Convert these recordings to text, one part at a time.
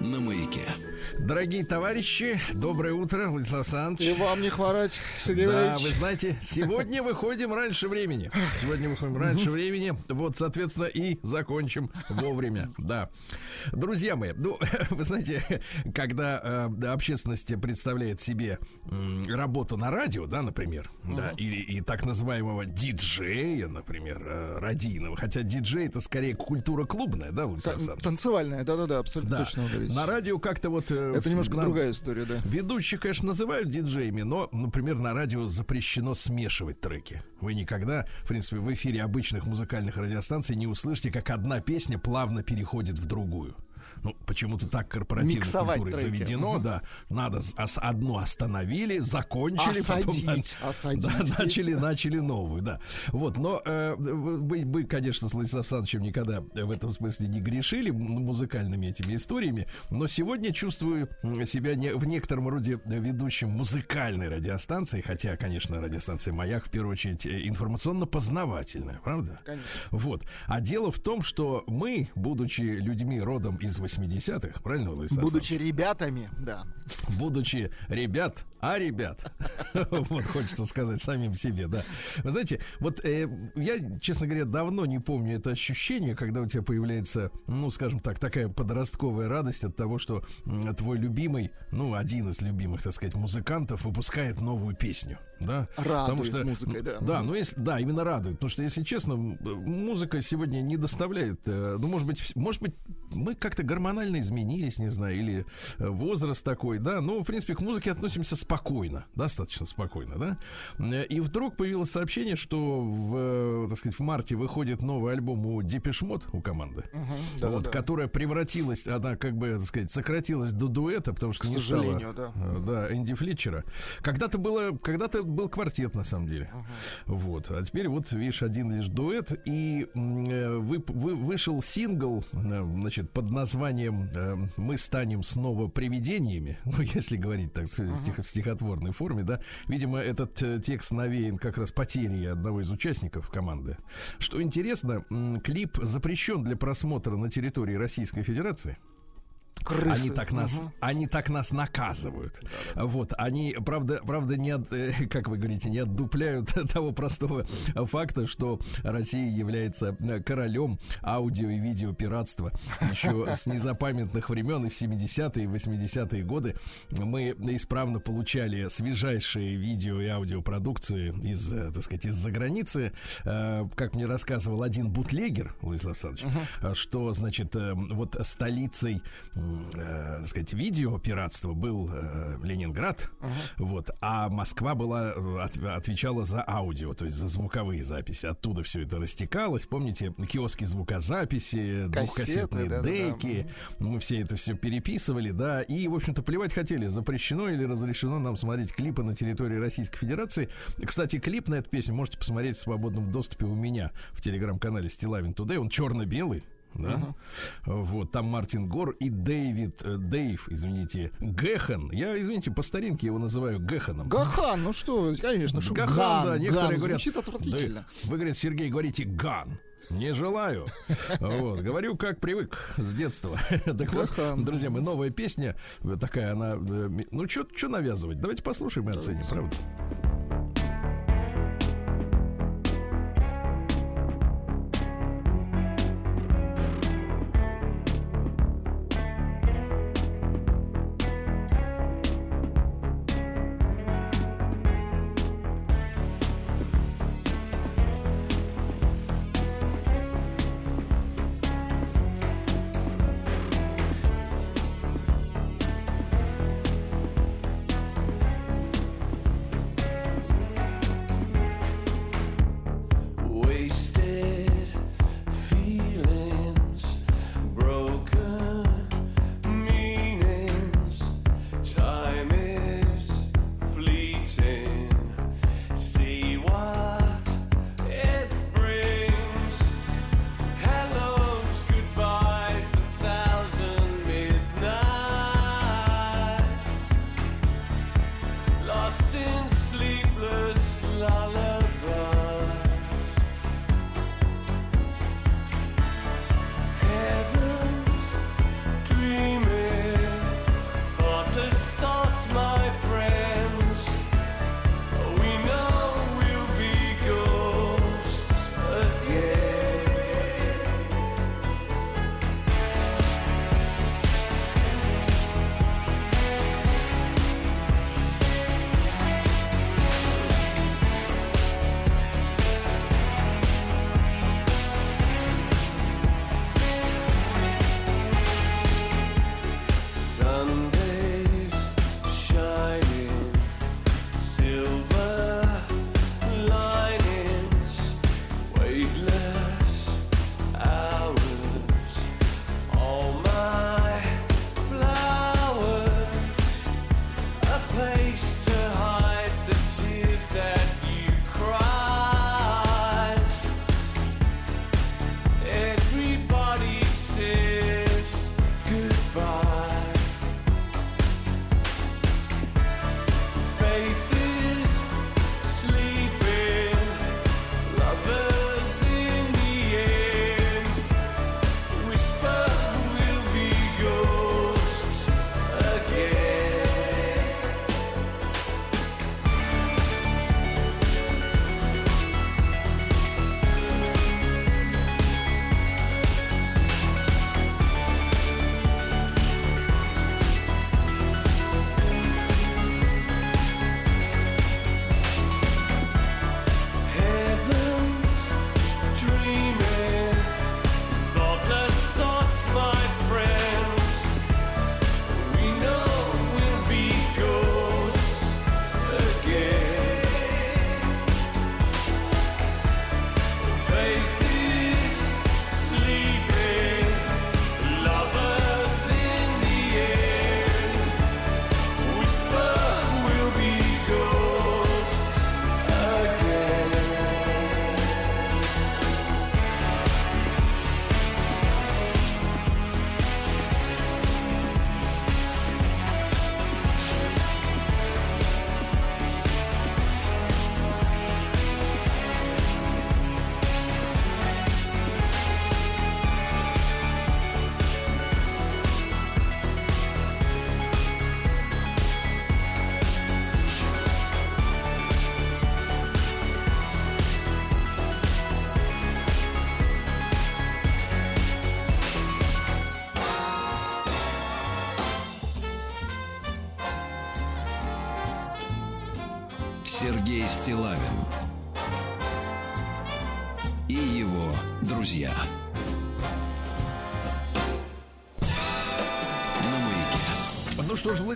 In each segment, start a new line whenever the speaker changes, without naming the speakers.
на маяке.
Дорогие товарищи, доброе утро, Владислав Александрович.
И вам не хворать, Сергей
Да,
Валерьевич.
вы знаете, сегодня выходим раньше времени. Сегодня выходим раньше времени. Вот, соответственно, и закончим вовремя. Да. Друзья мои, ну, вы знаете, когда э, общественность представляет себе м, работу на радио, да, например, да, или и так называемого диджея, например, э, радийного, хотя диджей это скорее культура клубная, да, Владислав Александрович?
Танцевальная, да-да-да, абсолютно
Да.
точно говорите.
На радио как-то вот... э,
Это немножко
на-
другая история, да.
Ведущих, конечно, называют диджеями, но, например, на радио запрещено смешивать треки. Вы никогда, в принципе, в эфире обычных музыкальных радиостанций не услышите, как одна песня плавно переходит в другую. Ну, почему-то так корпоративной
Миксовать
культурой
треки.
заведено,
Мгм.
да. Надо ос- одну остановили, закончили, потом
Осадить,
на-
осадить
да, начали, начали новую, да. Вот, но э, вы, вы- конечно, с Владиславом Александровичем никогда в этом смысле не грешили музыкальными этими историями, но сегодня чувствую себя не, в некотором роде ведущим музыкальной радиостанции, хотя, конечно, радиостанция «Маяк» в первую очередь э, информационно-познавательная, правда?
Конечно.
Вот. А дело в том, что мы, будучи людьми родом из 80-х, правильно, Владислав
Будучи ребятами, да.
будучи ребят, а ребят. Вот хочется сказать самим себе, да. Вы знаете, вот э, я, честно говоря, давно не помню это ощущение, когда у тебя появляется, ну, скажем так, такая подростковая радость от того, что твой любимый, ну, один из любимых, так сказать, музыкантов выпускает новую песню, да.
Радует музыкой, да.
Да, ну, если, да, именно радует, потому что, если честно, музыка сегодня не доставляет, э, ну, может быть, может быть, мы как-то гормонально изменились, не знаю, или э, возраст такой, да, но, в принципе, к музыке относимся спокойно, достаточно спокойно, да. Э, И вдруг появилось сообщение, что в, э, так сказать, в марте выходит новый альбом у Депешмот, у команды,
да,
вот,
да.
которая превратилась, она, как бы, так сказать, сократилась до дуэта, потому что
К
не стало,
да.
да, Энди Флетчера. Когда-то было, когда-то был квартет, на самом деле. Вот. А теперь вот, видишь, один лишь дуэт. И вы, вы- вышел сингл, значит, под названием э, «Мы станем снова привидениями». Ну, если говорить так, в стих- в стихотворной форме, да. Видимо, этот э, текст навеян как раз потерей одного из участников команды. Что интересно, м, клип запрещен для просмотра на территории Российской Федерации.
Крысы.
Они так нас,
Мгм.
они так нас наказывают. Вот, они, правда, правда, не от, э, как вы говорите, не отдупляют того простого факта, что Россия является э, королем аудио и видео пиратства. Еще с незапамятных времен и в 70-е, и 80-е годы мы исправно получали свежайшие видео и аудиопродукции из, э, так сказать, из-за границы. Как мне рассказывал один бутлегер, Владислав Александрович, э, что, значит, вот столицей, э, сказать, видеопиратства был э, Ленинград, вот, а Москва была, э, от- отвечала за аудио, то есть за звуковые записи. Оттуда все это растекалось. Помните, киоски звукозаписи, двухкассетные
да-да-да.
деки, мы все это все переписывали, да, и, в общем-то, плевать хотели, запрещено или разрешено нам смотреть клипы на территории Российской Федерации. Кстати, клип на эту песню можете посмотреть в свободном доступе у меня в телеграм-канале Стилавин Today. Он черно-белый. Да? Вот, там Мартин Гор и Дэвид, э, Дэйв, извините, Гэхан. Я, извините, по старинке его называю Гэханом.
Гахан, ну что, конечно, что
Гахан,
ган,
да, некоторые
ган,
говорят.
звучит отвратительно.
Да, вы, говорит, Сергей, говорите ган. Не желаю. Вот, говорю, как привык с детства. Так вот, друзья мои, новая песня такая, она, э, ну, что навязывать? Давайте послушаем и оценим, правда?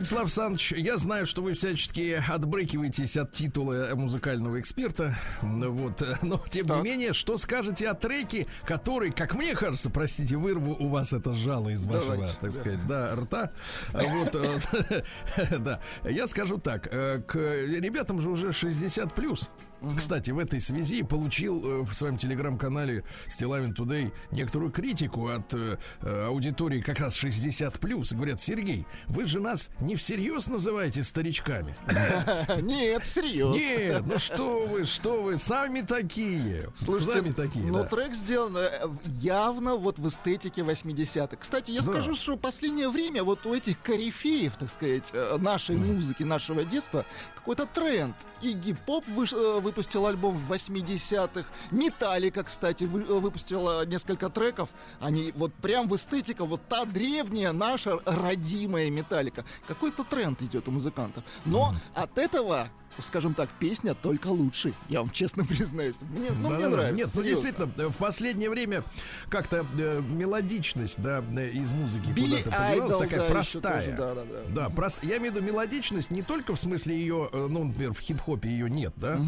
Владислав Александрович, я знаю, что вы всячески отбрыкиваетесь от титула музыкального эксперта. Вот, но тем не
Так.
менее, что скажете о треке, который, как мне кажется, простите, вырву у вас это жало из вашего,
Давайте,
так
да.
сказать, да, рта. Вот, э, да. Я скажу так, э, к ребятам же уже 60 плюс. Кстати, в этой связи получил э, в своем телеграм-канале Стилавин Тудей некоторую критику от э, э, аудитории как раз 60 плюс. Говорят, Сергей, вы же нас не всерьез называете старичками.
Нет, всерьез.
Нет, ну что вы, что вы, сами такие.
Слушайте,
сами такие.
но
да.
трек сделан э, явно вот в эстетике 80-х. Кстати, я
Да.
скажу, что последнее время вот у этих корифеев, так сказать, нашей музыки, нашего детства, какой-то тренд. И гип-поп выш- э, выпустил альбом в 80-х. Металлика, кстати, вы- э, выпустила несколько треков. Они вот прям в эстетика, вот та древняя наша родимая металлика. Какой-то тренд идет у музыкантов. Но от этого скажем так, песня только лучше. Я вам честно признаюсь. Мне, ну, мне
Да-да-да.
нравится.
Нет, ну
серьезно.
действительно, в последнее время как-то э, мелодичность, да, э, из музыки куда-то подевалась, такая
да,
простая.
тоже, да-да-да.
Да, прос- я имею в виду мелодичность не только в смысле ее, э, ну, например, в хип-хопе ее нет, да.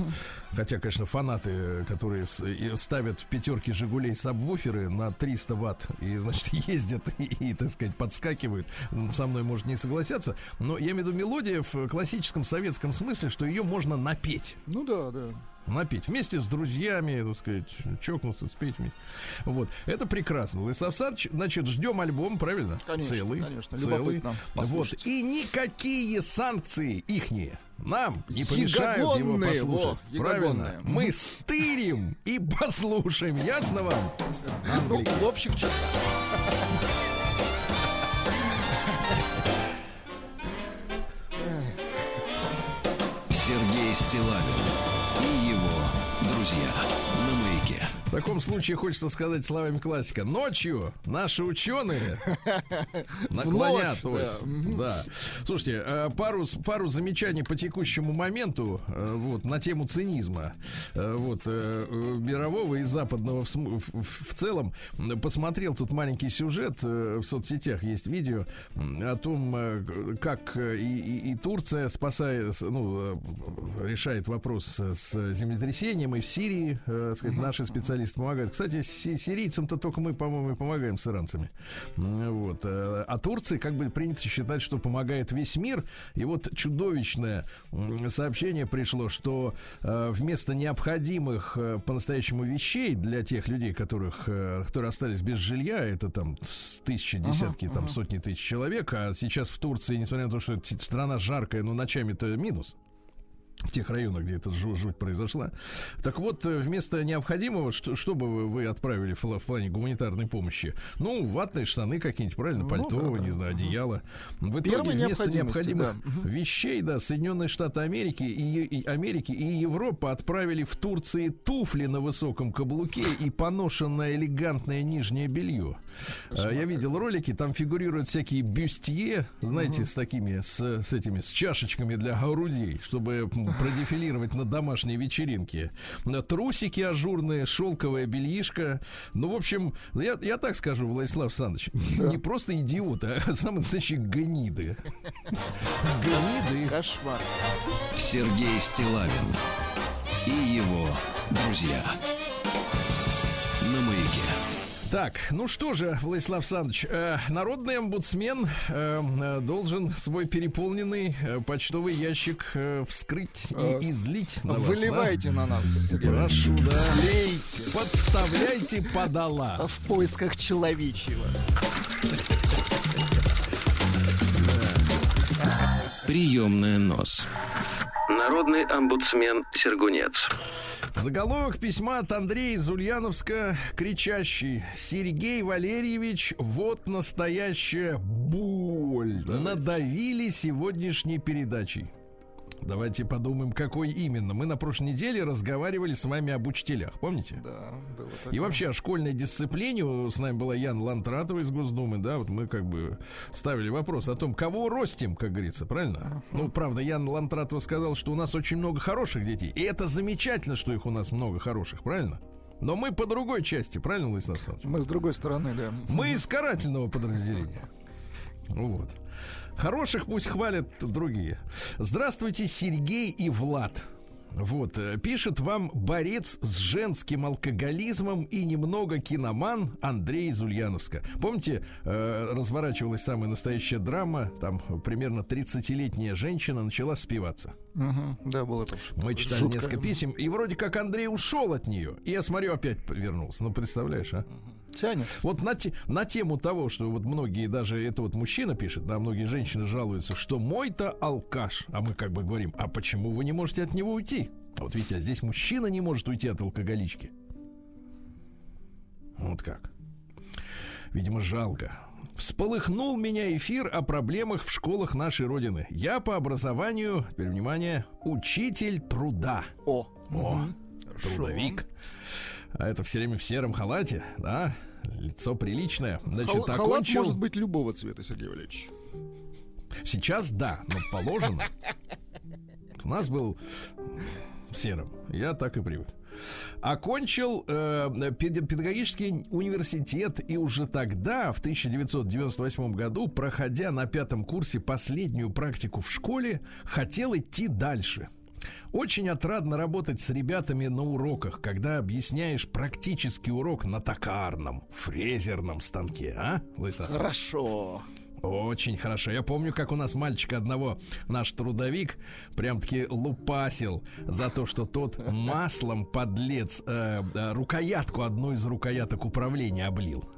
Хотя, конечно, фанаты, э, которые ставят в пятерке Жигулей сабвуферы на 300 ватт и, значит, ездят и, и, так сказать, подскакивают, со мной, может, не согласятся. Но я имею в виду мелодия в классическом советском смысле, что ее можно напеть
Ну да, да.
напеть вместе с друзьями, так сказать, чокнуться, спеть вместе. Вот, это прекрасно. Владислав Александрович, значит, ждем альбом, правильно?
Конечно,
Целый.
конечно,
целый. Вот, и никакие санкции ихние нам не помешают его послушать.
во,
Правильно.
ягодные.
Мы стырим и послушаем. Ясно вам?
Ну, в общих
таком случае хочется сказать словами классика. Ночью наши ученые наклонят ось. Да. Слушайте, э, пару, пару замечаний по текущему моменту э, вот, на тему цинизма. Э, Вот, мирового и западного в, в- в- целом. Посмотрел тут маленький сюжет. В соцсетях есть видео о том, как и, и- и Турция спасает, ну, решает вопрос с землетрясением, и в Сирии, сказать, наши специалисты помогают. Кстати, си- сирийцам-то только мы, по-моему, и помогаем с иранцами. Вот. э, А Турции, как бы принято считать, что помогает весь мир. И вот чудовищное сообщение пришло, что э, вместо необходимых э, по-настоящему вещей для тех людей, которых, которые остались без жилья, это там тысячи, десятки, там сотни тысяч человек, а сейчас в Турции, несмотря на то, что страна жаркая, но ночами-то минус в тех районах, где эта жу- жуть произошла. Так вот, э, вместо необходимого, что, что бы вы, отправили в, в плане гуманитарной помощи? Ну, ватные штаны какие-нибудь, правильно?
Ну,
Пальто,
да, да.
не знаю, одеяло. В итоге
Первой
вместо необходимых
да.
вещей, да, Соединенные Штаты Америки и, и Америки и Европа отправили в Турции туфли на высоком каблуке и поношенное элегантное нижнее белье. А, Я видел ролики, там фигурируют всякие бюстье, знаете, с такими, с, с этими, с чашечками для грудей, чтобы продефилировать на домашней вечеринке. Да, Трусики ажурные, шелковое бельишко. Ну, в общем, я, я так скажу, Владислав Александрович, не просто идиоты, а самые настоящие гниды. Гниды.
Кошмар.
Сергей Стилавин и его друзья.
Так, ну что же, Владислав Александрович, э, народный омбудсмен э, э, должен свой переполненный э, почтовый ящик э, вскрыть и
Э,
излить на вас,
Выливайте на нас,
да?
Сергей.
Прошу, да.
Лейте.
Подставляйте подала.
В поисках человечьего.
Приемная нос. Народный омбудсмен Сергунец.
Заголовок письма от Андрея из Ульяновска, кричащий «Сергей Валерьевич, вот настоящая боль! Надавили сегодняшней передачей». Давайте подумаем, какой именно. Мы на прошлой неделе разговаривали с вами об учителях, помните?
Да, было
И
такое.
вообще о школьной дисциплине с нами была Ян Лантратова из Госдумы, да, вот мы как бы ставили вопрос о том, кого ростим, как говорится, правильно? Ну, правда, Ян Лантратова сказал, что у нас очень много хороших детей, и это замечательно, что их у нас много хороших, правильно? Но мы по другой части, правильно, Владислав Александрович?
Мы с другой стороны, да.
Мы из карательного подразделения. Вот. Хороших пусть хвалят другие. Здравствуйте, Сергей и Влад. Вот, э, пишет вам борец с женским алкоголизмом и немного киноман Андрей из Ульяновска. Помните, э, разворачивалась самая настоящая драма, там примерно 30-летняя женщина начала спиваться.
Мгм, Да, было это.
Мы читали
жутко.
несколько писем, и вроде как Андрей ушел от нее. И я смотрю, опять вернулся. Ну, представляешь, а?
Тянет.
Вот на, те- на тему того, что вот многие, даже это вот мужчина пишет, да, многие женщины жалуются, что мой-то алкаш. А мы как бы говорим, а почему вы не можете от него уйти? А Вот видите, а здесь мужчина не может уйти от алкоголички. Вот как. Видимо, жалко. Всполыхнул меня эфир о проблемах в школах нашей Родины. Я по образованию, теперь внимание, учитель труда.
О,
О,
хорошо.
трудовик. А это все время в сером халате, да? Лицо приличное. Значит,
Хал- Халат
окончил.
может быть любого цвета, Сергей Валерьевич.
Сейчас да, но положено. У нас был серым. Я так и привык. Окончил э, пед- педагогический университет и уже тогда, в 1998 году, проходя на пятом курсе последнюю практику в школе, хотел идти дальше. Очень отрадно работать с ребятами на уроках, когда объясняешь практический урок на токарном, фрезерном станке, а, Александрович?
Хорошо.
Очень хорошо. Я помню, как у нас мальчика одного, наш трудовик, прям-таки лупасил за то, что тот маслом, подлец, э, э, рукоятку, одну из рукояток управления облил.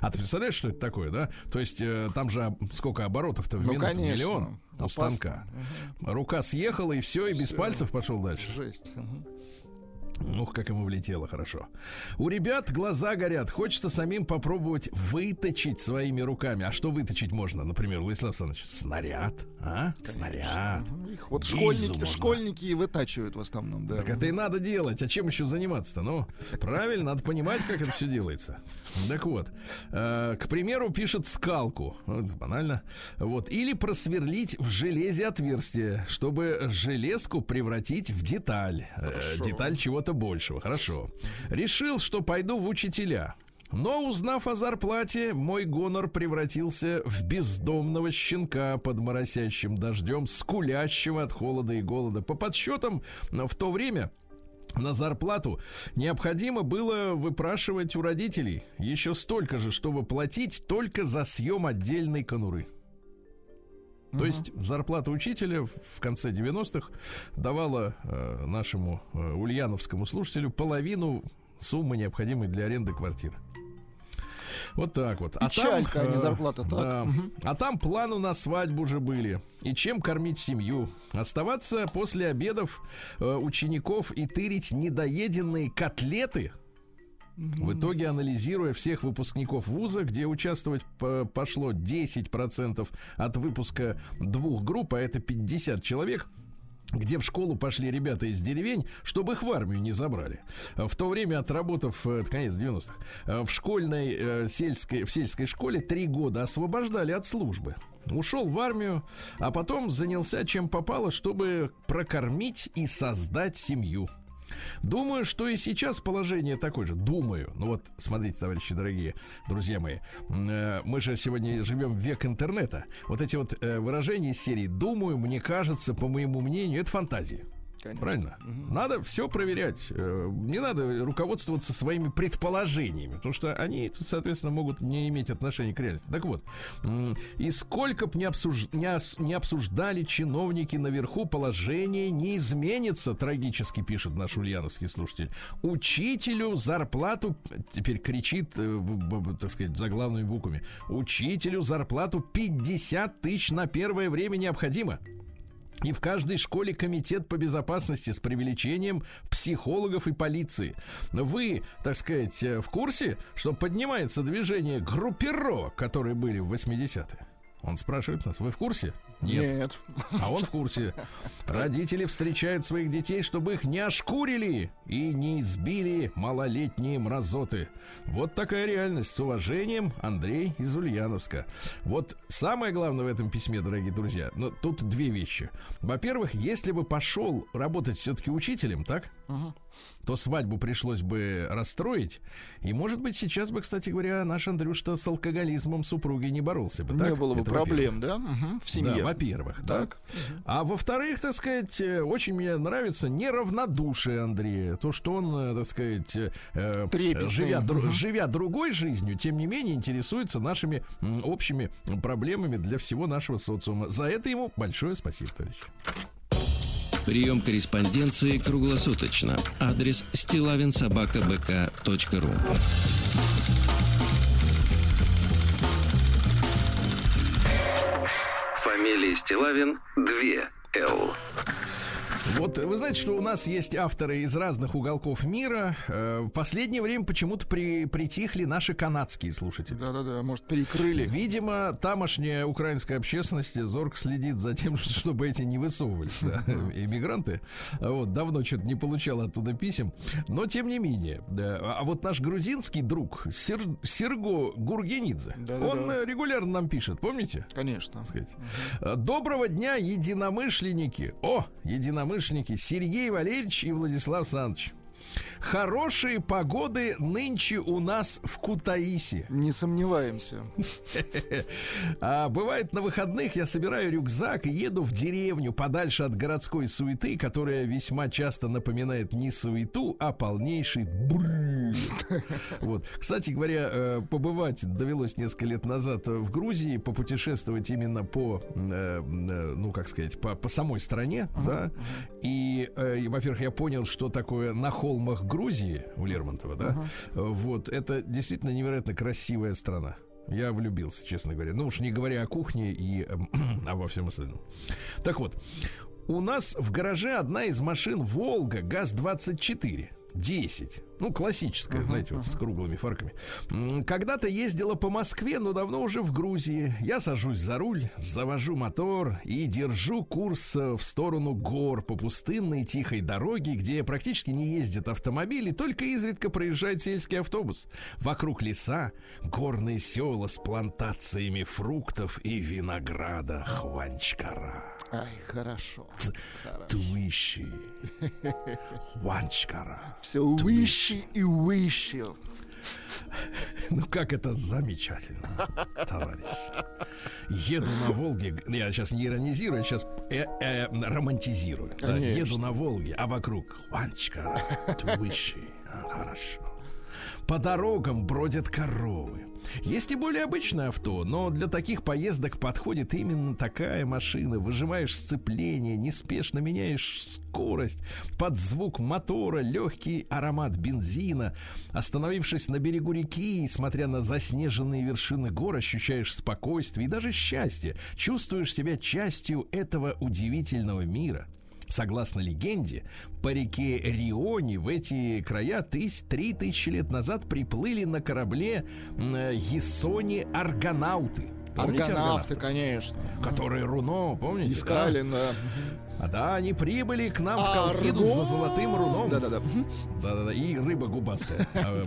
А ты представляешь, что это такое, да? То есть э, там же сколько оборотов-то в
Ну,
минуту?
конечно.
Миллион у
Опасно.
станка. Рука съехала, и все, и без
Всё.
пальцев пошел дальше.
Жесть. Мгм.
Ух, как ему влетело хорошо. У ребят глаза горят. Хочется самим попробовать выточить своими руками. А что выточить можно? Например, Владислав Александрович, снаряд, а? Снаряд.
Мгм. Их вот
Гильзу
школьники,
можно.
школьники и вытачивают в основном, да.
Так это и надо делать. А чем еще заниматься-то? Ну, правильно, надо понимать, как это все делается. Так вот, э, к примеру, пишет скалку. Вот, банально. Вот. Или просверлить в железе отверстие, чтобы железку превратить в деталь. Э, деталь чего-то большего. Хорошо. Решил, что пойду в учителя. Но узнав о зарплате, мой гонор превратился в бездомного щенка под моросящим дождем, скулящего от холода и голода. По подсчетам, в то время на зарплату необходимо было выпрашивать у родителей еще столько же, чтобы платить только за съем отдельной конуры. То есть зарплата учителя в в конце 90-х давала э, нашему э, ульяновскому слушателю половину суммы, необходимой для аренды квартиры. Вот так вот.
Печалька, а не
э,
зарплата, так?
да. А там планы на свадьбу уже были. И чем кормить семью? Оставаться после обедов э, учеников и тырить недоеденные котлеты? В итоге, анализируя всех выпускников вуза, где участвовать по- пошло 10% от выпуска двух групп, а это 50 человек, где в школу пошли ребята из деревень, чтобы их в армию не забрали. В то время, отработав, э, это конец 90-х, э, в школьной э, сельской, в сельской школе три года освобождали от службы. Ушел в армию, а потом занялся чем попало, чтобы прокормить и создать семью. Думаю, что и сейчас положение такое же. Думаю. Ну вот, смотрите, товарищи дорогие, друзья мои, э, мы же сегодня живем в век интернета. Вот эти вот э, выражения из серии «думаю», «мне кажется», «по моему мнению» — это фантазии.
Конечно.
Правильно? Надо все проверять. Э, Не надо руководствоваться своими предположениями, потому что они, соответственно, могут не иметь отношения к реальности. Так вот, и сколько бы не, обсуж- не обсуждали чиновники наверху, положение не изменится, трагически пишет наш ульяновский слушатель. Учителю зарплату, теперь кричит, э, так сказать, заглавными буквами, учителю зарплату 50 тысяч на первое время необходимо. И в каждой школе комитет по безопасности с привлечением психологов и полиции. Вы, так сказать, э, в курсе, что поднимается движение группировок, которые были в 80-е? Он спрашивает нас, вы в курсе? Нет. А он в курсе. Родители встречают своих детей, чтобы их не ошкурили и не избили малолетние мразоты. Вот такая реальность. С уважением, Андрей из Ульяновска. Вот самое главное в этом письме, дорогие друзья, ну, тут две вещи. Во-первых, если бы пошел работать все-таки учителем, так? То свадьбу пришлось бы расстроить. И, может быть, сейчас бы, кстати говоря, наш Андрюш-то с алкоголизмом супруги не боролся бы.
Не
так?
было бы
Это
проблем, да? Мгм, В семье.
Да, во-первых, так. А во-вторых, так сказать, э, очень мне нравится неравнодушие Андрея. То, что он, э, так сказать, э, э, живя,
Мгм.
живя другой жизнью, тем не менее интересуется нашими общими проблемами для всего нашего социума. За это ему большое спасибо, товарищ.
Прием корреспонденции круглосуточно. Адрес стилавинсобакабк.ру Фамилия Стилавин 2 Л.
Вот вы знаете, что у нас есть авторы из разных уголков мира. Э, В последнее время почему-то при, притихли наши канадские слушатели.
Да-да-да, может, перекрыли.
Видимо, тамошняя украинская общественность зорко следит за тем, чтобы эти не высовывались, да, иммигранты. Вот, давно что-то не получал оттуда писем. Но, тем не менее, да. А вот наш грузинский друг Сер- Серго Гургенидзе,
Да-да-да.
он э, регулярно нам пишет, помните?
Конечно.
сказать. Доброго дня, единомышленники. О, единомышленники Сергей Валерьевич и Владислав Саныч. Хорошие погоды нынче у нас в Кутаиси.
Не сомневаемся.
А бывает на выходных я собираю рюкзак и еду в деревню подальше от городской суеты, которая весьма часто напоминает не суету, а полнейший бред. Вот. Кстати говоря, э, побывать довелось несколько лет назад в Грузии, попутешествовать именно по, э, э, ну как сказать, по, по самой стране, да. И, во-первых, я понял, что такое на холмах Грузии у Лермонтова, да. Вот это действительно невероятно красивая страна. Я влюбился, честно говоря. Ну уж не говоря о кухне и эм, обо всем остальном. Так вот, у нас в гараже одна из машин Волга ГАЗ-24. 10. Ну, классическая, знаете, вот с круглыми фарками. Когда-то ездила по Москве, но давно уже в Грузии. Я сажусь за руль, завожу мотор и держу курс э, в сторону гор по пустынной тихой дороге, где практически не ездят автомобили, только изредка проезжает сельский автобус. Вокруг леса, горные села с плантациями фруктов и винограда Хванчкара.
Ай, хорошо.
Твищи. Хванчкара.
Все выше и выше.
Ну как это замечательно, товарищ. Еду на Волге, я сейчас не иронизирую, я сейчас э, э, романтизирую. да. Еду на Волге, а вокруг Хванчкара, Твищи. А, Хорошо. По дорогам бродят коровы. Есть и более обычное авто, но для таких поездок подходит именно такая машина. Выжимаешь сцепление, неспешно меняешь скорость. Под звук мотора легкий аромат бензина. Остановившись на берегу реки и смотря на заснеженные вершины гор, ощущаешь спокойствие и даже счастье. Чувствуешь себя частью этого удивительного мира. Согласно легенде, по реке Рионе в эти края тысяч, три тысячи лет назад приплыли на корабле э, Ессони аргонауты. Помните
Аргонавты, конечно.
Которые Руно, помните?
Искали на...
Да? А да, они прибыли к нам в
Арго!
Колхиду за золотым руном.
Да-да-да.
Да-да-да, и рыба губастая.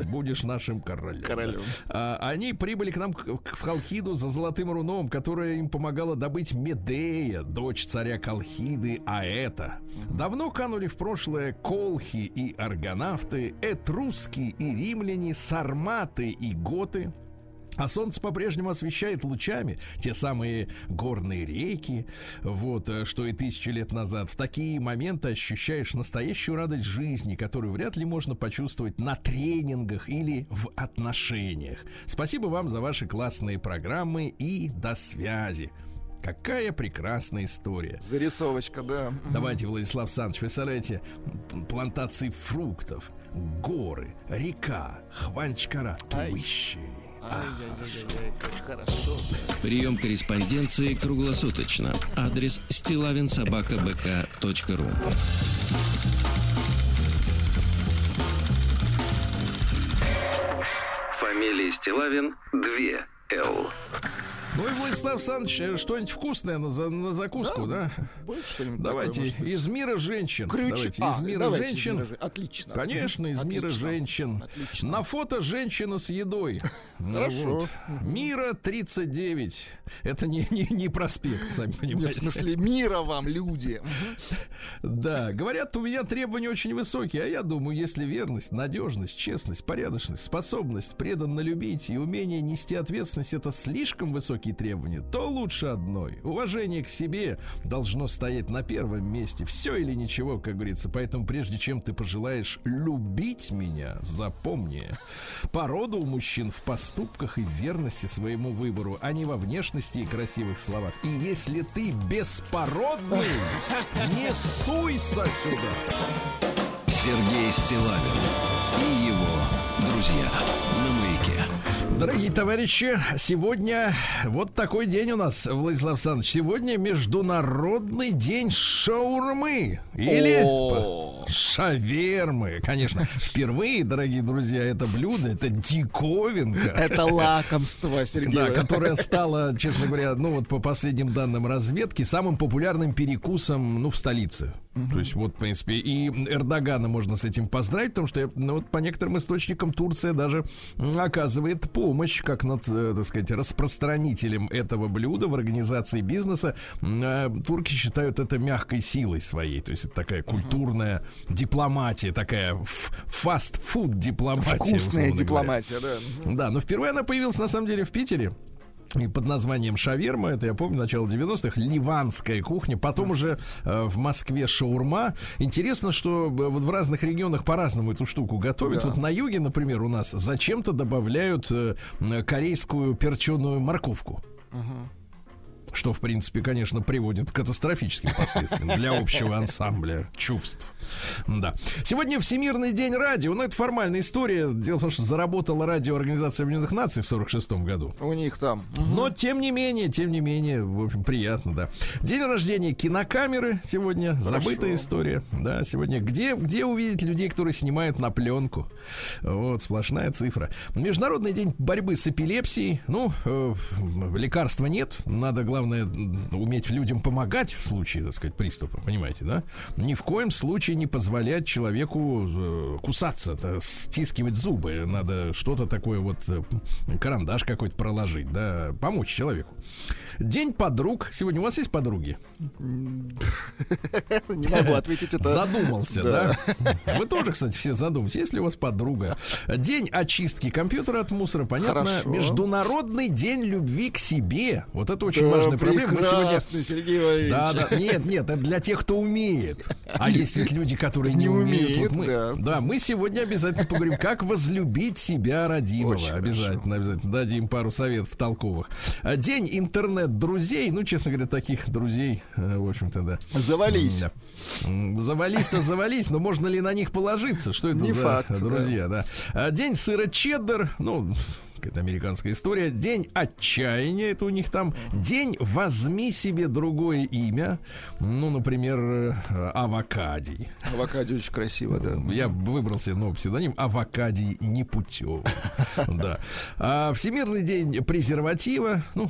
Будешь нашим королем.
Королем.
Они прибыли к нам в Колхиду за золотым руном, которая им помогала добыть Медея, дочь царя Колхиды, а это. Давно канули в прошлое колхи и аргонавты, этруски и римляне, сарматы и готы. А солнце по-прежнему освещает лучами те самые горные реки, вот, э, что и тысячи лет назад. В такие моменты ощущаешь настоящую радость жизни, которую вряд ли можно почувствовать на тренингах или в отношениях. Спасибо вам за ваши классные программы и до связи. Какая прекрасная история.
Зарисовочка, да.
Давайте, Владислав Александрович, представляете, плантации фруктов, горы, река, хванчкара,
Ай. Хорошо.
Прием корреспонденции круглосуточно. Адрес стилавинсобакабк.ру Фамилия Стилавин 2 Л.
Ну и Владислав Александрович, э, что-нибудь вкусное на, за- на закуску, да?
Что-нибудь
Давайте
такое,
из мира женщин.
Ключ-
Давайте
А,
из мира
давайте из
женщин.
мира жен- Отлично.
Конечно, из мира
Отлично.
женщин.
Отлично.
На фото женщина с едой. Ну
Хорошо.
вот. Мира 39. Это не, не, не проспект, сами
Нет, в
понимаете.
смысле, мира вам, люди.
Да, говорят, у меня требования очень высокие, а я думаю, если верность, надежность, честность, порядочность, способность преданно любить и умение нести ответственность это слишком высокие требования, то лучше одной. Уважение к себе должно стоять на первом месте. Все или ничего, как говорится. Поэтому прежде чем ты пожелаешь любить меня, запомни, порода у мужчин в поступках и верности своему выбору, а не во внешности и красивых словах. И если ты беспородный, не суйся сюда.
Сергей Стилавин и его друзья на маяке.
Дорогие товарищи, сегодня вот такой день у нас, Владислав Александрович. Сегодня Международный день шаурмы. Или
О.
шавермы, конечно. Впервые, дорогие друзья, это блюдо, это диковинка.
Это лакомство, Сергей.
Да, которая стала, честно говоря, ну вот по последним данным разведки, самым популярным перекусом, ну, в столице. То есть вот, в принципе, и Эрдогана можно с этим поздравить, потому что, ну, вот по некоторым источникам Турция даже оказывает помощь, как над, э, так сказать, распространителем этого блюда в организации бизнеса. Э, Турки считают это мягкой силой своей, то есть это такая культурная дипломатия, такая фаст-фуд дипломатия.
Вкусная
говоря.
дипломатия, да.
Да, но впервые она появилась на самом деле в Питере. И под названием шаверма, это я помню, начало 90-х, ливанская кухня, потом уже э, в Москве шаурма. Интересно, что э, вот в разных регионах по-разному эту штуку готовят.
Да.
Вот на юге, например, у нас зачем-то добавляют э, корейскую перченую морковку. Что, в принципе, конечно, приводит к катастрофическим последствиям для общего ансамбля чувств. Да. Сегодня Всемирный день радио. Ну, это формальная история. Дело в том, что заработала радио Организация Объединенных Наций в 46 году.
У них там.
Но, тем не менее, тем не менее, в общем, приятно, да. День рождения кинокамеры сегодня. Забытая история. Да, сегодня. Где, где увидеть людей, которые снимают на пленку? Вот, сплошная цифра. Международный день борьбы с эпилепсией. Ну, э, лекарства нет. Надо, главное, уметь людям помогать в случае, так сказать, приступа. Понимаете, да? Ни в коем случае не позволять человеку э, кусаться, стискивать зубы. Надо что-то такое вот, э, карандаш какой-то проложить, да, помочь человеку. День подруг. Сегодня у вас есть подруги?
Не могу ответить это.
Задумался, да? Вы тоже, кстати, все задумались. Если у вас подруга. День очистки компьютера от мусора, понятно. Международный день любви к себе. Вот это очень важная проблема. Мы сегодня
Сергей Валерьевич.
да, да, нет, нет, это для тех, кто умеет. А есть ведь люди, которые не, умеют. мы,
да.
мы сегодня обязательно поговорим, как возлюбить себя родимого. Обязательно, обязательно дадим пару советов толковых. А, День интернет-друзей. Ну, честно говоря, таких друзей, э, в общем-то, да.
Завались.
Да. Завались-то завались, но можно ли на них положиться? Что это
Не
за
факт, да.
друзья, да. А, День сыра чеддер, ну, какая-то американская история. День отчаяния, это у них там. День возьми себе другое имя. Ну, например, э, Авокадий.
Авокадо очень красиво, да.
Я выбрал себе новый псевдоним Авокадий Непутевый. Да. А Всемирный день презерватива. Ну,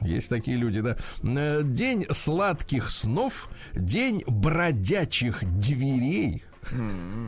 есть такие люди, да. Э, День сладких снов, день бродячих дверей.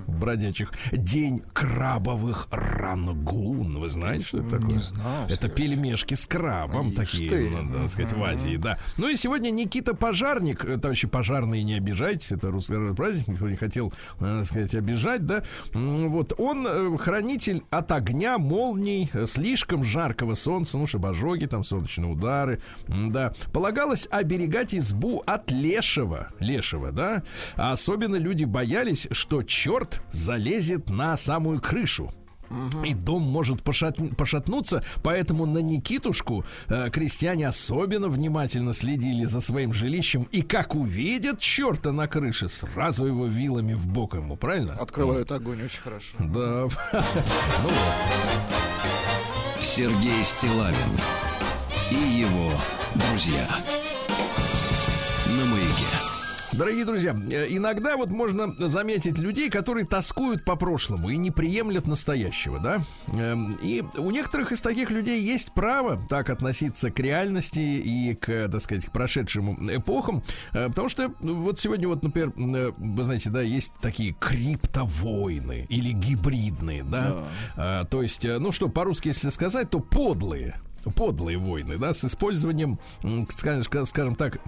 Бродячих. День крабовых рангун. Вы знаете, что это такое?
Знаю.
Это пельмешки с крабом такие,
ты.
ну, сказать, в Азии, да. Ну и сегодня Никита Пожарник, э, товарищи пожарные, не обижайтесь, это русский праздник, никто не хотел, э, так сказать, обижать, да. Вот, он э, хранитель от огня, молний, э, слишком жаркого солнца, ну, чтобы ожоги, там, солнечные удары, да. Полагалось оберегать избу от лешего, лешего, да. А особенно люди боялись, что черт залезет на самую крышу. И дом может пошат- пошатнуться, поэтому на Никитушку э, крестьяне особенно внимательно следили за своим жилищем. И как увидят черта на крыше, сразу его вилами в бок ему, правильно?
Открывают огонь очень хорошо.
Да. Ну вот.
Сергей Стилавин и его друзья на маяке.
Дорогие друзья, э, иногда вот можно заметить людей, которые тоскуют по прошлому и не приемлят настоящего, да? Эм, И у некоторых из таких людей есть право так относиться к реальности и к, так сказать, к прошедшим эпохам, э, потому что ну, вот сегодня вот, например, э, вы знаете, да, есть такие криптовойны или гибридные, да? А, То есть, ну что, по-русски, если сказать, то подлые, подлые войны, да, с использованием, скажем, скажем так,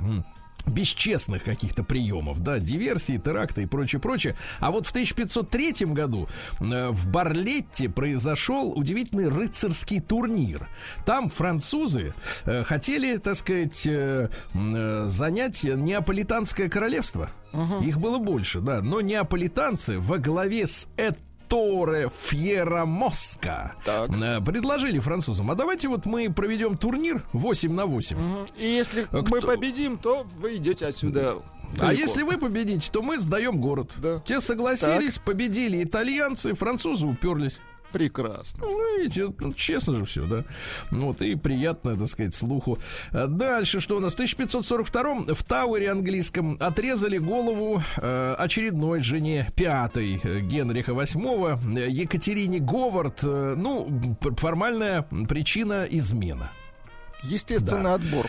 бесчестных каких-то приемов, да, диверсии, теракты и прочее, прочее. А вот в 1503 году э, в Барлетте произошел удивительный рыцарский турнир. Там французы э, хотели, так сказать, э, занять Неаполитанское королевство. Их было больше, да. Но неаполитанцы во главе с Торе Фьерамоска
Так.
э, предложили французам, а давайте вот мы проведем турнир 8 на 8.
Мгм. И если
А
мы
кто-
победим, то вы идете отсюда.
А
далеко.
если вы победите, то мы сдаем город.
Да.
Те согласились, победили итальянцы, французы уперлись.
Прекрасно.
Ну, видите, ну, честно же все, да. Ну, Вот, и приятно, так сказать, слуху. А Дальше, что у нас? В 1542 в Тауэре английском отрезали голову э, очередной жене пятой э, Генриха VIII, э, Екатерине Говард. Э, ну, формальная причина измена.
Естественный
Да.
отбор.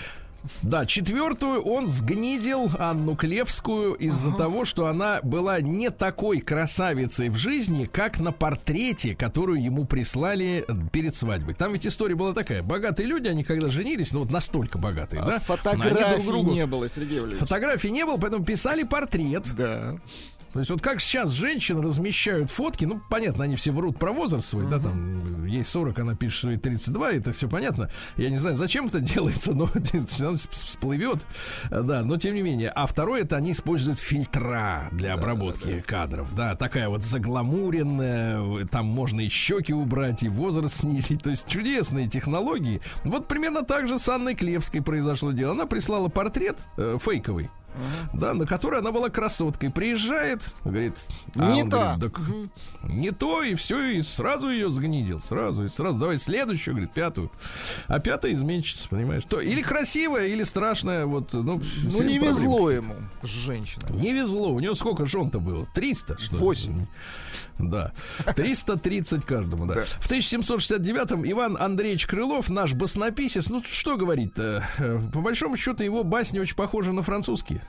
Да, четвертую он сгнидил Анну Клевскую из-за того, что она была не такой красавицей в жизни, как на портрете, которую ему прислали перед свадьбой. Там ведь история была такая. Богатые люди, они когда женились, ну вот настолько богатые,
А
да?
Фотографий
друг другу-
не было, Сергей Валерьевич.
Фотографий не было, поэтому писали портрет.
Да.
То есть вот как сейчас женщин размещают фотки, ну, понятно, они все врут про возраст свой, да, там, ей 40, она пишет, что ей 32, это все понятно. Я не знаю, зачем это делается, но равно всплывет, да, но тем не менее. А второе, это они используют фильтра для обработки кадров, да, такая вот загламуренная, там можно и щеки убрать, и возраст снизить, то есть чудесные технологии. Вот примерно так же с Анной Клевской произошло дело. Она прислала портрет э, фейковый, да, на которой она была красоткой. Приезжает, говорит, а
Не та.
говорит, «Так не то, и все, и сразу ее сгнидил, сразу, и сразу, давай следующую, говорит, пятую. А пятая изменщица, понимаешь? То, или красивая, или страшная, вот, ну,
Ну, не
проблемы.
везло ему с женщиной.
Не везло. У него сколько жен-то было? 300, что ли?
Восемь.
Да. 330 каждому, да.
Да.
В 1769-м Иван Андреевич Крылов, наш баснописец, ну что говорит-то? Э, По большому счету его басни очень похожи на французские.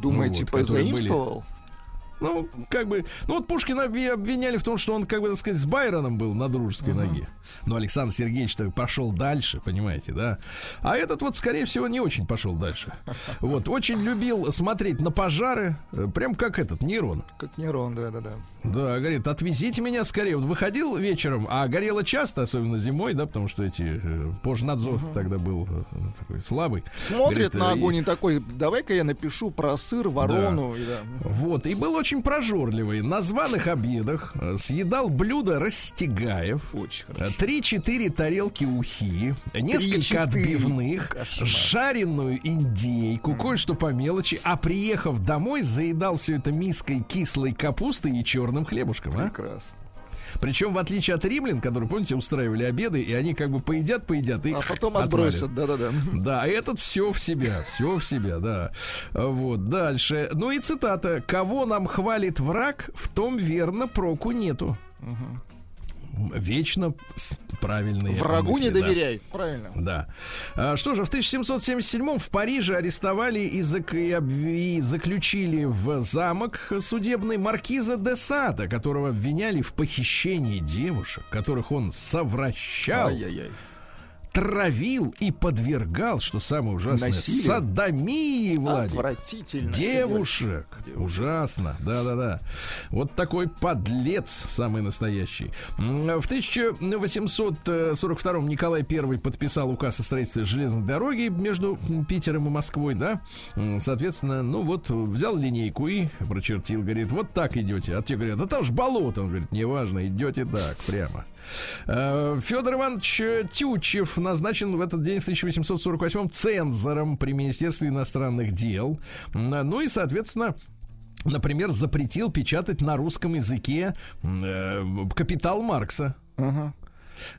Думаете,
вот, которые были. Ну, как бы, ну вот Пушкина обви- обвиняли в том, что он, как бы, так сказать, с Байроном был на дружеской ноге. Но Александр Сергеевич-то пошел дальше, понимаете, да? А этот вот, скорее всего, не очень пошел дальше. Вот, очень любил смотреть на пожары, э, прям как этот, Нейрон.
Как Нерон, да-да-да.
Да, говорит, отвезите меня скорее. Вот выходил вечером, а горело часто, особенно зимой, да, потому что эти э, пожнадзор тогда был э, такой слабый.
Смотрит
Говорит,
на огонь и такой, давай-ка я напишу про сыр, ворону. и да.
Вот, и был очень прожорливый. На званых обедах э, съедал блюдо Растегаев.
Очень
э,
хорошо.
Три-четыре тарелки ухи, несколько отбивных,
Кошмар.
жареную индейку, кое-что по мелочи, а приехав домой, заедал все это миской кислой капусты и черным хлебушком. А? Причем, в отличие от римлян, которые, помните, устраивали обеды, и они как бы поедят, поедят, и
А потом отбросят, да-да-да.
Да, этот все в себя, все в себя, да. Вот, дальше. Ну и цитата. «Кого нам хвалит враг, в том верно проку нету». Вечно правильные
Врагу
мысли,
не
да.
доверяй. Правильно.
Да. А, что же, в 1777 в Париже арестовали и, зак- и заключили в замок судебный маркиза де Сада, которого обвиняли в похищении девушек, которых он совращал,
Ай-яй-яй.
Травил и подвергал, что самое ужасное,
Насилию?
садомии, Владик.
Отвратительно.
Девушек.
Девушек.
Ужасно. Да-да-да. Вот такой подлец самый настоящий. В 1842 Николай I подписал указ о строительстве железной дороги между Питером и Москвой, да? Соответственно, ну вот взял линейку и прочертил, говорит, вот так идете. А те говорят, да там же болото. Он говорит, неважно, идете так, прямо. Э, Федор Иванович Тютчев назначен в этот день в 1848 цензором при Министерстве иностранных дел. М, Ну и, соответственно, например, запретил печатать на русском языке э, «Капитал Маркса».
Ага.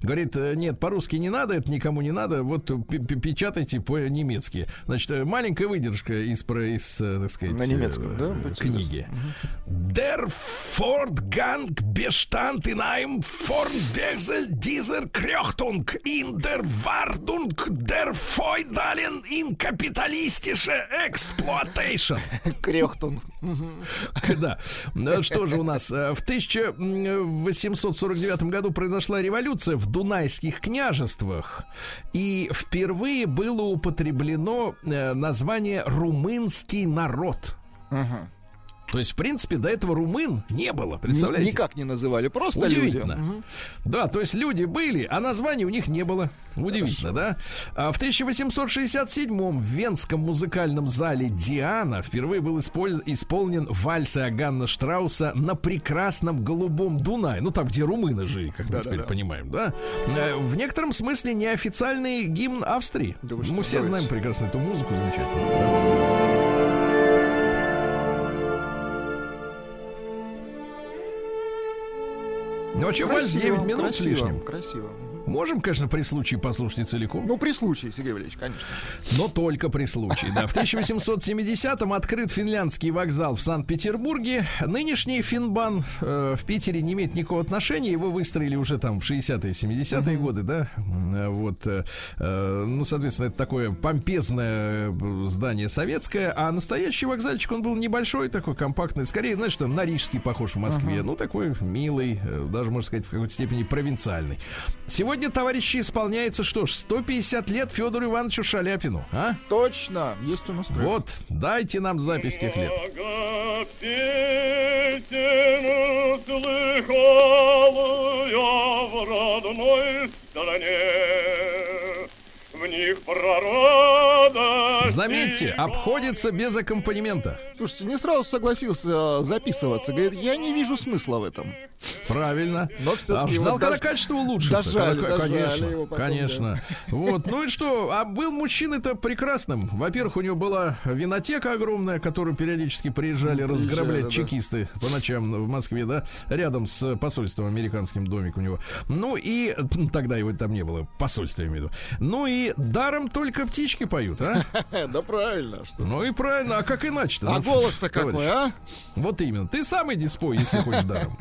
Говорит, э, нет, по-русски не надо, это никому не надо, вот печатайте по-немецки. Значит, э, маленькая выдержка из, из э, так сказать,
На немецком, да,
книги. Der Fortgang bestand in einem Formwechsel dieser Krechtung in der Wardung der feudalen in kapitalistische Exploitation.
Крехтун.
Да. Что же у нас? В 1849 году произошла революция в Дунайских княжествах. И впервые было употреблено э, название «румынский народ». То есть, в принципе, до этого румын не было, представляете?
Никак не называли, просто люди.
Удивительно.
Мгм.
Да, то есть люди были, а названий у них не было. Удивительно, да? А в 1867-м в Венском музыкальном зале Диана впервые был исполь- исполнен вальс Иоганна Штрауса на прекрасном голубом Дунае. Ну, там, где румыны жили, как мы
Да-да-да.
теперь понимаем, да? Э, В некотором смысле неофициальный гимн Австрии.
Да
Мы все
давайте.
знаем прекрасно эту музыку замечательную. да. Ну, вообще, вальс
Красиво,
9 минут с
красиво,
лишним.
Красиво.
Можем, конечно, при случае послушать целиком,
Ну, при случае, Сергей Валерьевич, конечно.
но только при случае. Да. В 1870-м открыт финляндский вокзал в Санкт-Петербурге. Нынешний Финбан э, в Питере не имеет никакого отношения. Его выстроили уже там в 60-е, 70-е годы, да. Э, Вот, э, э, ну, соответственно, это такое помпезное э, здание советское, а настоящий вокзальчик, он был небольшой, такой компактный, скорее, знаешь, что на Рижский похож в Москве. Ну, такой милый, даже, можно сказать, в какой-то степени провинциальный. Сегодня, товарищи, исполняется, что ж, 150 лет Федору Ивановичу Шаляпину, а?
Точно, есть у нас трек.
Вот, дайте нам запись тех лет.
Много песен слыхал я в родной стране.
Заметьте, обходится без аккомпанемента.
Слушайте, не сразу согласился э, записываться. Говорит, я не вижу смысла в этом.
Правильно.
Но
а ждал, когда
дож-
качество улучшится.
дожали,
Когда-
дожали
конечно,
его потом,
конечно. Вот. Ну и что? А был мужчина-то прекрасным. Во-первых, у него была винотека огромная, которую периодически приезжали разграблять
да.
чекисты по ночам в Москве, да, рядом с посольством американским домик у него. Ну и тогда его там не было, посольство я имею в виду. Ну и даром только птички поют, а?
Да правильно, что
Ну и правильно, а как иначе-то?
А
Ну,
голос-то какой, а?
Вот именно. Ты самый диспой, если хочешь даром.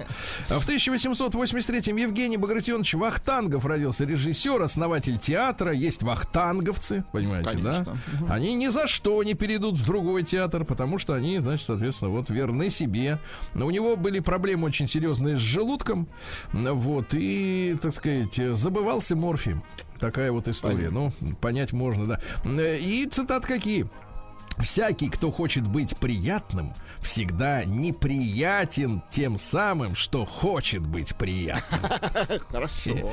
А В 1883-м Евгений Багратионович Вахтангов родился режиссер, основатель театра. Есть вахтанговцы, понимаете, да? Они ни за что не перейдут в другой театр, потому что они, значит, соответственно, вот верны себе. Но у него были проблемы очень серьезные с желудком. Вот, и, так сказать, забывался морфием. Такая вот история. Ну, понять можно, да. И цитат какие? Всякий, кто хочет быть приятным, всегда неприятен тем самым, что хочет быть приятным.
Хорошо.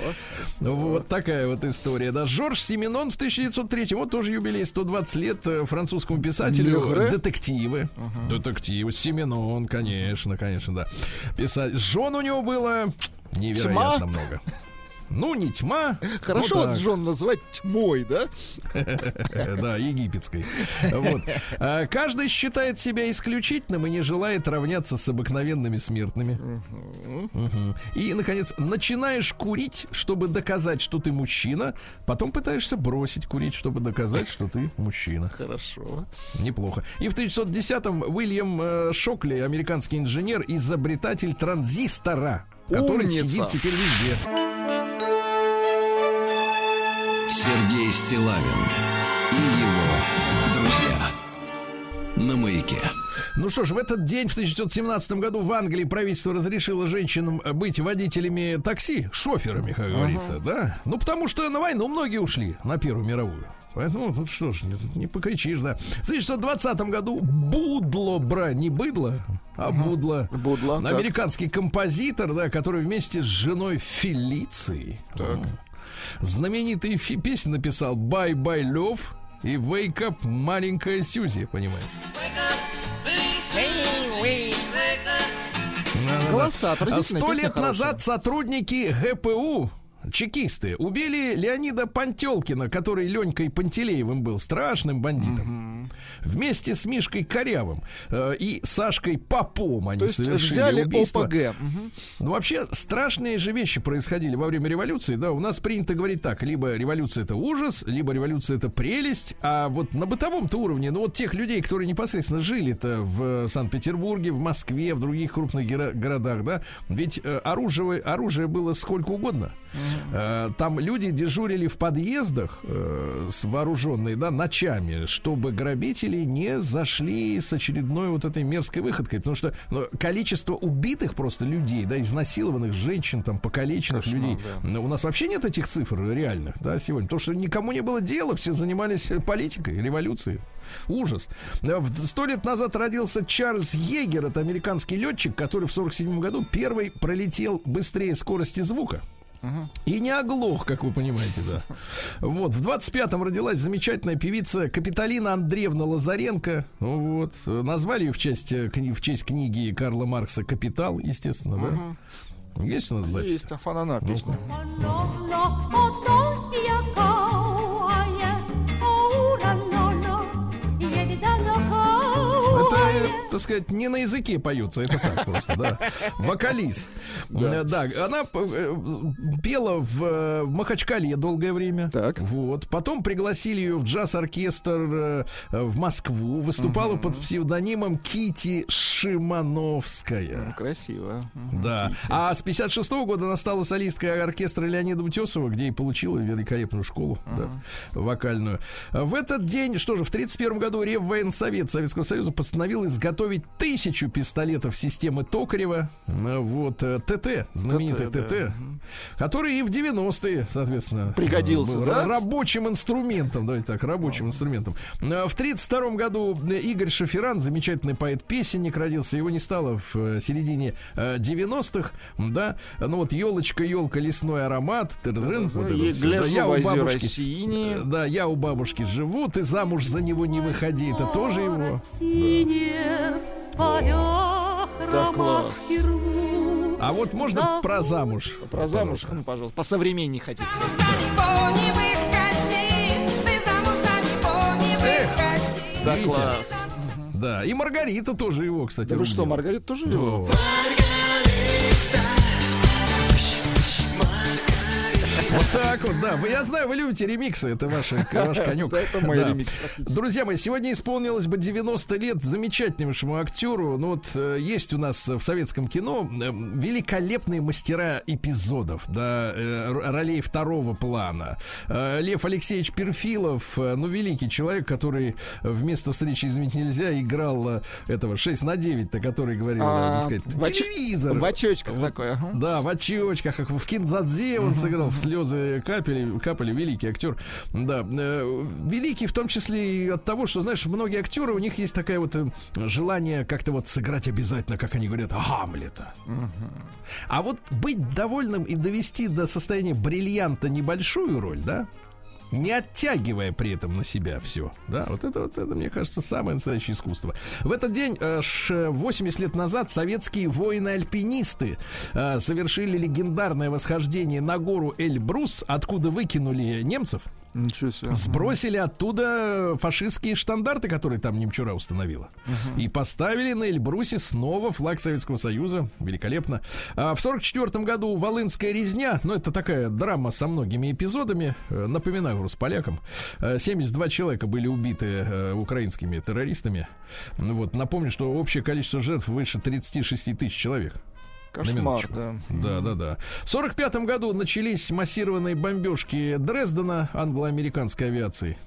Вот такая вот история. Да, Жорж Семенон в 1903 вот тоже юбилей 120 лет э, французскому писателю. Детективы. Детективы. Семенон, конечно, конечно, да. Писать. Жен у него было невероятно много. Ну, не тьма.
Хорошо
ну,
вот. Джон называть тьмой, да?
Да, египетской. Вот. А, Каждый считает себя исключительным и не желает равняться с обыкновенными смертными. И, наконец, начинаешь курить, чтобы доказать, что ты мужчина, потом пытаешься бросить курить, чтобы доказать, что ты мужчина.
Хорошо.
Неплохо. И в 1910-м Уильям э, Шокли, американский инженер, изобретатель транзистора, который сидит теперь везде.
Сергей Стилавин и его друзья. На маяке.
Ну что ж, в этот день, в 1917 году, в Англии правительство разрешило женщинам быть водителями такси, шоферами, как говорится, да? Ну, потому что на войну многие ушли, на Первую мировую. Поэтому тут что ж, не, не покричишь, да. В 1920 году Будло, бра, не быдло, а Будло.
Будло, так.
Американский композитор, да, который вместе с женой Фелицией м, знаменитые фи- песни написал «Bye Bye Love» и «Wake Up, маленькая Сьюзи», понимаешь?
Голоса,
А Сто лет
хорошая.
назад сотрудники ГПУ Чекисты убили Леонида Пантелкина, который Ленькой Пантелеевым был страшным бандитом. Вместе с Мишкой Корявым э, и Сашкой Попом они
То есть
совершили
взяли
убийство.
ОПГ.
Ну, вообще, страшные же вещи происходили во время революции. Да, у нас принято говорить так: либо революция это ужас, либо революция это прелесть. А вот на бытовом-то уровне, ну, вот тех людей, которые непосредственно жили-то в Санкт-Петербурге, в Москве, в других крупных городах, да, ведь э, оружие, оружие было сколько угодно. Э, там люди дежурили в подъездах э, вооруженные, да, ночами, чтобы грабители не зашли с очередной вот этой мерзкой выходкой. Потому что ну, количество убитых просто людей, да, изнасилованных женщин, там, покалеченных
Кошмар,
людей.
да.
Ну, У нас вообще нет этих цифр реальных, да, сегодня. Потому что никому не было дела, все занимались э, политикой, революцией. Ужас. Э, Сто лет назад родился Чарльз Егер, это американский летчик, который в 47 году первый пролетел быстрее скорости звука. И не оглох, как вы понимаете, да. Вот, в 25-м родилась замечательная певица Капиталина Андреевна Лазаренко. Ну Вот, назвали ее в честь, э, в честь книги Карла Маркса «Капитал», естественно, да. Есть у нас запись?
Есть Афанана песня.
Это, так сказать, не на языке поются, это так просто, да. Вокалист. Э, Да, она э, пела в э, в Махачкале долгое время.
Так.
Вот. Потом пригласили ее в джаз-оркестр в Москву. Выступала под псевдонимом Кити Шимановская.
Красиво.
Да. А с 56 года она стала солисткой оркестра Леонида Утесова, где и получила великолепную школу да, вокальную. В этот день, что же, в 31 году Реввоенсовет Советского Союза постановил изготовить тысячу пистолетов системы Токарева. А, Вот э, ТТ, знаменитый
ТТ,
ТТ,
да.
который и в 90-е, соответственно,
Пригодился,
был
да?
рабочим инструментом, давайте так, рабочим инструментом. А, В 32 году э, Игорь Шаферан, замечательный поэт-песенник, родился. Его не стало в э, середине э, 90-х, да. Ну вот елочка, елка, лесной аромат. вот это
И
всё. Да, я у бабушки.
синие.
э, Да, я у бабушки живу, ты замуж за него не выходи, это тоже его.
Да, класс.
А вот можно про замуж?
Про замуж, ну, пожалуйста. По современней хотите. Да, класс.
Да, и Маргарита тоже его, кстати.
Да вы что. Маргарита тоже
Да.
его?
Вот так вот, да. Я знаю, вы любите ремиксы, это ваш, ваш конек.
Это мой
Да.
ремикс.
Друзья мои, сегодня исполнилось бы 90 лет замечательнейшему актеру. Ну вот э, есть у нас в советском кино э, великолепные мастера эпизодов, да, э, ролей второго плана. Э, Лев Алексеевич Перфилов, ну великий человек, который вместо встречи «Изменить нельзя» играл этого 6 на 9-то, который говорил,
А,
так сказать,
в
телевизор.
В очочках такой, ага.
Да, в очечках, как в Киндзадзе он сыграл, в слезы капели, капали, великий актер. Да, э, великий в том числе и от того, что, знаешь, многие актеры, у них есть такое вот э, желание как-то вот сыграть обязательно, как они говорят, Гамлета. А вот быть довольным и довести до состояния бриллианта небольшую роль, да, не оттягивая при этом на себя все. Да, вот это, вот это, мне кажется, самое настоящее искусство. В этот день, э, ш- 80 лет назад, советские воины-альпинисты э, совершили легендарное восхождение на гору Эльбрус, откуда выкинули немцев,
Ничего себе.
сбросили оттуда фашистские штандарты, которые там Немчура установила. И поставили на Эльбрусе снова флаг Советского Союза. Великолепно. А в 44 году Волынская резня, ну это такая драма со многими эпизодами, Э, напоминаю просто полякам, Э, 72 человека были убиты э, украинскими террористами. Ну Вот, напомню, что общее количество жертв выше 36 тысяч человек.
Кошмар, да.
Да, да, да. В сорок пятом году начались массированные бомбежки Дрездена англо-американской авиацией.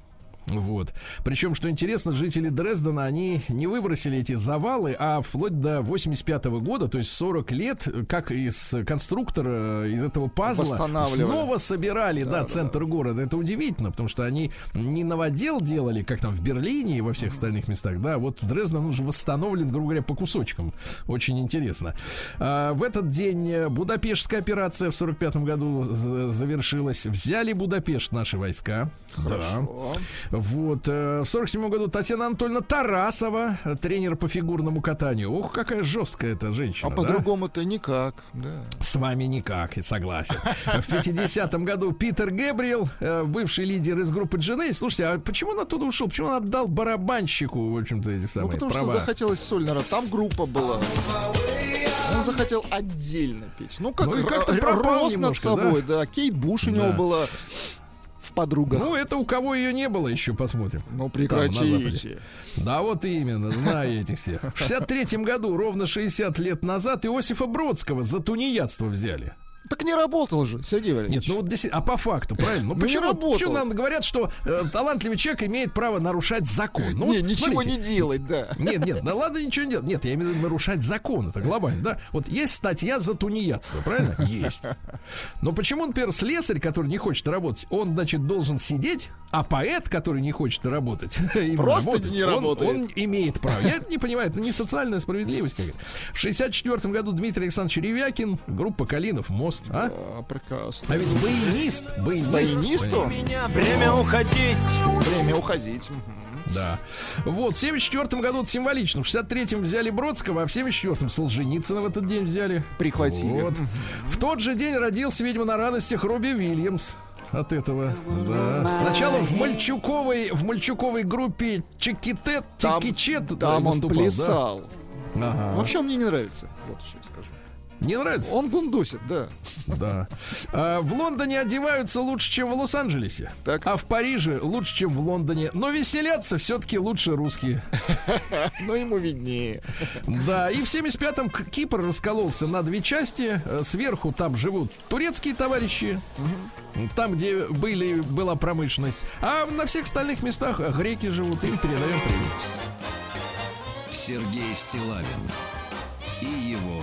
Вот. Причем, что интересно, жители Дрездена, они не выбросили эти завалы, а вплоть до 85 года, то есть 40 лет, как из конструктора, из этого пазла, снова собирали, да,
Да, да,
центр города. Это удивительно, потому что они не новодел делали, как там в Берлине и во всех остальных местах, да, вот Дрезден, он уже восстановлен, грубо говоря, по кусочкам. Очень интересно. А, в этот день э, Будапештская операция в 45 году завершилась. Взяли Будапешт наши войска. Да. Вот. э, В 47 году Татьяна Анатольевна Тарасова, э, тренер по фигурному катанию. Ух, какая жесткая эта женщина.
А
да?
по-другому-то никак, да.
С вами никак, и согласен. В 50-м году Питер Гэбриэл, э, бывший лидер из группы Дженей. Слушайте, а почему он оттуда ушел? Почему он отдал барабанщику, в общем-то, эти
Ну,
самые
потому
права?
что захотелось сольно, там группа была. Он захотел отдельно петь. Ну, как
Ну, пропал
рос над
немножко,
собой, да. Кейт Буш у него
Да.
была в подругах.
Ну, это у кого ее не было, еще посмотрим.
Ну,
Там,
прекратите.
Да, вот именно, знаю этих всех. В 63 году, ровно 60 лет назад, Иосифа Бродского за тунеядство взяли.
Так не работал же, Сергей Валерьевич.
Нет, ну вот действительно, а по факту, правильно? Ну
Ну, не
почему,
работал.
почему нам говорят, что э, талантливый человек имеет право нарушать закон? Ну,
не,
вот
ничего
смотрите.
не делать, да.
Нет, нет, да ладно, ничего не делать. Нет, я имею в виду нарушать закон, это глобально, да? Вот есть статья за тунеядство, правильно? Есть. Но почему, например, слесарь, который не хочет работать, он, значит, должен сидеть, а поэт, который не хочет работать,
Просто
работать,
не
он-
работает.
Он, имеет право. Я не понимаю, это не социальная справедливость какая-то. В 64 году Дмитрий Александрович Ревякин, группа Калинов, мост, а?
А, прекрасно.
А ведь баянист, баянист.
Баянисту
Время уходить.
время уходить.
Да. Вот, в 74 году это символично. В 63-м взяли Бродского, а в 74-м Солженицына в этот день взяли.
Прихватили.
Вот. В тот же день родился, видимо, на радостях Робби Вильямс. От этого, да. Сначала в Мальчуковой, в Мальчуковой группе Чекитет,
Там,
Тикичет
там он
выступал,
плясал.
да? Ага.
Вообще он мне не нравится. Вот что я скажу.
Не нравится?
Он гундосит, да.
Да. А, в Лондоне одеваются лучше, чем в Лос-Анджелесе.
Так.
А в Париже лучше, чем в Лондоне. Но веселятся все-таки лучше русские.
Но ему виднее.
Да, и в 75-м К- Кипр раскололся на две части. Э, Сверху там живут турецкие товарищи, там, где были, была промышленность. А на всех остальных местах греки живут. Им передаем привет.
Сергей Стилавин и его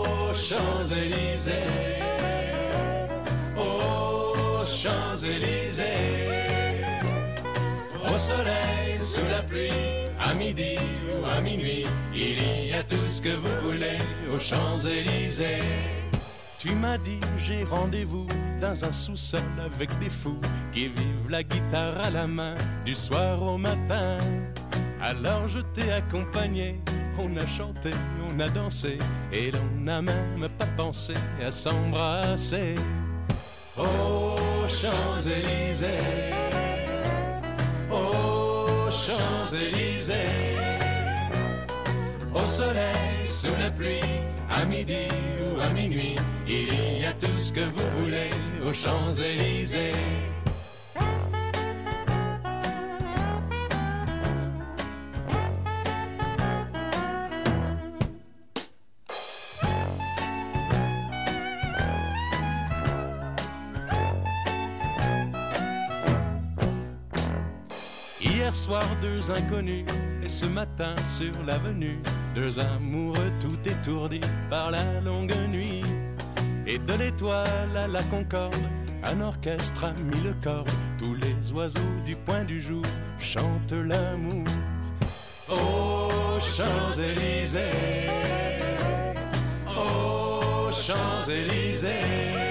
Champs-Élysées, aux Champs-Élysées, au soleil, sous la pluie, à midi ou à minuit, il y a tout ce que vous voulez aux Champs-Élysées. Tu m'as dit j'ai rendez-vous dans un sous-sol avec des fous qui vivent la guitare à la main du soir au matin. Alors je t'ai accompagné, on a chanté, on a dansé et l'on n'a même pas pensé à s'embrasser. Aux Champs-Élysées, aux Champs-Élysées, au soleil, sous la pluie, à midi ou à minuit, il y a tout ce que vous voulez aux Champs-Élysées. Soir, deux inconnus, et ce matin sur l'avenue, deux amoureux tout étourdis par la longue nuit. Et de l'étoile à la concorde, un orchestre a mis le corps. Tous les oiseaux du point du jour chantent l'amour. Aux Champs-Élysées, aux Champs-Élysées.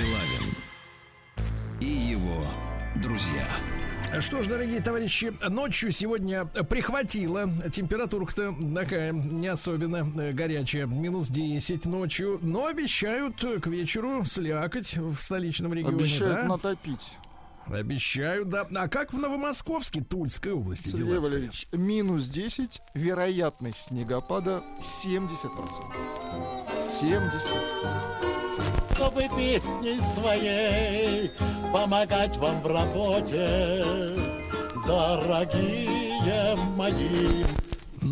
Стилавин и его друзья.
Что ж, дорогие товарищи, ночью сегодня прихватило. Температура-то такая не особенно э, горячая. Минус 10 ночью. Но обещают к вечеру слякоть в столичном регионе.
Обещают
да?
натопить.
Обещают, да. А как в Новомосковске, Тульской области
Сергей
дела?
Валерьевич, минус 10, вероятность снегопада 70%. 70%.
Чтобы песней своей помогать вам в работе, дорогие мои.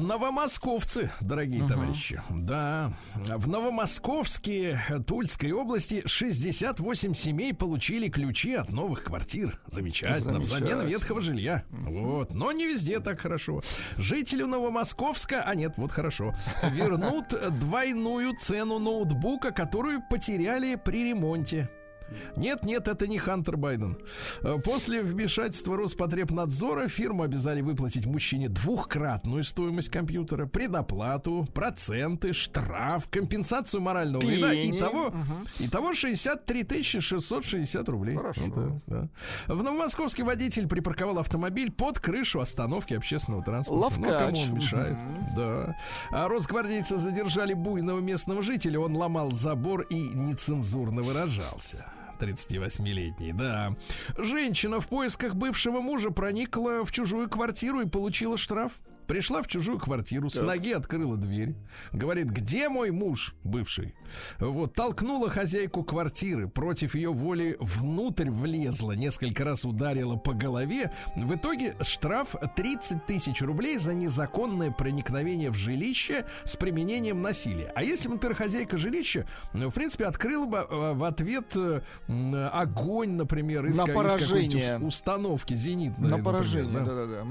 Новомосковцы, дорогие товарищи. Да, в Новомосковске Тульской области 68 семей получили ключи от новых квартир. Замечательно. Взамен
Замечательно.
ветхого жилья. Вот. Но не везде так хорошо. Жителю Новомосковска, а нет, вот хорошо, вернут двойную цену ноутбука, которую потеряли при ремонте. Нет, нет, это не Хантер Байден. Э, После вмешательства Роспотребнадзора фирму обязали выплатить мужчине двухкратную стоимость компьютера, предоплату, проценты, штраф, компенсацию морального вреда.
Пени.
Итого, итого 63 660 рублей.
Хорошо.
Вот, да. В Новомосковске водитель припарковал автомобиль под крышу остановки общественного транспорта. Ну,
Лавкач.
кому он мешает? Да. А росгвардейцы задержали буйного местного жителя. Он ломал забор и нецензурно выражался. 38-летний, да. Женщина в поисках бывшего мужа проникла в чужую квартиру и получила штраф. Пришла в чужую квартиру, с ноги открыла дверь. Говорит, где мой муж бывший? Вот, толкнула хозяйку квартиры, против ее воли внутрь влезла, несколько раз ударила по голове. В итоге штраф 30 тысяч рублей за незаконное проникновение в жилище с применением насилия. А если, например, хозяйка жилища, ну, в принципе, открыла бы э, в ответ э, огонь, например, из,
На
из какой-нибудь установки зенитной.
На поражение,
да?
да-да-да.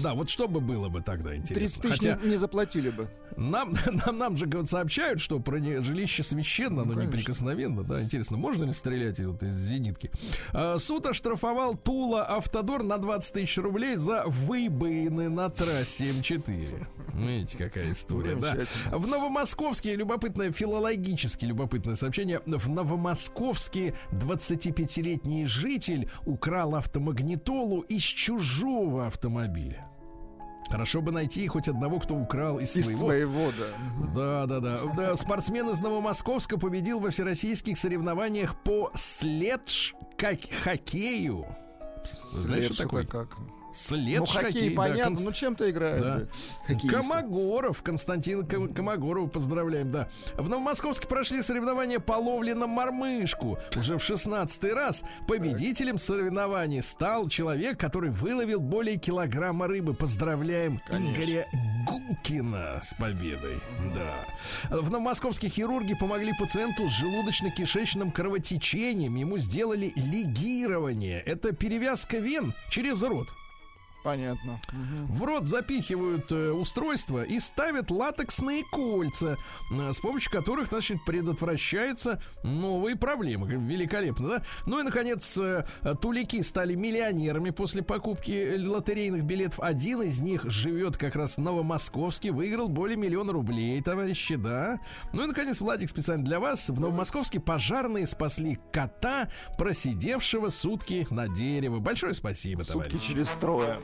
Да, вот что бы было бы тогда
30
интересно.
тысяч
Хотя
не, не заплатили бы.
нам, нам, нам же говорят, сообщают, что про не- жилище священно, но
конечно.
неприкосновенно. Да, интересно, можно ли стрелять вот из зенитки? А, суд оштрафовал Тула Автодор на 20 тысяч рублей за выбоины на трассе М4. Видите, какая история, да. В Новомосковске, любопытное, филологически любопытное сообщение, в Новомосковске 25-летний житель украл автомагнитолу из чужого автомобиля. Хорошо бы найти хоть одного, кто украл из
Из
своего.
своего, да.
Да, да, да. Да, спортсмен из Новомосковска победил во всероссийских соревнованиях по следж-хоккею. Знаешь, что такое?
как?
Следж
Ну, хоккей,
да,
понятно,
конст-
ну чем-то играют.
Да.
да.
Комогоров, Константин Ком- Комогорова, поздравляем, да. В Новомосковске прошли соревнования по ловле на мормышку. Уже в 16 раз победителем соревнований стал человек, который выловил более килограмма рыбы. Поздравляем Игоря Гулкина с победой. Да. В Новомосковске хирурги помогли пациенту с желудочно-кишечным кровотечением. Ему сделали лигирование. Это перевязка вен через рот.
Понятно.
В рот запихивают э, устройство и ставят латексные кольца, э, с помощью которых, значит, предотвращаются новые проблемы. Великолепно, да? Ну и, наконец, э, э, тулики стали миллионерами после покупки лотерейных билетов. Один из них живет как раз в Новомосковске, выиграл более миллиона рублей, товарищи, да? Ну и, наконец, Владик, специально для вас. В Новомосковске пожарные спасли кота, просидевшего сутки на дерево. Большое спасибо,
Сутки
товарищи.
через трое.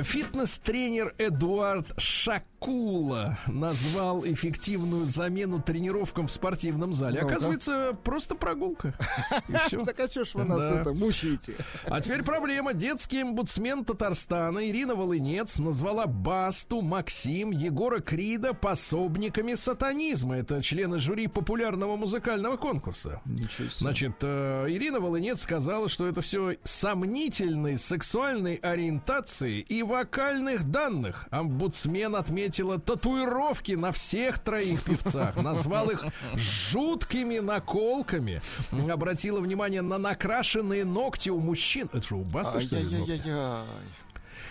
Фитнес-тренер Эдуард Шакула назвал эффективную замену тренировкам в спортивном зале.
Ну-ка.
Оказывается, просто прогулка. И все.
Так а что ж вы нас
Да.
это мучаете?
А теперь проблема. Детский омбудсмен Татарстана Ирина Волынец назвала Басту, Максим, Егора Крида пособниками сатанизма. Это члены жюри популярного музыкального конкурса.
Ничего себе.
Значит, э, Ирина Волынец сказала, что это все сомнительной сексуальной ориентации и вокальных данных. Омбудсмен отметила татуировки на всех троих певцах, назвал их жуткими наколками, обратила внимание на накрашенные ногти у мужчин. Это что, у Басты, что ли, ногти?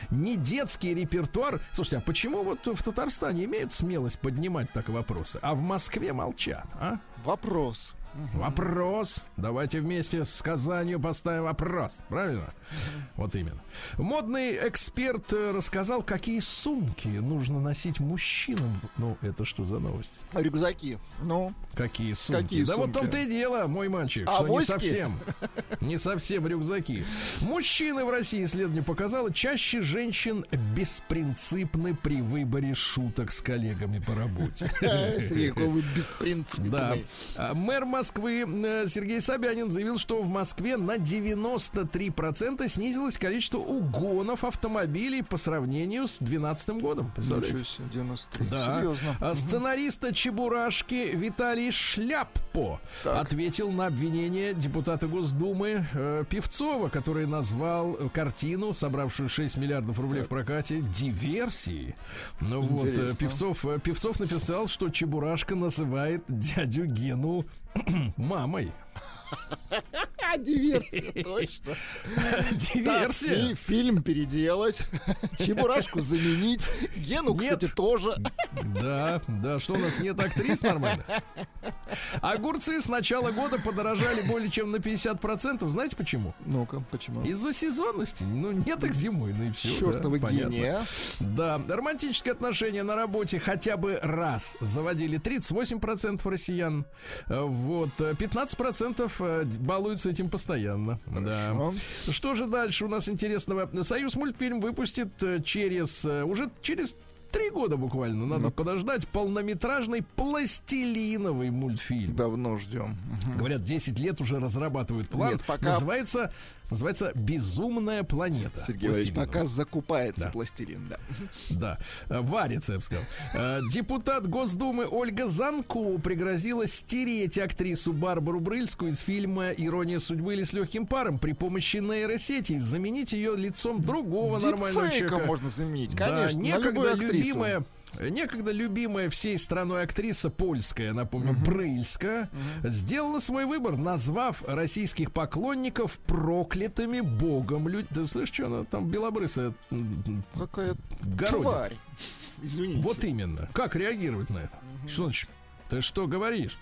Не детский репертуар. Слушайте, а почему вот в Татарстане имеют смелость поднимать так вопросы, а в Москве молчат, а?
Вопрос.
Вопрос. Давайте вместе с Казанью поставим вопрос. Правильно? Вот именно. Модный эксперт э, рассказал, какие сумки нужно носить мужчинам. Ну, это что за новость?
Рюкзаки. Ну,
Какие сумки?
Какие
да вот в
сумки?
том-то и дело, мой мальчик,
А
что не
авоськи?
совсем. Не совсем рюкзаки. Мужчины в России исследование показало, чаще женщин беспринципны при выборе шуток с коллегами по работе.
Сергей, какой вы беспринципный.
Да. А, Мэр Москвы э, Сергей Собянин заявил, что в Москве на 93% снизилось количество угонов автомобилей по сравнению с 2012 годом. Представляете?
Себе, 93.
Да.
Серьезно.
А Сценариста Чебурашки Виталий Шляппо
Так.
ответил на обвинение депутата Госдумы э, Певцова, который назвал картину, собравшую 6 миллиардов рублей в прокате, диверсией. Ну вот, э. Певцов, э, Певцов написал, что Чебурашка называет дядю Гену мамой.
Диверсия, точно.
Диверсия.
И фильм переделать, Чебурашку заменить, Гену, кстати, тоже.
Да, да, что у нас нет актрис нормальных? Огурцы с начала года подорожали более чем на 50%. Знаете почему?
Ну-ка, почему?
Из-за сезонности. Ну, нет их зимой, ну и все.
Чёртовы гении, а.
Да, романтические отношения на работе хотя бы раз заводили 38% россиян. Э, Вот, э, 15% э, балуются этим постоянно. Да. Что же дальше у нас интересного? Союз мультфильм выпустит э, через э, уже через три года буквально. Надо
Ну.
подождать полнометражный пластилиновый мультфильм.
Давно ждем. Мгм.
Говорят, 10 лет уже разрабатывают план.
Нет, пока-
Называется, называется «Безумная планета».
Сергей Валерьевич, пока закупается
Да.
пластилин, да.
Да, Э, варится, я бы сказал. Э, Депутат Госдумы Ольга Занкова пригрозила стереть актрису Барбару Брыльскую из фильма «Ирония судьбы» или «С легким паром» при помощи нейросети заменить ее лицом другого нормального
Дипфейком
человека.
можно заменить,
Да,
конечно, на
некогда любимая Некогда любимая всей страной актриса польская, напомню, Брыльска, сделала свой выбор, назвав российских поклонников проклятыми богом. Людь... Ты слышишь, что она там белобрысая
Какая
городит?
тварь. Извините.
Вот именно. Как реагировать на это? Что значит? Ты что говоришь?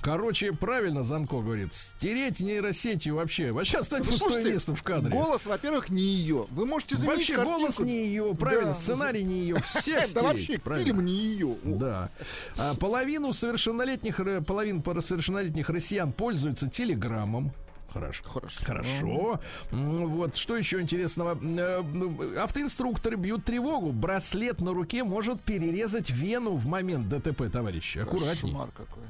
Короче, правильно Занко говорит. Стереть нейросетью вообще. Вообще оставь
Ну,
пустое
слушайте,
место в кадре.
Голос, во-первых, не ее. Вы можете заменить
Вообще
картинку.
голос не ее, правильно,
Да,
сценарий не ее, всех
Да
стереть.
вообще
правильно.
фильм не ее.
Да. А половину совершеннолетних, половину пара- совершеннолетних россиян пользуются телеграммом. Хорошо.
Хорошо.
Хорошо. Вот, что еще интересного? Э, м, Автоинструкторы бьют тревогу. Браслет на руке может перерезать вену в момент ДТП, товарищи. Аккуратней.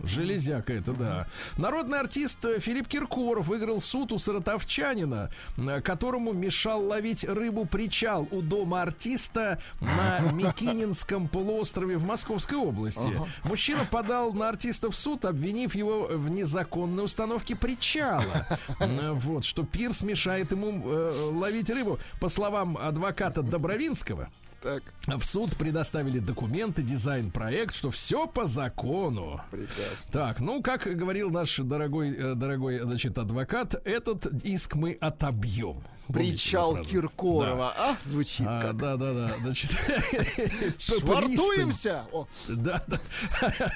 Железяка это, да. Народный артист э, Филипп Киркоров выиграл суд у саратовчанина, э, которому мешал ловить рыбу причал у дома артиста на Микининском полуострове в Московской области. Мужчина подал на артиста в суд, обвинив его в незаконной установке причала. Э, Вот, что пирс мешает ему э, ловить рыбу. По словам адвоката Добровинского,
Так,
в суд предоставили документы, дизайн-проект, что все по закону.
прекрасно.
Так, ну, как говорил наш дорогой, э, дорогой, значит, адвокат, этот иск мы отобьем.
Причал? Киркорова. А, звучит
А,
как.
да, да, да. Значит.
Швартуемся!
Да, да.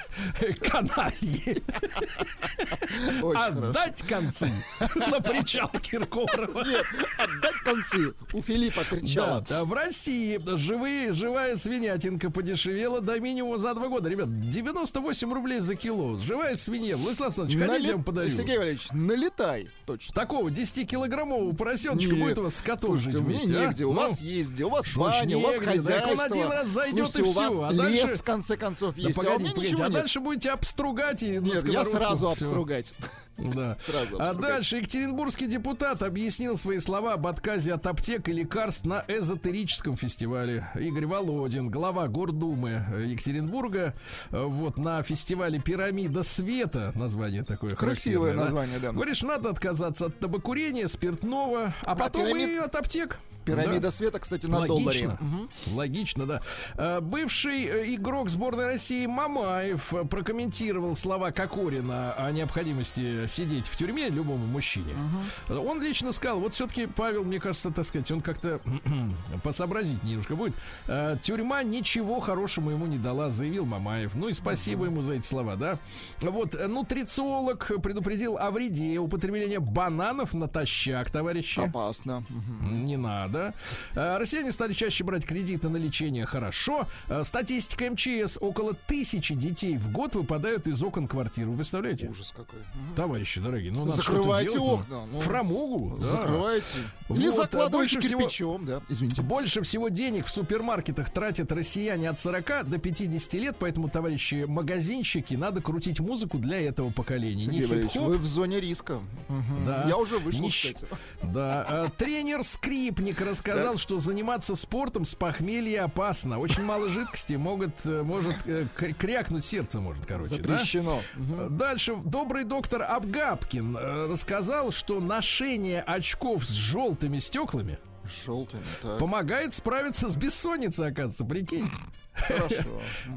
Хорошо.
Отдать концы на причал Киркорова.
Нет, отдать концы. У Филиппа
Да,
кричала.
да, в России живые, живая свинятинка подешевела до минимума за два года. Ребят, 98 рублей за кило. Живая свинья. Владислав Александрович, хотите, я вам подарю?
Сергей Валерьевич, налетай. Точно.
Такого 10-килограммового поросеночка У вас с котом жить
мне
вместе, а?
негде. У
Ну,
вас есть где, у вас баня, у вас хозяйство.
он один раз зайдет
Слушайте,
и
у вас
а дальше-
лес, в конце концов,
Да
есть. а у
погодите,
меня
погодите, а дальше будете обстругать и
Нет, я сразу обстругать.
Да.
Сразу
а дальше екатеринбургский депутат объяснил свои слова об отказе от аптек и лекарств на эзотерическом фестивале. Игорь Володин, глава Гордумы э, Екатеринбурга, э, вот на фестивале «Пирамида света», название такое
Красивое
характерное, да,
название, да.
Говоришь, надо отказаться от табакурения, спиртного, а потом
пирамид-
и от аптек.
Пирамида
Да.
света, кстати, на долларе.
Логично.
Мгм.
Логично, да. Э, Бывший э, игрок сборной России Мамаев э, прокомментировал слова Кокорина о необходимости сидеть в тюрьме любому мужчине. Он лично сказал, вот все-таки Павел, мне кажется, так сказать, он как-то посообразить немножко будет. Э, Тюрьма ничего хорошему ему не дала, заявил Мамаев. Ну и спасибо ему за эти слова, да. Вот, нутрициолог предупредил о вреде употребления бананов натощак, товарищи.
Опасно. Мгм.
Не надо. Э, Россияне стали чаще брать кредиты на лечение. Хорошо. Э, Статистика МЧС. Около тысячи детей в год выпадают из окон квартир. Вы представляете?
Ужас какой.
Товарищи дорогие, ну надо
Закрывайте
делать,
окна,
ну. Фрамугу. да.
Закрывайте. Или
Вот, а
закладывайте
больше всего-
кирпичом, да. Извините.
Больше всего денег в супермаркетах тратят россияне от 40 до 50 лет, поэтому, товарищи магазинщики, надо крутить музыку для этого поколения.
Сергей
Не
Валерьевич, вы в зоне риска. Мгм.
Да.
Я уже вышел,
Нищ-
кстати.
Да, э, рассказал, что заниматься спортом с похмелья опасно. Очень мало жидкости, могут, э, может э, крякнуть сердце, может, короче, да?
Запрещено. Мгм.
Э, Дальше добрый доктор Абгапкин э, рассказал, что ношение очков с желтыми стеклами
Желтыми, так.
помогает справиться с бессонницей, оказывается, прикинь.
Хорошо.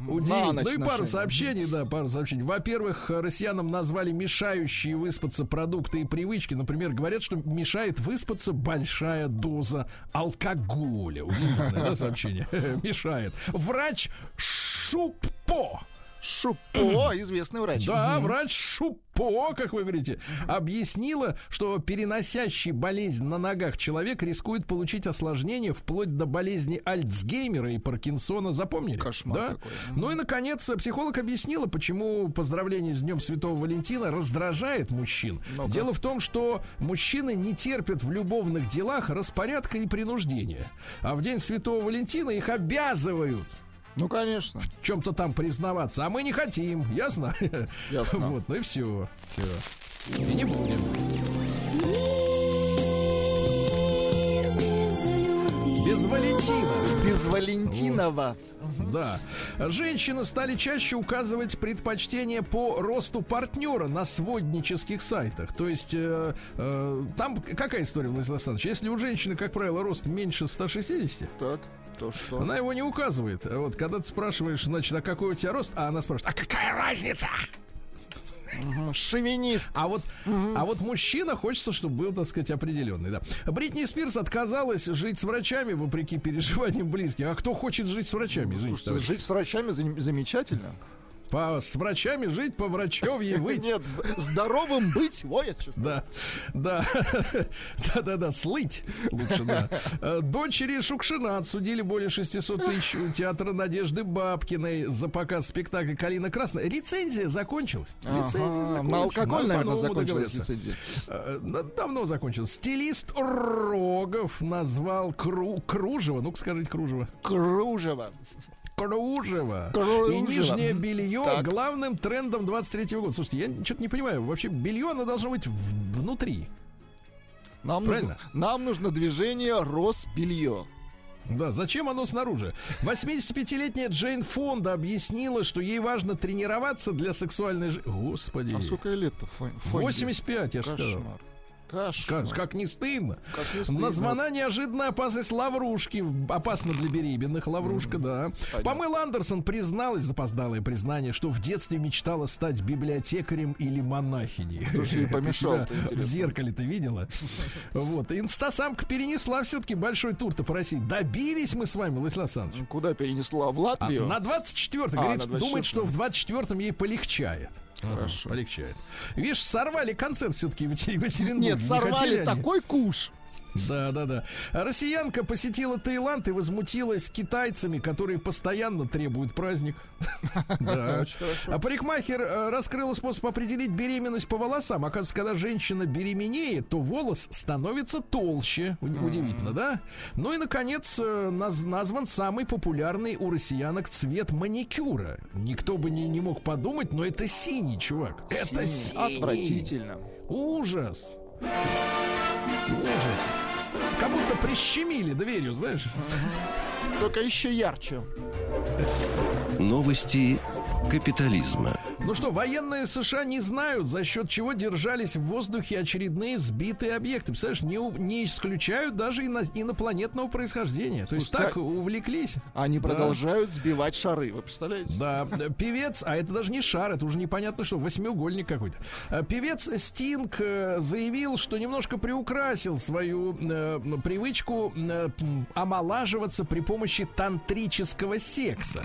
Удивительно. Ну и пару сообщений, да, пару сообщений. Во-первых, россиянам назвали мешающие выспаться продукты и привычки. Например, говорят, что мешает выспаться большая доза алкоголя. Удивительное, да, сообщение? Мешает. Врач Шупо.
Шупо, известный врач.
Да, врач Шупо, как вы говорите, объяснила, что переносящий болезнь на ногах человек рискует получить осложнения вплоть до болезни Альцгеймера и Паркинсона. Запомнили?
Кошмар
да?
какой.
Ну и, наконец, психолог объяснила, почему поздравление с Днем Святого Валентина раздражает мужчин.
Ну-ка.
Дело в том, что мужчины не терпят в любовных делах распорядка и принуждения. А в День Святого Валентина их обязывают
Ну, конечно.
в чем-то там признаваться, а мы не хотим, ясно?
Ясно.
Вот, ну и все. все. И не будем. Без Валентина.
Без Валентинова.
Да. Женщины стали чаще указывать предпочтение по росту партнера на своднических сайтах. То есть э, э, там какая история, Владислав Александрович? Если у женщины, как правило, рост меньше 160,
Так, то что?
она его не указывает. А Вот когда ты спрашиваешь, значит, а какой у тебя рост? А она спрашивает, а какая разница?
Мгм. Шовинист.
А вот, а вот мужчина хочется, чтобы был, так сказать, определенный, да. Бритни Спирс отказалась жить с врачами вопреки переживаниям близких. А кто хочет жить с врачами? Извините,
Слушайте, жить с врачами зам- замечательно.
По, с врачами жить, по врачевье выть.
Нет, здоровым быть. Ой, я
Да, да, да, да, да, слыть лучше, да. Э, Дочери Шукшина отсудили более 600 тысяч у театра Надежды Бабкиной за показ спектакля «Калина Красная». Рецензия закончилась. Рецензия закончилась.
На алкоголь, наверное, закончилась лицензия.
Э, да, Давно закончил. Стилист Рогов назвал кру- Кружево. Ну-ка скажите Кружево.
Кружево.
Кружево.
Кружево.
И нижнее белье
Так.
главным трендом 23 года. Слушайте, я что-то не понимаю. Вообще белье оно должно быть в- внутри.
Нам
Правильно?
нужно, нам нужно движение Росбелье.
Да, зачем оно снаружи? 85-летняя Джейн Фонда объяснила, что ей важно тренироваться для сексуальной жизни. Господи.
А сколько лет-то? Фон- Фонде?
85, я же сказал. Как, как не стыдно.
Как не стыдно.
Названа неожиданная опасность лаврушки. Опасно для беременных лаврушка, да.
Понятно.
Памела Андерсон призналась, запоздалое признание, что в детстве мечтала стать библиотекарем или монахиней. Себя
интересно?
В зеркале ты видела? Вот. Инстасамка перенесла все-таки большой тур-то по России. Добились мы с вами, Владислав Александрович.
Куда перенесла? В
А,
Латвию?
на 24
А,
говорит,
на
думает,
24-м.
что в 24-м ей полегчает.
Хорошо.
Полегчает. Видишь, сорвали концерт все-таки Екатеринбурге.
Нет,
Не
сорвали
они.
такой куш.
Да, да, да. Россиянка посетила Таиланд и возмутилась китайцами, которые постоянно требуют праздник. Да. А парикмахер э, раскрыла способ определить беременность по волосам. Оказывается, когда женщина беременеет, то волос становится толще. Удивительно, да? Ну и, наконец, э, наз- назван самый популярный у россиянок цвет маникюра. Никто бы не, не мог подумать, но это синий, чувак. Это синий.
Отвратительно.
Ужас. Ужас. Как будто прищемили дверью, знаешь?
Только еще ярче.
Новости капитализма.
Ну что, военные США не знают, за счет чего держались в воздухе очередные сбитые объекты. Представляешь, не, у- не исключают даже ино- инопланетного происхождения. То есть
Пустя-
так увлеклись.
Они
Да.
продолжают сбивать шары, вы представляете?
Да, э, певец, а это даже не шар, это уже непонятно что, восьмиугольник какой-то. Э, Певец Стинг э, заявил, что немножко приукрасил свою э, привычку э, омолаживаться при помощи тантрического секса.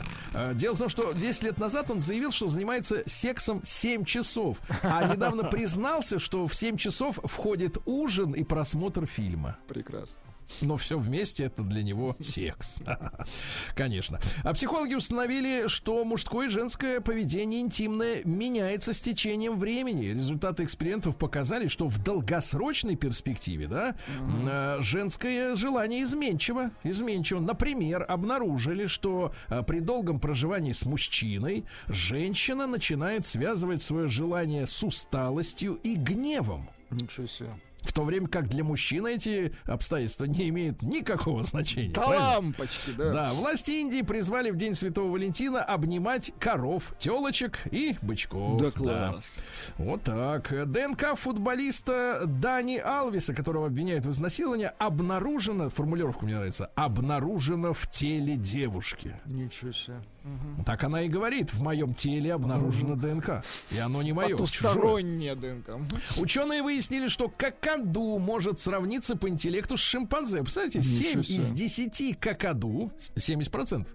Дело в том, что 10 лет назад он заявил, что занимается сексом 7 часов, а недавно признался, что в 7 часов входит ужин и просмотр фильма.
Прекрасно.
Но все вместе это для него секс. Конечно. А психологи установили, что мужское и женское поведение интимное меняется с течением времени. Результаты экспериментов показали, что в долгосрочной перспективе, да, э, женское желание изменчиво. Изменчиво. Например, обнаружили, что э, при долгом проживании с мужчиной женщина начинает связывать свое желание с усталостью и гневом.
Ничего себе.
В то время как для мужчины эти обстоятельства не имеют никакого значения.
Да лампочки, да.
Да, власти Индии призвали в День Святого Валентина обнимать коров, телочек и бычков.
Да класс.
Вот так. ДНК футболиста Дани Алвиса, которого обвиняют в изнасиловании, обнаружено, формулировка мне нравится, обнаружено в теле девушки.
Ничего себе.
Так она и говорит, в моем теле обнаружено ДНК. И оно не мое.
Потусторонняя ДНК.
Ученые выяснили, что какаду может сравниться по интеллекту с шимпанзе. Представляете, 7
себе.
из 10 какаду, 70%,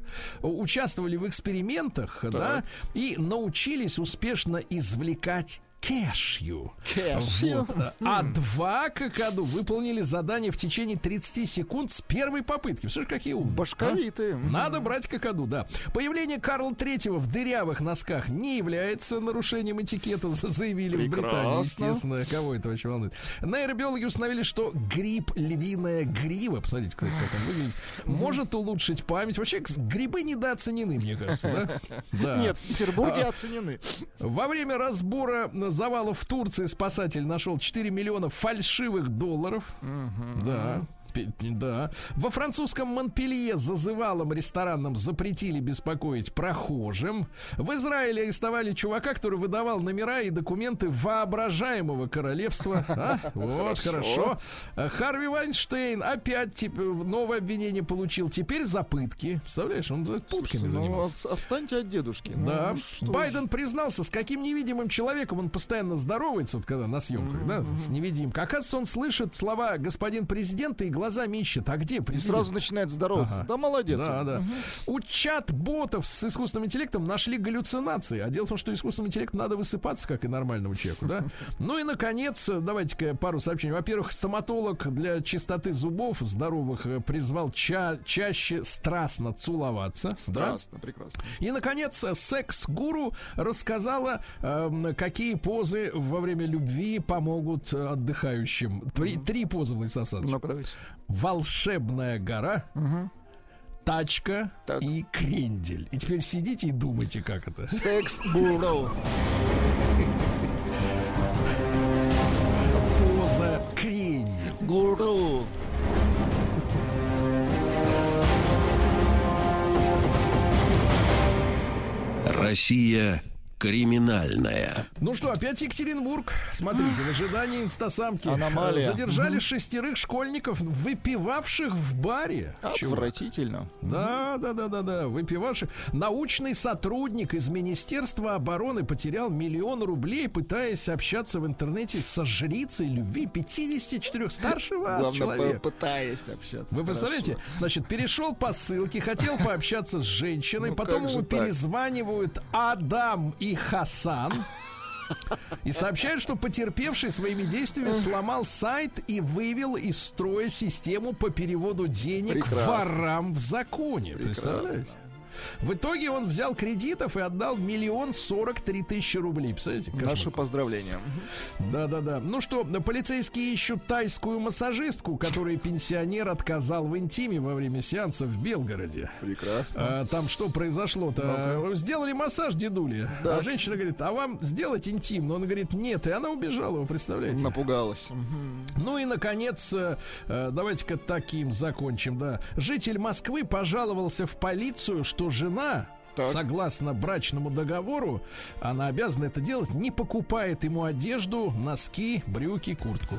участвовали в экспериментах, да, и научились успешно извлекать кэшью.
Кэшью?
Вот. А два какаду выполнили задание в течение 30 секунд с первой попытки. Слышишь, какие умные. а?
Башковитые.
Надо брать какаду, да. Появление Карла Третьего в дырявых носках не является нарушением этикета, за- заявили в Британии,
Прекрасно.
естественно. Кого это очень волнует? Нейробиологи установили, что гриб львиная грива, посмотрите, кстати, как он выглядит, может улучшить память. Вообще, грибы недооценены, мне кажется, да? Да.
Нет, в Петербурге
А.
оценены.
Во время разбора завалов в Турции спасатель нашел 4 миллиона фальшивых долларов. Да. Да. Во французском Монпелье зазывалом ресторанам запретили беспокоить прохожим. В Израиле арестовали чувака, который выдавал номера и документы воображаемого королевства. А? Вот, хорошо. А Харви Вайнштейн опять тип- новое обвинение получил. Теперь за пытки. Представляешь, он за пытками
Ну,
занимался.
от- отстаньте от дедушки. Ну,
Да.
что
Байден признался, с каким невидимым человеком он постоянно здоровается, вот когда на съемках, да, с невидимкой. Оказывается, он слышит слова господин президента и глазами ищет. А где
И
президент?
сразу начинает здороваться.
Ага.
Да, молодец.
Да,
он.
да. У чат-ботов с искусственным интеллектом нашли галлюцинации. А дело в том, что искусственному интеллекту надо высыпаться, как и нормальному человеку, да? Ну и, наконец, давайте-ка пару сообщений. Во-первых, стоматолог для чистоты зубов здоровых э, призвал ча- чаще страстно целоваться. да?
Страстно, прекрасно.
И, наконец, секс-гуру рассказала, эм, какие позы во время любви помогут э, отдыхающим. Три, три позы, Владислав Александрович.
Давайте.
Волшебная гора, тачка
Так.
и крендель. И теперь сидите и думайте, как это.
Секс-гуру.
Поза крендель.
Гуру.
Россия криминальная.
Ну что, опять Екатеринбург. Смотрите, в ожидании инстасамки
Аномалия.
задержали шестерых школьников, выпивавших в баре.
Отвратительно.
Да, да, да, да, да. Выпиваши. Научный сотрудник из Министерства обороны потерял миллион рублей, пытаясь общаться в интернете со жрицей любви 54 старше вас
Главное,
человек.
по- пытаясь общаться.
Вы представляете,
Хорошо.
значит, перешел по ссылке, хотел пообщаться с женщиной,
Ну,
потом
так?
перезванивают Адам и Хасан. И сообщают, что потерпевший своими действиями сломал сайт и вывел из строя систему по переводу денег
Прекрасно.
ворам в законе.
Прекрасно.
Представляете? В итоге он взял кредитов и отдал миллион сорок три тысячи рублей. Представляете? Кошмар.
Наши поздравления.
Да-да-да. Ну что, полицейские ищут тайскую массажистку, которой пенсионер отказал в интиме во время сеанса в Белгороде.
Прекрасно.
А, там что произошло-то? Сделали массаж дедуле. А женщина говорит, а вам сделать интим? Но он говорит, нет. И она убежала, вы представляете?
Напугалась.
Ну и, наконец, э, э, давайте-ка таким закончим, да. Житель Москвы пожаловался в полицию, что жена
Так.
согласно брачному договору, она обязана это делать, не покупает ему одежду, носки, брюки, куртку.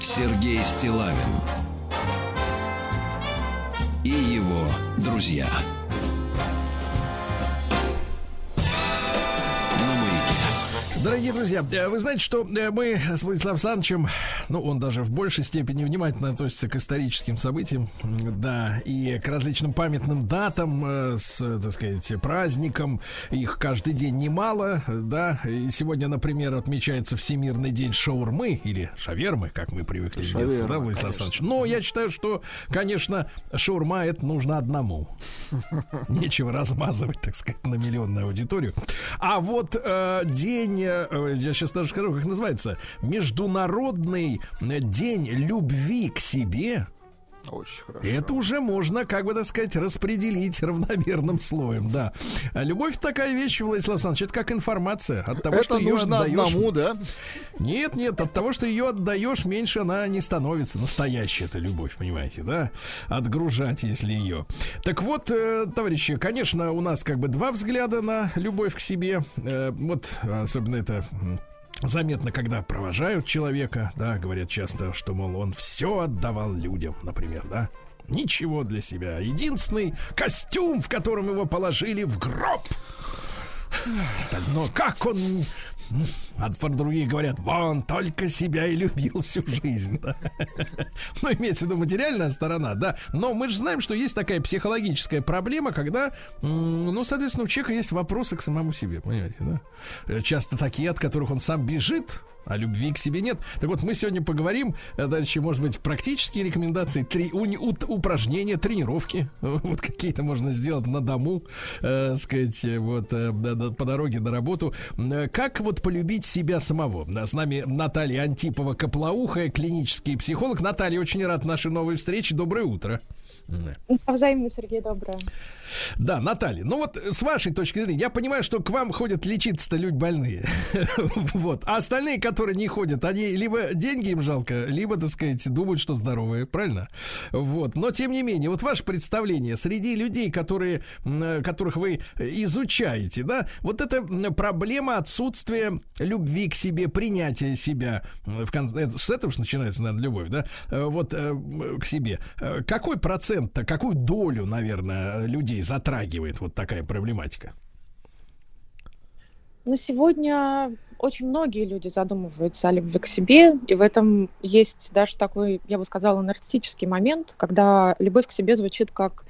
Сергей Стилавин и его друзья.
Дорогие друзья, э, вы знаете, что э, мы с Владиславом Санычем, ну, он даже в большей степени внимательно относится к историческим событиям, да, и к различным памятным датам, э, с, так сказать, праздникам. Их каждый день немало, да. И сегодня, например, отмечается Всемирный день шаурмы или шавермы, как мы привыкли
Шаверма,
делать, да, Владислав
конечно.
Саныч? Но я считаю, что, конечно, шаурма это нужно одному. Нечего размазывать, так сказать, на миллионную аудиторию. А вот э, день, э, я сейчас даже скажу, как называется, Международный день любви к себе.
Очень хорошо.
Это уже можно, как бы так сказать, распределить равномерным слоем, да. А любовь такая вещь, Владислав Александрович, это как информация. От того, что
Это
ее
нужно
отдаешь...
одному, да?
Нет, нет, от того, что ее отдаешь, меньше она не становится. Настоящая эта любовь, понимаете, да? Отгружать, если ее. Так вот, э, товарищи, конечно, у нас как бы два взгляда на любовь к себе. Э, вот, особенно это Заметно, когда провожают человека, да, говорят часто, что, мол, он все отдавал людям, например, да. Ничего для себя. Единственный костюм, в котором его положили в гроб. Остальное, как он... А про другие говорят, вон, только себя и любил всю жизнь. да. Ну, имеется в виду материальная сторона, да. Но мы же знаем, что есть такая психологическая проблема, когда, ну, соответственно, у человека есть вопросы к самому себе, понимаете, да. Э, Часто такие, от которых он сам бежит, а любви к себе нет. Так вот, мы сегодня поговорим, э, дальше, может быть, практические рекомендации, три, уни- ут- упражнения, тренировки, вот какие-то можно сделать на дому, э, сказать, э, вот, э, по дороге на работу. Э, Как вот полюбить себя самого? С нами Наталья Антипова-Коплоухая, клинический психолог. Наталья, очень рад нашей новой встрече. Доброе утро.
Взаимно, Сергей, доброе.
Да, Наталья, ну вот с вашей точки зрения, я понимаю, что к вам ходят лечиться-то люди больные. Вот. А остальные, которые не ходят, они либо деньги им жалко, либо, так сказать, думают, что здоровые, правильно? Вот. Но, тем не менее, вот ваше представление среди людей, которые, м, которых вы изучаете, да, вот эта проблема отсутствия любви к себе, принятия себя, в конце, с этого же начинается, наверное, любовь, да, Э, вот э, к себе. Э, Какой процент-то, какую долю, наверное, людей затрагивает вот такая проблематика?
Но сегодня очень многие люди задумываются о любви к себе, и в этом есть даже такой, я бы сказала, нарциссический момент, когда любовь к себе звучит как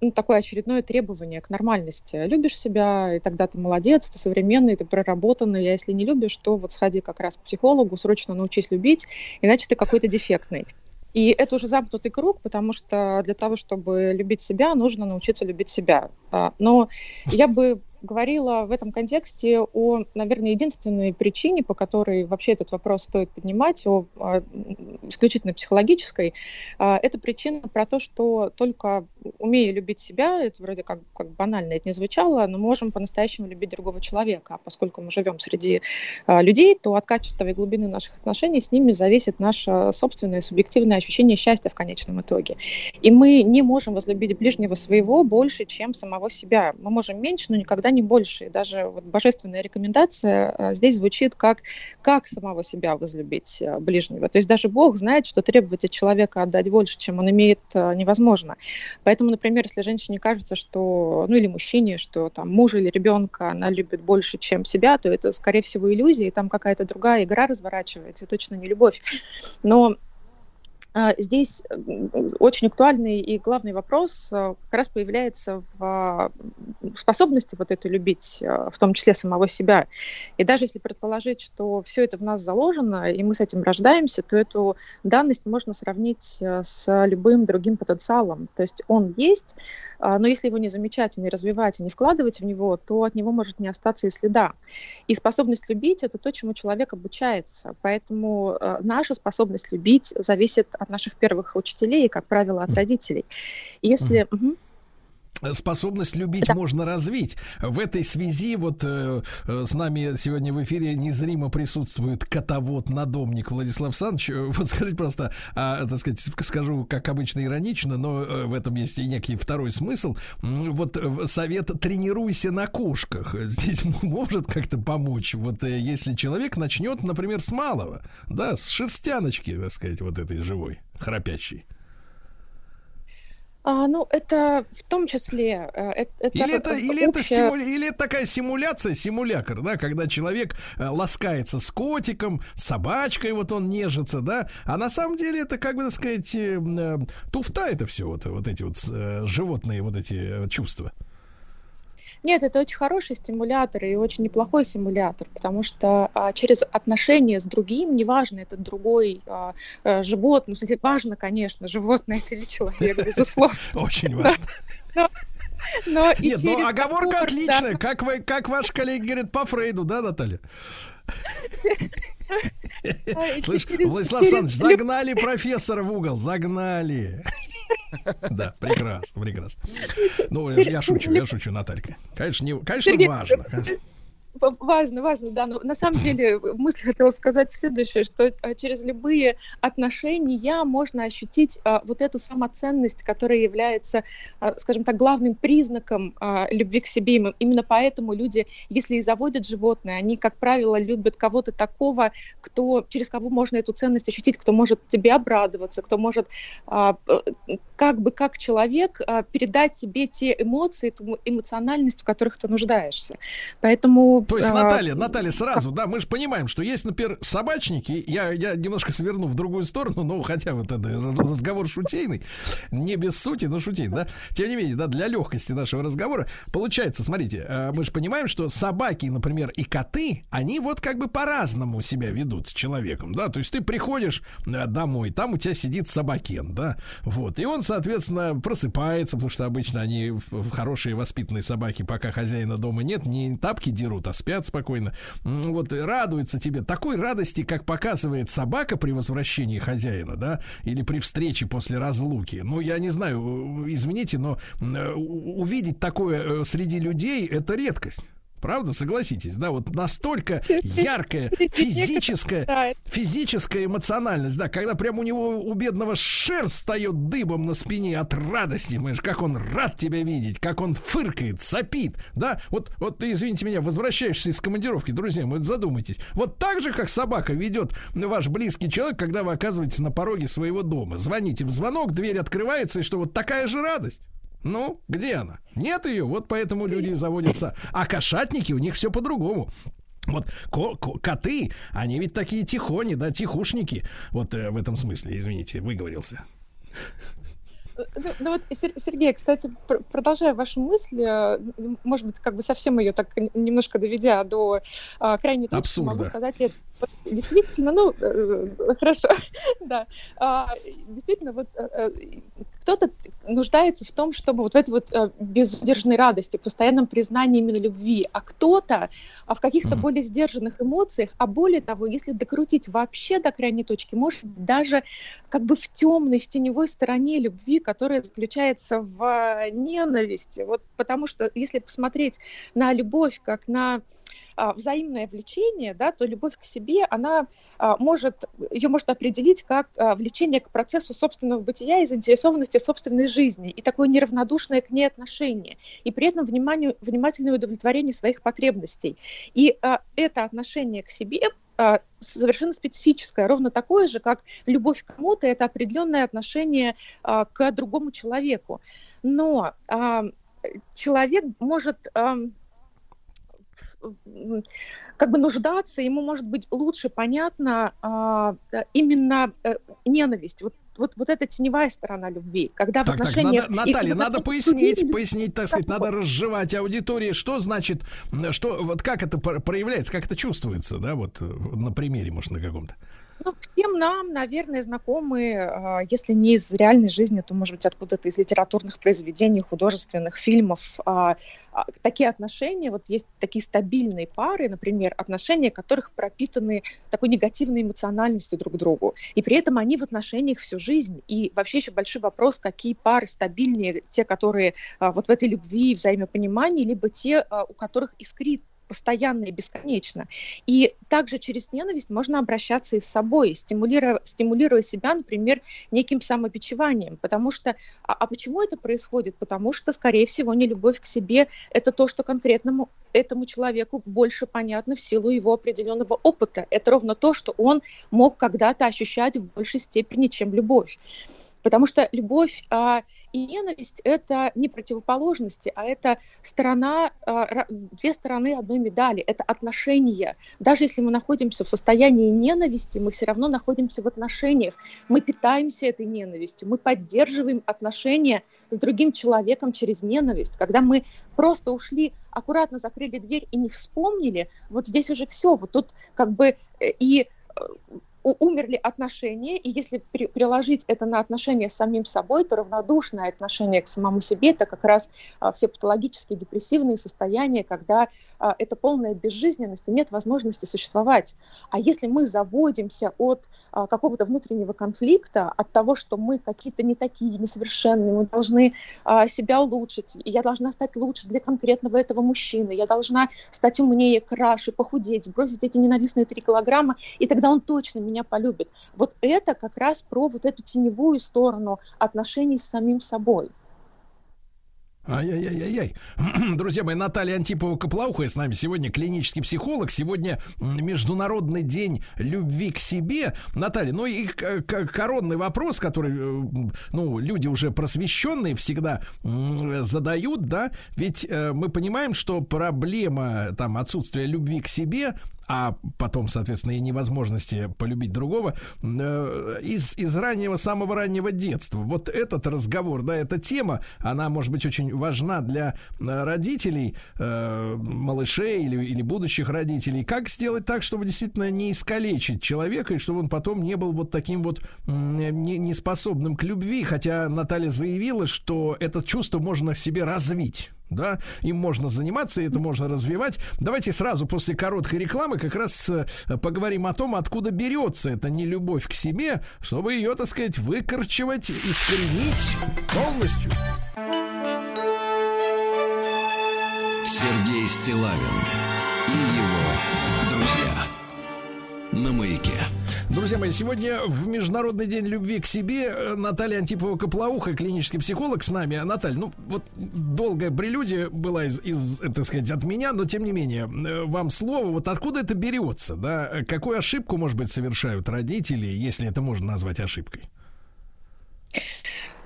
ну, такое очередное требование к нормальности. Любишь себя, и тогда ты молодец, ты современный, ты проработанный, а если не любишь, то вот сходи как раз к психологу, срочно научись любить, иначе ты какой-то дефектный. И это уже замкнутый круг, потому что для того, чтобы любить себя, нужно научиться любить себя. А, Но я бы говорила в этом контексте о, наверное, единственной причине, по которой вообще этот вопрос стоит поднимать, о, а, м, исключительно психологической. А, Это причина про то, что только умея любить себя, это вроде как, как банально это не звучало, но можем по-настоящему любить другого человека. А поскольку мы живем среди а, людей, то от качества и глубины наших отношений с ними зависит наше собственное субъективное ощущение счастья в конечном итоге. И мы не можем возлюбить ближнего своего больше, чем самого себя. Мы можем меньше, но никогда не больше. И даже вот божественная рекомендация а, здесь звучит как как самого себя возлюбить а, ближнего. То есть даже Бог знает, что требовать от человека отдать больше, чем он имеет, а, невозможно. Поэтому, например, если женщине кажется, что, ну или мужчине, что там мужа или ребенка она любит больше, чем себя, то это, скорее всего, иллюзия, и там какая-то другая игра разворачивается, и точно не любовь. Но Здесь м, очень актуальный и главный вопрос а, как раз появляется в а, способности вот это любить, а, в том числе самого себя. И даже если предположить, что все это в нас заложено, и мы с этим рождаемся, то эту данность можно сравнить а, с любым другим потенциалом. То есть он есть, а, но если его не замечать, и не развивать, и не вкладывать в него, то от него может не остаться и следа. И способность любить – это то, чему человек обучается. Поэтому наша способность любить зависит от наших первых учителей и, как правило, от родителей. И Если... Мгм.
Способность любить можно развить. В этой связи вот э, э, с нами сегодня в эфире незримо присутствует котовод-надомник Владислав Санч. Вот скажите просто, а, так сказать, скажу, как обычно, иронично, но э, в этом есть и некий второй смысл. Вот э, совет «тренируйся на кошках» здесь может как-то помочь. Вот э, если человек начнет, например, с малого, да, с шерстяночки, так сказать, вот этой живой, храпящей.
А, ну, это в том числе... э, э- Это,
Или это,
э,
или, это
общая-
стимуля- или это такая симуляция, симулятор, да, когда человек э, ласкается с котиком, с собачкой, вот он нежится, да, а на самом деле это, как бы так сказать, туфта это все, вот, вот эти вот животные вот эти чувства.
Нет, это очень хороший стимулятор и очень неплохой симулятор, потому что а, через отношения с другим, неважно, это другой а, а, животное, ну, важно, конечно, животное это или человек, безусловно,
Очень важно.
но и
Нет, ну
через
оговорка
комфорт, да.
отличная, как, вы, как ваш коллега говорит по Фрейду, да, Наталья?
А,
Слышь, Владислав Александрович, загнали профессора в угол, загнали. Да, прекрасно, прекрасно. Ну, я, шучу, я шучу, Наталька. Конечно, не, конечно важно. конечно.
В- Важно, важно, да. Но на самом деле мысль хотела сказать следующее, что а, через любые отношения можно ощутить а, вот эту самоценность, которая является, а, скажем так, главным признаком а, любви к себе. Им- Именно поэтому люди, если и заводят животное, они, как правило, любят кого-то такого, кто, через кого можно эту ценность ощутить, кто может тебе обрадоваться, кто может а, э, как бы как человек а, передать тебе те эмоции, ту эмоциональность, в которых ты нуждаешься. Поэтому...
То есть,
а,
Наталья, Наталья, сразу, да, мы же понимаем, что есть, например, собачники, я, я немножко сверну в другую сторону, ну, хотя вот это разговор шутейный, не без сути, но шутейный, да. Тем не менее, да, для легкости нашего разговора, получается, смотрите, э, мы же понимаем, что собаки, например, и коты, они вот как бы по-разному себя ведут с человеком, да, то есть ты приходишь э, домой, там у тебя сидит собакен, да, вот, и он, соответственно, просыпается, потому что обычно они хорошие воспитанные собаки, пока хозяина дома нет, не тапки дерут, а спят спокойно. Вот радуется тебе такой радости, как показывает собака при возвращении хозяина, да, или при встрече после разлуки. Ну, я не знаю, э, извините, но э, увидеть такое э, среди людей это редкость. Правда, согласитесь, да, вот настолько яркая физическая, физическая эмоциональность, да, когда прям у него у бедного шерсть встает дыбом на спине от радости, понимаешь, как он рад тебя видеть, как он фыркает, сопит, да, вот, вот ты, извините меня, возвращаешься из командировки, друзья, вот задумайтесь, вот так же, как собака ведет ваш близкий человек, когда вы оказываетесь на пороге своего дома, звоните в звонок, дверь открывается, и что вот такая же радость. Ну, где она? Нет ее, вот поэтому люди заводятся. А кошатники, у них все по-другому. Вот ко- ко- коты, они ведь такие тихони, да, тихушники. Вот э, в этом смысле, извините, выговорился.
Ну, ну вот, Сер- Сергей, кстати, пр- продолжая ваши мысли, э, может быть, как бы совсем ее так немножко доведя до а, крайней точки,
Абсурда.
могу сказать, я- вот действительно, ну, э, хорошо, да, А, действительно, вот э, э, кто-то нуждается в том, чтобы вот в этой вот э, безудержной радости, постоянном признании именно любви, а кто-то а в каких-то более сдержанных эмоциях, а более того, если докрутить вообще до крайней точки, может даже как бы в темной, в теневой стороне любви, которая заключается в э, ненависти. Вот потому что если посмотреть на любовь как на взаимное влечение, да, то любовь к себе, она а, может, ее можно определить как а, влечение к процессу собственного бытия и заинтересованности собственной жизни, и такое неравнодушное к ней отношение, и при этом вниманию, внимательное удовлетворение своих потребностей. И а, это отношение к себе а, совершенно специфическое, ровно такое же, как любовь к кому-то, это определенное отношение а, к другому человеку. Но а, человек может как бы нуждаться, ему может быть лучше понятна а, э, именно э, ненависть. Вот, вот, вот эта теневая сторона любви, когда в
Так, так,
отношениях...
надо,
и
Наталья,
в
надо пояснить,
людей
пояснить, так сказать, надо разжевать аудитории, что значит, что, вот как это пр- проявляется, как это чувствуется, да, вот э, на примере, может, на каком-то.
Ну, всем нам, наверное, знакомы, а, если не из реальной жизни, то, может быть, откуда-то из литературных произведений, художественных фильмов. А, а, такие отношения, вот есть такие стабильные пары, например, отношения, которых пропитаны такой негативной эмоциональностью друг к другу. И при этом они в отношениях всю жизнь. И вообще еще большой вопрос, какие пары стабильнее, те, которые вот в этой любви, взаимопонимании, либо те, у которых искрит постоянно и бесконечно. И также через ненависть можно обращаться и с собой, стимулируя, стимулируя себя, например, неким самобичеванием. Потому что, а, а почему это происходит? Потому что, скорее всего, не любовь к себе – это то, что конкретному этому человеку больше понятно в силу его определенного опыта. Это ровно то, что он мог когда-то ощущать в большей степени, чем любовь. Потому что любовь а, ненависть – это не противоположности, а это сторона, а, две стороны одной медали, это отношения. Даже если мы находимся в состоянии ненависти, мы все равно находимся в отношениях. Мы питаемся этой ненавистью, мы поддерживаем отношения с другим человеком через ненависть. Когда мы просто ушли, аккуратно закрыли дверь и не вспомнили, вот здесь уже все, вот тут как бы э, и э, умерли отношения, и если при, приложить это на отношения с самим собой, то равнодушное отношение к самому себе – это как раз а, все патологические депрессивные состояния, когда а, это полная безжизненность и нет возможности существовать. А если мы заводимся от а, какого-то внутреннего конфликта, от того, что мы какие-то не такие, несовершенные, мы должны а, себя улучшить, и я должна стать лучше для конкретного этого мужчины, я должна стать умнее, краше, похудеть, сбросить эти ненавистные три килограмма, и тогда он точно меня меня полюбит. Вот это как раз про вот эту теневую сторону отношений с самим собой.
Ай-яй-яй-яй. Друзья мои, Наталья Антипова-Коплаухая с нами сегодня клинический психолог. Сегодня Международный день любви к себе. Наталья, ну и коронный вопрос, который, э, ну, люди уже просвещенные всегда задают, да, ведь э, мы понимаем, что проблема там отсутствия любви к себе а потом, соответственно, и невозможности полюбить другого э, из, из раннего, самого раннего детства. Вот этот разговор, да, эта тема, она может быть очень важна для э, родителей, э, малышей или, или будущих родителей. Как сделать так, чтобы действительно не искалечить человека, и чтобы он потом не был вот таким вот не, неспособным к любви, хотя Наталья заявила, что это чувство можно в себе развить да, им можно заниматься, это можно развивать. Давайте сразу после короткой рекламы как раз э, поговорим о том, откуда берется эта нелюбовь к себе, чтобы ее, так сказать, выкорчевать, искоренить полностью.
Сергей Стилавин и его друзья на маяке.
Друзья мои, сегодня в Международный день любви к себе э, Наталья Антипова-Коплауха, клинический психолог с нами. Наталья, ну вот долгая прелюдия была из, из, так сказать, от меня, но тем не менее, э, вам слово, вот откуда это берется, да? Какую ошибку, может быть, совершают родители, если это можно назвать ошибкой?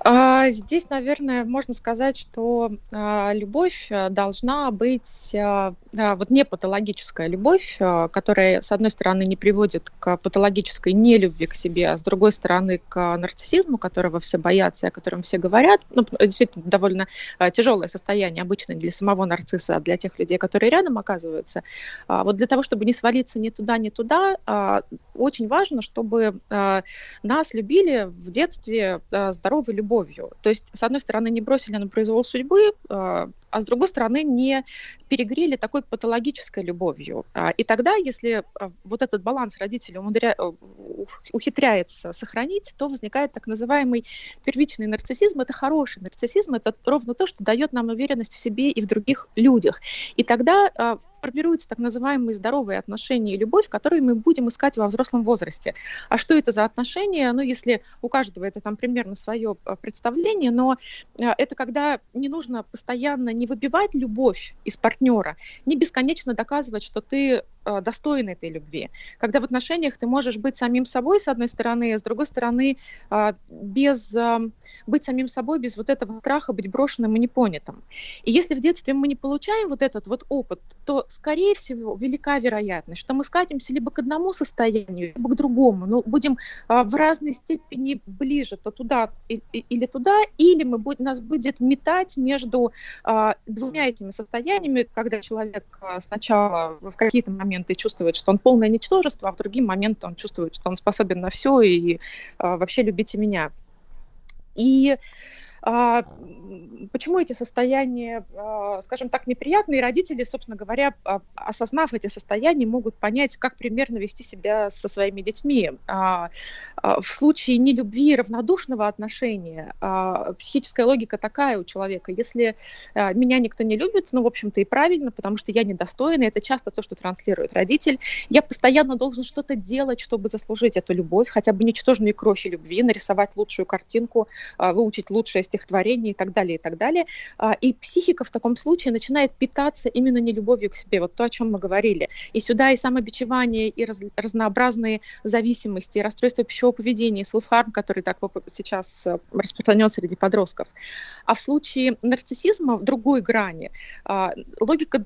А, здесь, наверное, можно сказать, что а, любовь э, должна быть а, вот не патологическая любовь, которая, с одной стороны, не приводит к патологической нелюбви к себе, а с другой стороны, к нарциссизму, которого все боятся о котором все говорят. Ну, действительно, довольно тяжелое состояние обычно для самого нарцисса, а для тех людей, которые рядом оказываются. Вот для того, чтобы не свалиться ни туда, ни туда, очень важно, чтобы нас любили в детстве здоровой любовью любовью. То есть, с одной стороны, не бросили на произвол судьбы, а, с другой стороны, не перегрели такой патологической любовью. А, и тогда, если а, вот этот баланс родителей умудря... Э, ухитряется сохранить, то возникает так называемый первичный нарциссизм. Это хороший нарциссизм, это ровно то, что дает нам уверенность в себе и в других людях. И тогда формируются так называемые здоровые отношения и любовь, которые мы будем искать во взрослом возрасте. А что это за отношения? Ну, если у каждого это там примерно свое представление, но это когда не нужно постоянно не выбивать любовь из партнера, не бесконечно доказывать, что ты э, достоин этой любви. Когда в отношениях ты можешь быть самим собой, с одной стороны, а с другой стороны, э, без, э, быть самим собой, без вот этого страха быть брошенным и непонятым. И если в детстве мы не получаем вот этот вот опыт, то, скорее всего, велика вероятность, что мы скатимся либо к одному состоянию, либо к другому, но будем э, в разной степени ближе то туда или туда, или мы нас будет метать между э, двумя этими состояниями, когда человек а, сначала в какие-то моменты моменты чувствует, что он полное ничтожество, а в другие моменты он чувствует, что он способен на все и а, вообще любите меня. И а, почему эти состояния, а, скажем так, неприятные? Родители, собственно говоря, а, осознав эти состояния, могут понять, как примерно вести себя со своими детьми. В случае нелюбви и равнодушного отношения психическая логика такая у человека. Если меня никто не любит, ну, в общем-то, и правильно, потому что я недостойна, это часто то, что транслирует родитель. Я постоянно должен что-то делать, чтобы заслужить эту любовь, хотя бы ничтожные крохи любви, нарисовать лучшую картинку, выучить лучшее стихотворение и так далее, и так далее. А, и психика в таком случае начинает питаться именно не любовью к себе, вот то, о чем мы говорили. И сюда и самобичевание, и раз, разнообразные зависимости, и расстройства пищевого поведения, и селф-харм, который так сейчас э, распространен среди подростков. А в случае нарциссизма в другой грани а, логика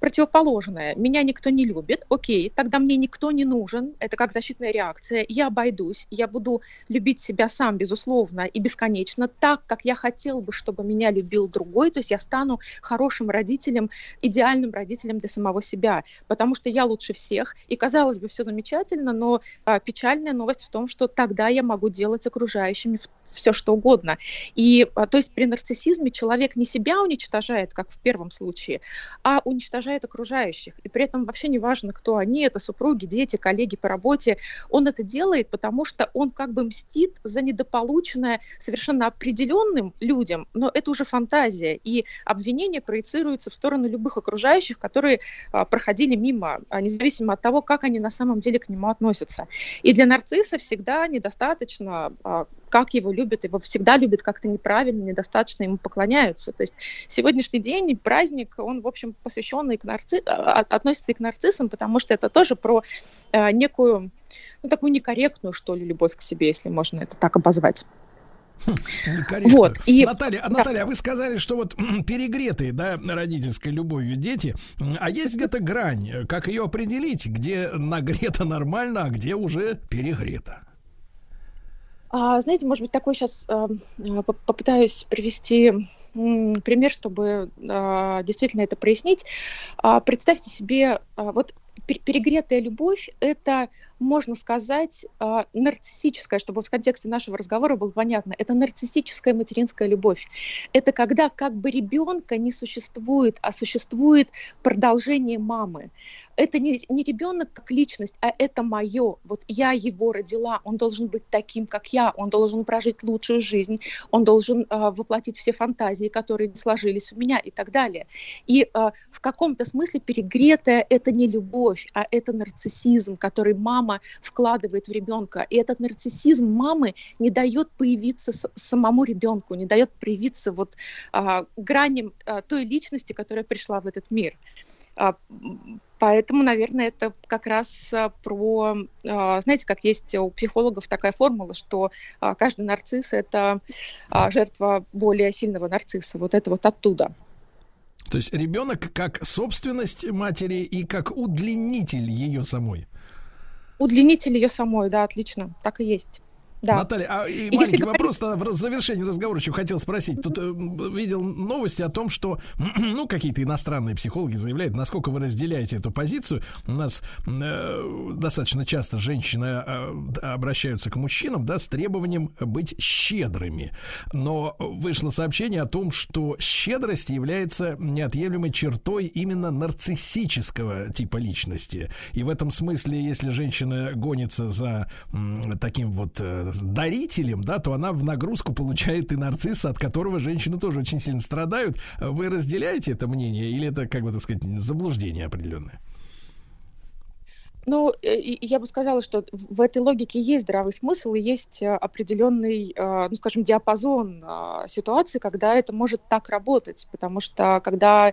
противоположная. Меня никто не любит, окей, тогда мне никто не нужен, это как защитная реакция, я обойдусь, я буду любить себя сам, безусловно, и бесконечно, так, как я хотел бы, чтобы меня любил другой, то есть я стану хорошим родителем, идеальным родителем для самого себя, потому что я лучше всех, и казалось бы, все замечательно, но а, печальная новость в том, что тогда я могу делать окружающими все что угодно. И а, то есть при нарциссизме человек не себя уничтожает, как в первом случае, а уничтожает окружающих. И при этом вообще не важно, кто они, это супруги, дети, коллеги по работе. Он это делает, потому что он как бы мстит за недополученное совершенно определенным людям, но это уже фантазия. И обвинение проецируется в сторону любых окружающих, которые а, проходили мимо, а, независимо от того, как они на самом деле к нему относятся. И для нарцисса всегда недостаточно как его любят, его всегда любят как-то неправильно, недостаточно ему поклоняются. То есть сегодняшний день праздник, он, в общем, посвященный к нарци... А, относится и к нарциссам, потому что это тоже про э, некую, ну, такую некорректную, что ли, любовь к себе, если можно это так обозвать.
Хм, вот, и... Наталья, да. Наталья, а вы сказали, что вот перегретые, да, родительской любовью дети, а есть где-то грань, как ее определить, где нагрето нормально, а где уже перегрето?
А, знаете, может быть, такой сейчас а, а, попытаюсь привести пример, чтобы действительно это прояснить. Представьте себе, вот перегретая любовь – это можно сказать, э, нарциссическая, чтобы в контексте нашего разговора было понятно, это нарциссическая материнская любовь. Это когда как бы ребенка не существует, а существует продолжение мамы. Это не, не ребенок как личность, а это мое. Вот я его родила, он должен быть таким, как я, он должен прожить лучшую жизнь, он должен э, воплотить все фантазии, которые сложились у меня и так далее. И э, в каком-то смысле перегретая это не любовь, а это нарциссизм, который мама мама вкладывает в ребенка. И этот нарциссизм мамы не дает появиться самому ребенку, не дает проявиться вот а, граням а, той личности, которая пришла в этот мир. А, Поэтому, наверное, это как раз а, про, а, знаете, как есть у психологов такая формула, что каждый нарцисс – это жертва более сильного нарцисса. Вот это вот оттуда.
То есть ребенок как собственность матери и как удлинитель ее самой.
Удлинитель ее самой, да, отлично, так и есть.
Да. Наталья, а и маленький Если вопрос говорить... в завершении разговора еще хотел спросить. Тут э, видел новости о том, что ну какие-то иностранные психологи заявляют, насколько вы разделяете эту позицию. У нас э, достаточно часто женщины э, обращаются к мужчинам, да, с требованием быть щедрыми. Но вышло сообщение о том, что щедрость является неотъемлемой чертой именно нарциссического типа личности. И в этом смысле, если женщина гонится за м, таким вот э, дарителем, да, то она в нагрузку получает и нарцисса, от которого женщины тоже очень сильно страдают. Вы разделяете это мнение или это, как бы так сказать, заблуждение определенное?
Ну, э, я бы сказала, что в этой логике есть здравый смысл и есть э, определенный, э, ну, скажем, диапазон ситуации, когда это может так работать, потому что когда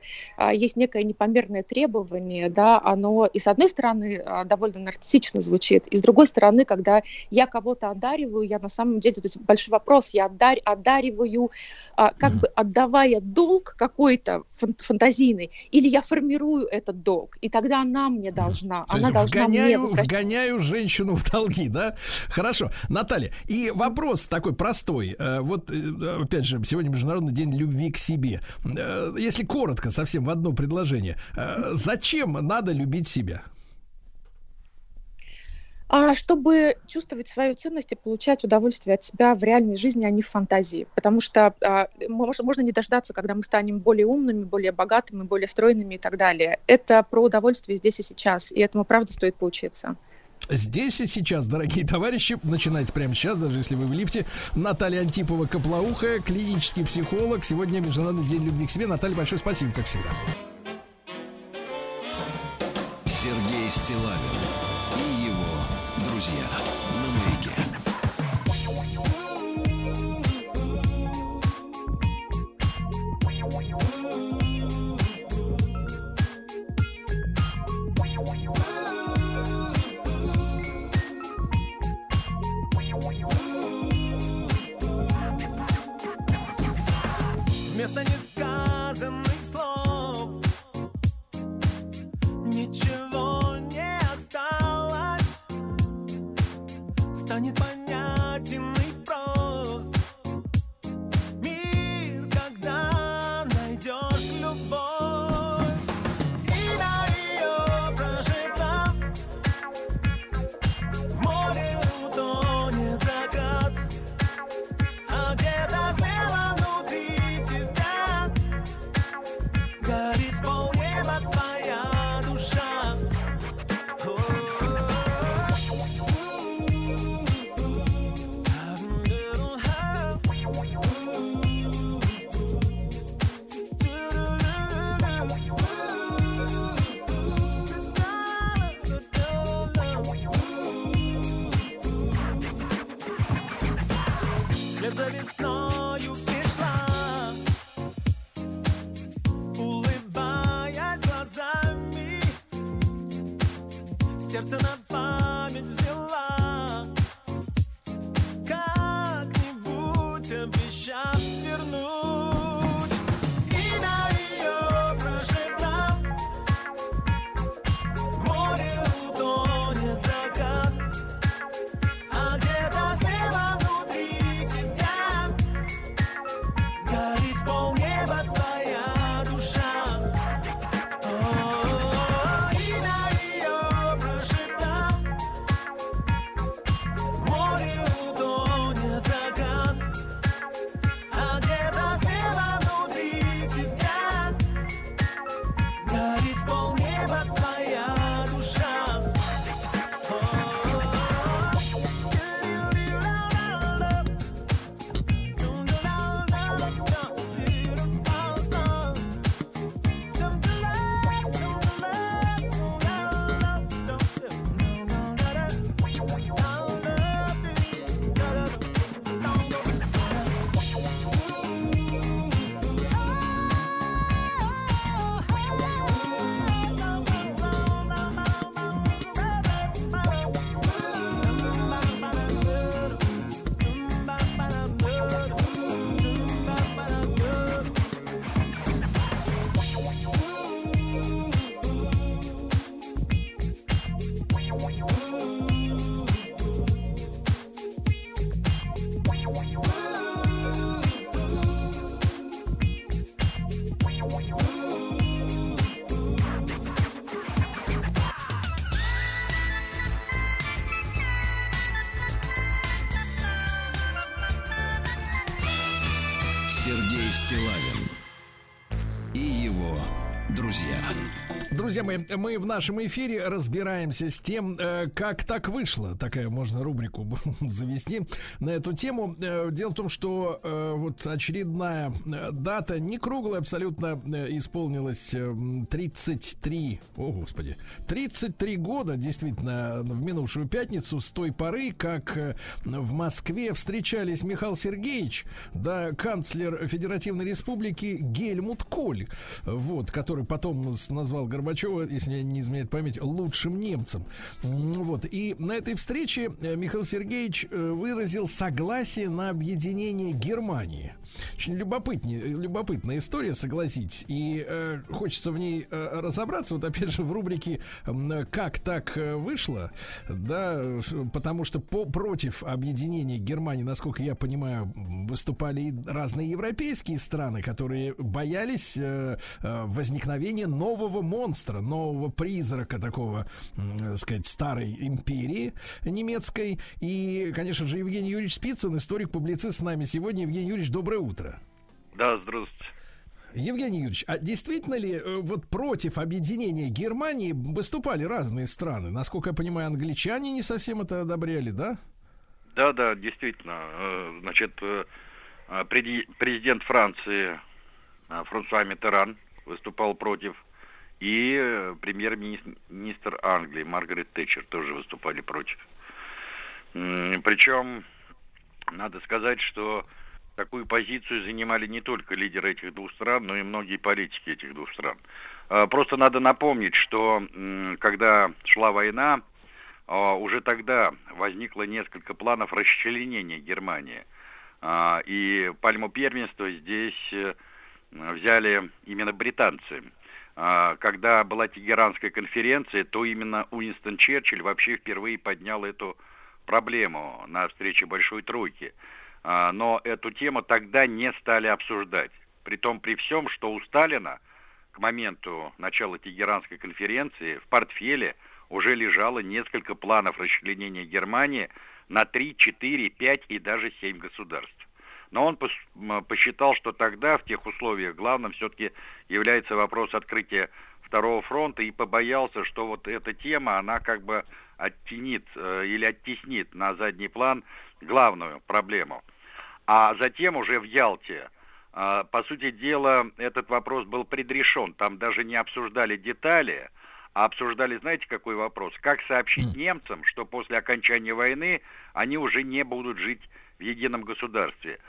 есть некое непомерное требование, да, оно и с одной стороны довольно нарциссично звучит, и с другой стороны, когда я кого-то одариваю, я на самом деле, то есть большой вопрос, я отдар, одариваю, как бы отдавая долг какой-то фантазийный, или я формирую этот долг, и тогда она мне должна, она должна
вгоняю, вгоняю женщину в долги, да? Хорошо. Наталья, и вопрос такой простой. Э, вот, э, опять же, сегодня Международный день любви к себе. Э, если коротко, совсем в одно предложение. Зачем надо любить себя?
А чтобы чувствовать свою ценность и получать удовольствие от себя в реальной жизни, а не в фантазии. Потому что а, можно, можно не дождаться, когда мы станем более умными, более богатыми, более стройными и так далее. Это про удовольствие здесь и сейчас, и этому правда стоит поучиться.
Здесь и сейчас, дорогие товарищи, начинайте прямо сейчас, даже если вы в лифте. Наталья Антипова Коплауха, клинический психолог. Сегодня Международный день любви к себе. Наталья, большое спасибо, как всегда. Мои, мы в нашем эфире разбираемся с тем, э, как так вышло. Такая можно рубрику завести на эту тему. Э, Дело в том, что э, вот очередная дата, не круглая абсолютно, исполнилась э, 33, о господи, 33 года, действительно, в минувшую пятницу, с той поры, как в Москве встречались Михаил Сергеевич, да, канцлер Федеративной Республики Гельмут Коль, вот, который потом назвал Горбачева, если мне не изменяет память, лучшим немцем. Вот. И на этой встрече э, Михаил Сергеевич э, выразил согласие на объединение Германии. Очень любопытнее, любопытная история, согласитесь. И э, хочется в ней э, разобраться. Вот опять же в рубрике «Как так э, вышло?» Да, потому что по, против объединения Германии, насколько я понимаю, выступали и разные европейские страны, которые боялись э, э, возникновения
нового монстра, нового призрака такого, так сказать, старой империи немецкой. И, конечно же, Евгений Юрьевич Спицын, историк-публицист с нами сегодня. Евгений Юрьевич, доброе утро.
Да, здравствуйте.
Евгений Юрьевич, а действительно ли э, вот против объединения Германии выступали разные страны? Насколько я понимаю, англичане не совсем это одобряли, да?
Да, да, действительно. Э, значит, э, президент Франции Франсуа Миттеран выступал против, и премьер-министр Англии Маргарет Тэтчер тоже выступали против. Причем, надо сказать, что такую позицию занимали не только лидеры этих двух стран, но и многие политики этих двух стран. А, просто надо напомнить, что когда шла война, а, уже тогда возникло несколько планов расчленения Германии. А, и пальму первенства здесь э, взяли именно британцы. Когда была Тегеранская конференция, то именно Уинстон Черчилль вообще впервые поднял эту проблему на встрече Большой Тройки. А, но эту тему тогда не стали обсуждать. Притом при всем, что у Сталина к моменту начала Тегеранской конференции в портфеле уже лежало несколько планов расчленения Германии на 3, 4, 5 и даже 7 государств. Но он посчитал, что тогда в тех условиях главным все-таки является вопрос открытия второго фронта и побоялся, что вот эта тема, она как бы оттенит э, или оттеснит на задний план главную проблему. А затем уже в Ялте, э, по сути дела, этот вопрос был предрешен. Там даже не обсуждали детали, а обсуждали, знаете, какой вопрос? Как сообщить немцам, что после окончания войны они уже не будут жить в едином государстве.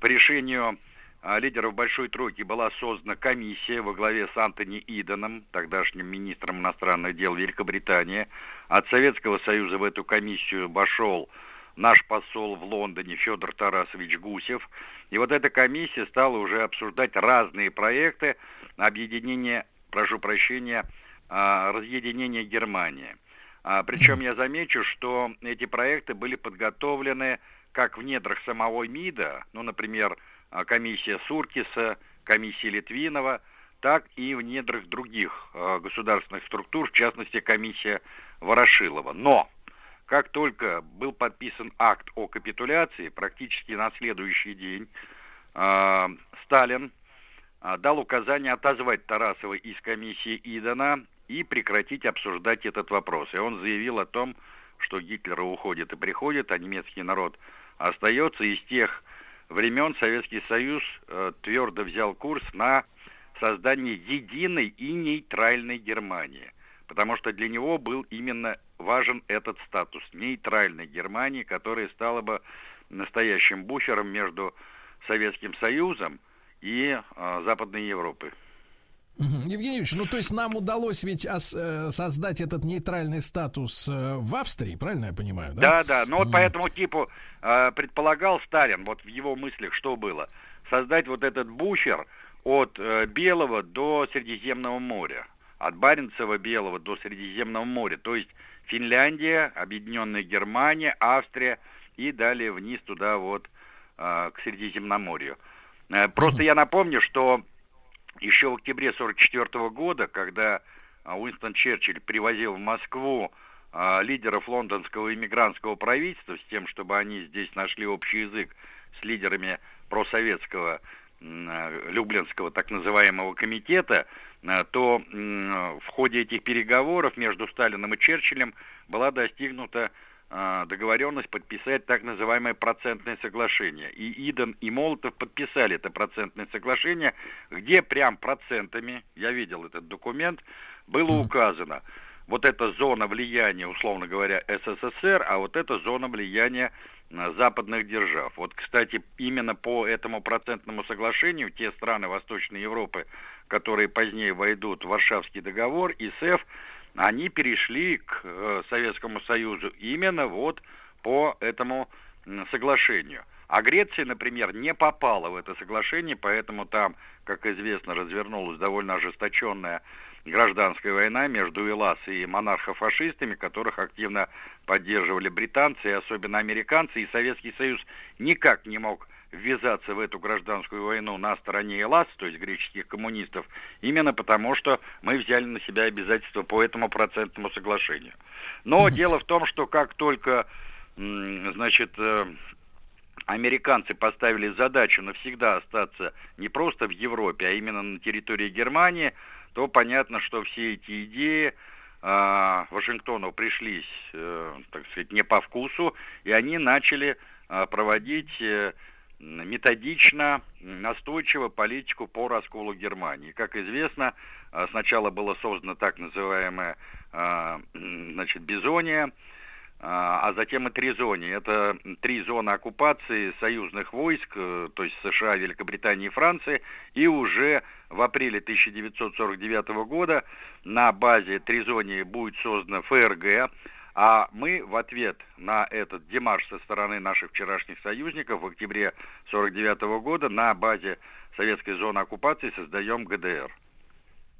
По решению а, лидеров Большой Тройки была создана комиссия во главе с Антони Иденом, тогдашним министром иностранных дел Великобритании. От Советского Союза в эту комиссию вошел наш посол в Лондоне Федор Тарасович Гусев. И вот эта комиссия стала уже обсуждать разные проекты объединения, прошу прощения, а, разъединения Германии. А, причем я замечу, что эти проекты были подготовлены как в недрах самого МИДа, ну, например, а, комиссия Суркиса, комиссия Литвинова, так и в недрах других государственных структур, в частности, комиссия Ворошилова. Но как только был подписан акт о капитуляции, практически на следующий день э, Сталин дал указание отозвать Тарасова из комиссии Идана и прекратить обсуждать этот вопрос. И он заявил о том, что Гитлер уходит и приходит, а немецкий народ остается. И с тех времен Советский Союз э, твердо взял курс на создание единой и нейтральной Германии потому что для него был именно важен этот статус нейтральной Германии, которая стала бы настоящим буфером между Советским Союзом и э, Западной Европой.
Евгений Юрьевич, ну то есть нам удалось ведь э, создать этот нейтральный статус э, в Австрии, правильно я понимаю? Да,
да, да. Ну вот по этому типу э, предполагал Сталин, вот в его мыслях что было? Создать вот этот буфер от э, Белого до Средиземного моря от Баренцева Белого до Средиземного моря, то есть Финляндия, Объединенная Германия, Австрия и далее вниз туда вот э, к Средиземноморью. Э, просто я напомню, что еще в октябре 1944 года, когда э, Уинстон Черчилль привозил в Москву лидеров лондонского иммигрантского правительства с тем, чтобы они здесь нашли общий язык с лидерами просоветского Люблинского так называемого комитета, то в ходе этих переговоров между Сталином и Черчиллем была достигнута договоренность подписать так называемое процентное соглашение. И Иден и Молотов подписали это процентное соглашение, где прям процентами, я видел этот документ, было указано, вот эта зона влияния, условно говоря, СССР, а вот эта зона влияния э, западных держав. Вот, кстати, именно по этому процентному соглашению те страны Восточной Европы, которые позднее войдут в Варшавский договор, и СЭФ, они перешли к э, Советскому Союзу именно вот по этому соглашению. А Греция, например, не попала в это соглашение, поэтому там, как известно, развернулась довольно ожесточенная гражданская война между ИЛАС и монархофашистами, которых активно поддерживали британцы и особенно американцы, и Советский Союз никак не мог ввязаться в эту гражданскую войну на стороне ЭЛАС, то есть греческих коммунистов, именно потому, что мы взяли на себя обязательства по этому процентному соглашению. Но дело в том, что как только, значит, э, американцы поставили задачу навсегда остаться не просто в Европе, а именно на территории Германии, то понятно, что все эти идеи э, Вашингтону пришлись, э, так сказать, не по вкусу, и они начали э, проводить э, методично, настойчиво политику по расколу Германии. Как известно, э, сначала было создано так называемое э, значит, бизония, а, а затем и три зоны. Это три зоны оккупации союзных войск, э, то есть США, Великобритании и Франции, и уже в апреле 1949 года на базе Тризонии будет создана ФРГ, а мы в ответ на этот демарш со стороны наших вчерашних союзников в октябре 1949 года на базе советской зоны оккупации создаем ГДР.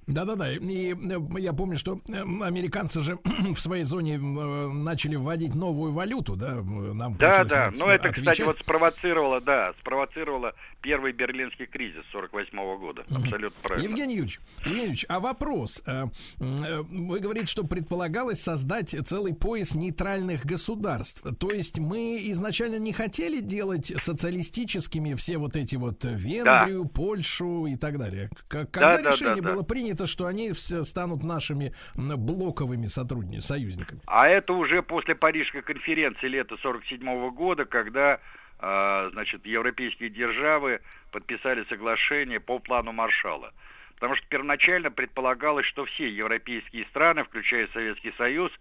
Да-да-да, и э, я помню, что э, американцы же в своей зоне э, начали вводить новую валюту, да?
Нам да, да, но это, отвечать. кстати, вот спровоцировало, да, спровоцировало первый берлинский кризис 48 -го года. Абсолютно правильно.
Евгений Юрьевич, Евгений Юрьевич, а вопрос. Вы говорите, что предполагалось создать целый пояс нейтральных государств. То есть мы изначально не хотели делать социалистическими все вот эти вот Венгрию, да. Польшу и так далее. Когда да, решение да, да, было принято это, что они все станут нашими блоковыми сотрудниками, союзниками.
А это уже после Парижской конференции лета 47 года, когда э, значит, европейские державы подписали соглашение по плану Маршала. Потому что первоначально предполагалось, что все европейские страны, включая Советский Союз,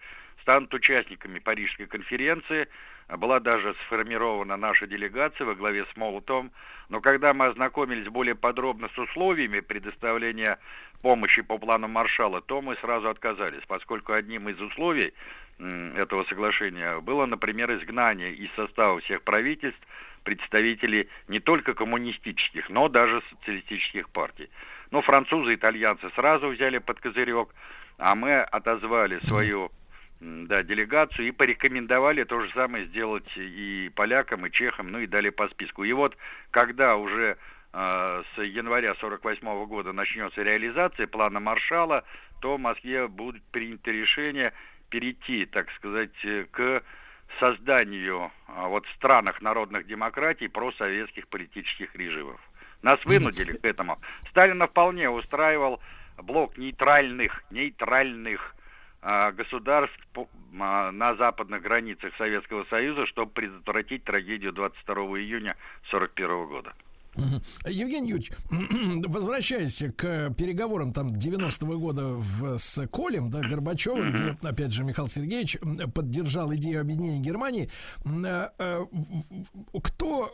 станут участниками Парижской конференции. Была даже сформирована наша делегация во главе с Молотом. Но когда мы ознакомились более подробно с условиями предоставления помощи по плану Маршала, то мы сразу отказались, поскольку одним из условий этого соглашения было, например, изгнание из состава всех правительств представителей не только коммунистических, но даже социалистических партий. Но французы и итальянцы сразу взяли под козырек, а мы отозвали свою да, делегацию и порекомендовали то же самое сделать и полякам, и чехам, ну и далее по списку. И вот когда уже с января 48 года начнется реализация плана Маршала, то в Москве будет принято решение перейти, так сказать, к созданию а, вот в странах народных демократий просоветских политических режимов. Нас вынудили к этому. Сталина вполне устраивал блок нейтральных, нейтральных государств на западных границах Советского Союза, чтобы предотвратить трагедию 22 июня 1941 года.
Евгений Юрьевич, возвращаясь к переговорам там 90-го года в, с Колем, да, Горбачевым, где, опять же, Михаил Сергеевич поддержал идею объединения Германии, э, э, кто,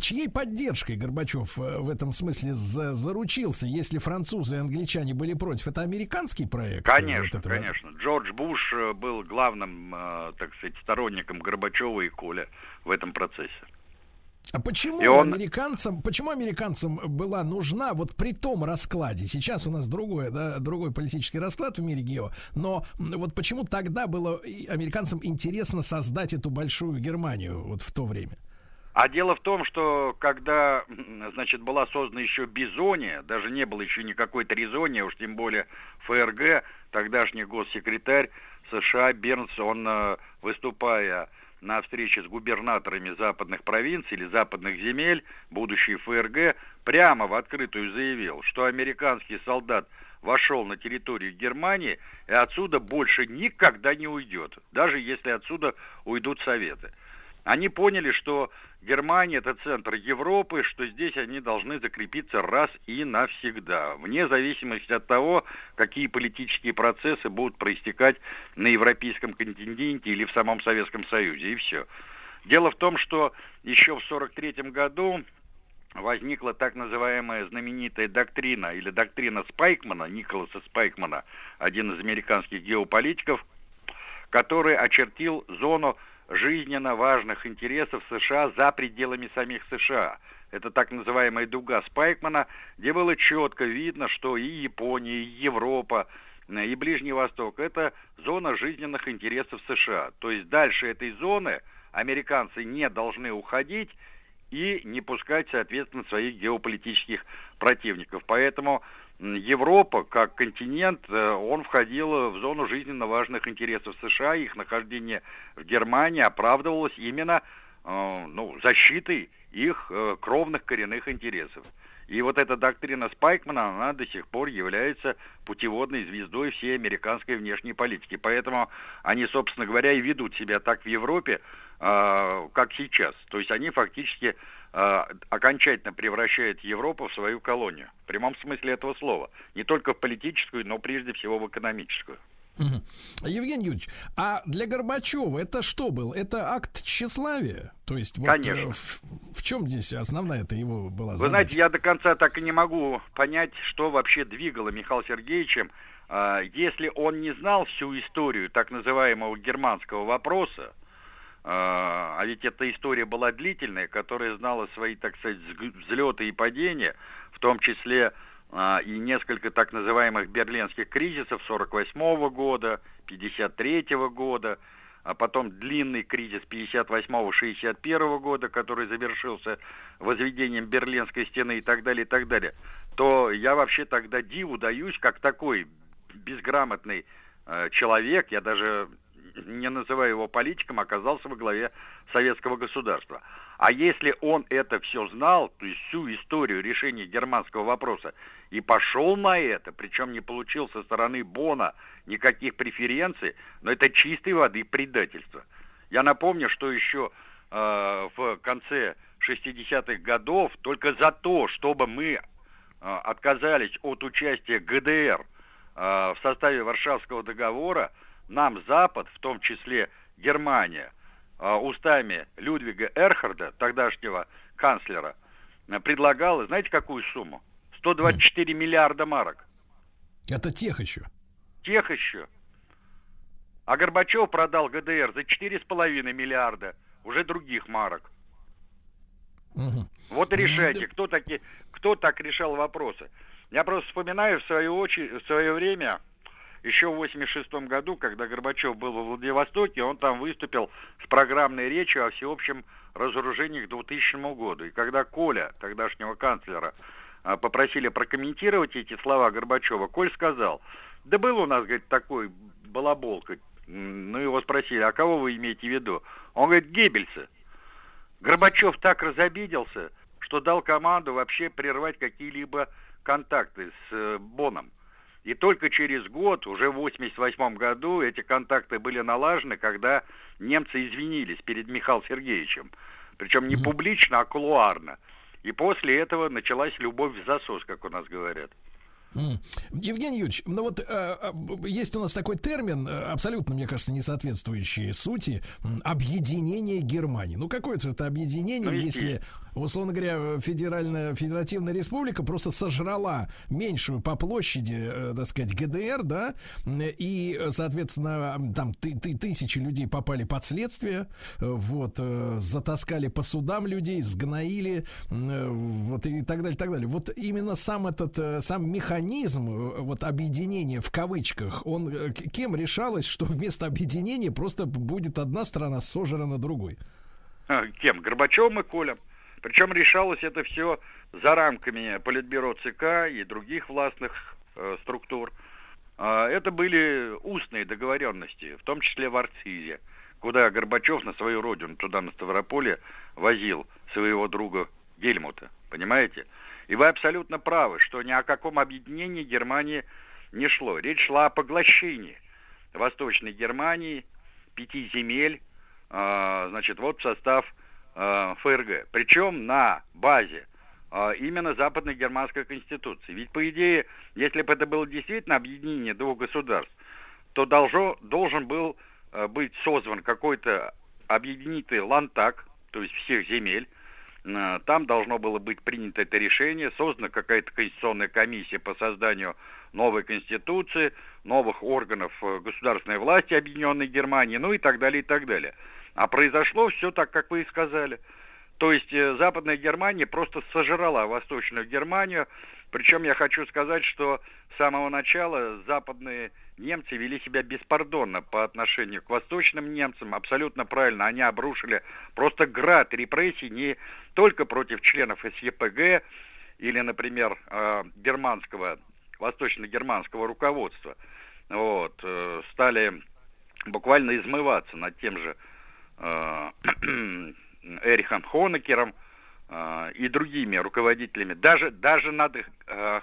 чьей поддержкой Горбачев э, в этом смысле заручился, если французы и англичане были против? Это американский проект?
Конечно, вот конечно. Джордж Буш был главным, так сказать, сторонником Горбачева и Коля в этом процессе.
А почему и он... американцам, почему американцам была нужна вот при том раскладе? Сейчас у нас другое, да, другой политический расклад в мире гео, но вот почему тогда было американцам интересно создать эту большую Германию вот в то время?
А дело в том, что когда, значит, была создана еще Бизония, даже не было еще никакой Тризония, уж тем более ФРГ, тогдашний госсекретарь США Бернс, он, э, выступая на встрече с губернаторами западных провинций или западных земель, будущий ФРГ, прямо в открытую заявил, что американский солдат вошел на территорию Германии и отсюда больше никогда не уйдет, даже если отсюда уйдут Советы. Они поняли, что Германия это центр Европы, что здесь они должны закрепиться раз и навсегда, вне зависимости от того, какие политические процессы будут проистекать на европейском континенте или в самом Советском Союзе, и все. Дело в том, что еще в 1943 году возникла так называемая знаменитая доктрина или доктрина Спайкмана, Николаса Спайкмана, один из американских геополитиков, который очертил зону жизненно важных интересов США за пределами самих США. Это так называемая дуга Спайкмана, где было четко видно, что и Япония, и Европа, и Ближний Восток – это зона жизненных интересов США. То есть дальше этой зоны американцы не должны уходить, и не пускать, соответственно, своих геополитических противников. Поэтому Европа, как континент, э, он входил в зону жизненно важных интересов США, их нахождение в Германии оправдывалось именно э, ну, защитой их э, кровных коренных интересов. И вот эта доктрина Спайкмана, она до сих пор является путеводной звездой всей американской внешней политики. Поэтому они, собственно говоря, и ведут себя так в Европе, э, как сейчас. То есть они фактически окончательно превращают Европу в свою колонию. В прямом смысле этого слова. Не только в политическую, но прежде всего в экономическую.
Евгений Юрьевич, а для Горбачева это что был? Это акт тщеславия? То есть вот
Конечно.
В, в чем здесь основная это его была задача?
Вы знаете, я до конца так и не могу понять, что вообще двигало Михаилом Сергеевичем. А, если он не знал всю историю так называемого германского вопроса, а, а ведь эта история была длительная, которая знала свои, так сказать, взлеты и падения, в том числе а, и несколько так называемых берлинских кризисов 48 года, 53 года, а потом длинный кризис 58-61 года, который завершился возведением Берлинской стены и так далее, и так далее, то я вообще тогда диву даюсь, как такой безграмотный э, человек, я даже не называя его политиком, оказался во главе советского государства. А если он это все знал, то есть всю историю решения германского вопроса, и пошел на это, причем не получил со стороны Бона никаких преференций, но это чистой воды предательство. Я напомню, что еще э, в конце 60-х годов только за то, чтобы мы э, отказались от участия ГДР э, в составе Варшавского договора, нам Запад, в том числе Германия, а, устами Людвига Эрхарда, тогдашнего канцлера, предлагала, знаете, какую сумму? 124 миллиарда марок.
Это тех еще.
Тех еще. А Горбачев продал ГДР за 4,5 миллиарда уже других марок. Угу. Вот и решайте, кто, таки, кто так решал вопросы. Я просто вспоминаю в свою очередь, в свое время, еще в 86 году, когда Горбачев был во Владивостоке, он там выступил с программной речью о всеобщем разоружении к 2000 году. И когда Коля, тогдашнего канцлера, а, попросили прокомментировать эти слова Горбачева, Коль сказал, да был у нас, говорит, такой балаболка. Ну, его спросили, а кого вы имеете в виду? Он говорит, Геббельса. Горбачев так разобиделся, что дал команду вообще прервать какие-либо контакты с э, Боном. И только через год, уже в 1988 году, эти контакты были налажены, когда немцы извинились перед Михаилом Сергеевичем. Причем не публично, а кулуарно. И после этого началась любовь в засос, как у нас говорят.
Евгений Юрьевич, ну вот э, есть у нас такой термин, э, абсолютно, мне кажется, не соответствующий сути, объединение Германии. Ну, какое же это объединение, ну, если условно говоря, федеральная, федеративная республика просто сожрала меньшую по площади, э, так сказать, ГДР, да, и, соответственно, там ты, ты, тысячи людей попали под следствие, вот, э, затаскали по судам людей, сгноили, э, вот, и так далее, так далее. Вот именно сам этот, сам механизм, вот, объединения в кавычках, он кем решалось, что вместо объединения просто будет одна страна сожрана другой?
А, кем? Горбачевым и Колем. Причем решалось это все за рамками Политбюро ЦК и других властных э, структур. Э, это были устные договоренности, в том числе в Арцизе, куда Горбачев на свою родину, туда на Ставрополье, возил своего друга Гельмута. Понимаете? И вы абсолютно правы, что ни о каком объединении Германии не шло. Речь шла о поглощении Восточной Германии, пяти земель, э, значит, вот в состав э, ФРГ. Причем на базе э, именно западно-германской конституции. Ведь, по идее, если бы это было действительно объединение двух государств, то должо, должен был быть созван какой-то объединительный лантак, то есть всех земель, там должно было быть принято это решение, создана какая-то конституционная комиссия по созданию новой конституции, новых органов э, государственной власти Объединенной Германии, ну и так далее, и так далее. А произошло все так, как вы и сказали. То есть э, Западная Германия просто сожрала Восточную Германию. Причем я хочу сказать, что с самого начала западные немцы вели себя беспардонно по отношению к восточным немцам. Абсолютно правильно. Они обрушили просто град репрессий не только против членов СЕПГ или, например, э, германского, восточно-германского руководства. Вот, э, стали буквально измываться над тем же э, Эрихом Хонекером и другими руководителями, даже, даже над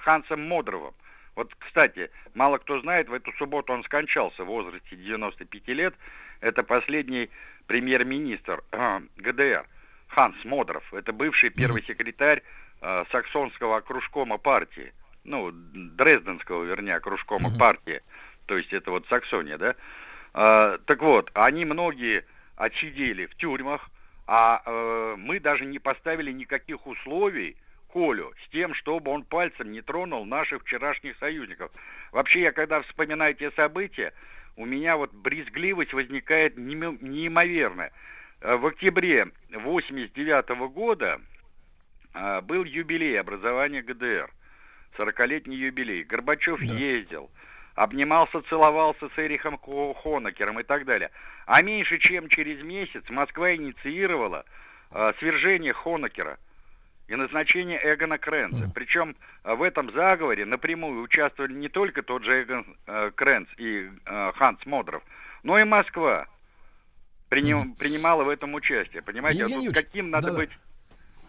Хансом Модровым. Вот, кстати, мало кто знает, в эту субботу он скончался в возрасте 95 лет. Это последний премьер-министр э, ГДР Ханс Модров. Это бывший первый секретарь э, саксонского окружкома партии. Ну, Дрезденского, вернее, окружкома партии. То есть это вот Саксония, да? Э, так вот, они многие отсидели в тюрьмах, а э, мы даже не поставили никаких условий, Колю с тем, чтобы он пальцем не тронул наших вчерашних союзников. Вообще, я когда вспоминаю те события, у меня вот брезгливость возникает неимоверная. Э, в октябре 89 года э, был юбилей образования ГДР, 40-летний юбилей. Горбачев да. ездил, обнимался, целовался с Эрихом Хонекером и так далее. А меньше чем через месяц Москва инициировала э, свержение Хонекера – и назначение Эгона Кренца. Mm. Причем э, в этом заговоре напрямую участвовали не только тот же Эгон э, Кренц и э, Ханс Модров, но и Москва приним, mm. принимала в этом участие. Понимаете,
Евгений
вот каким надо
да,
быть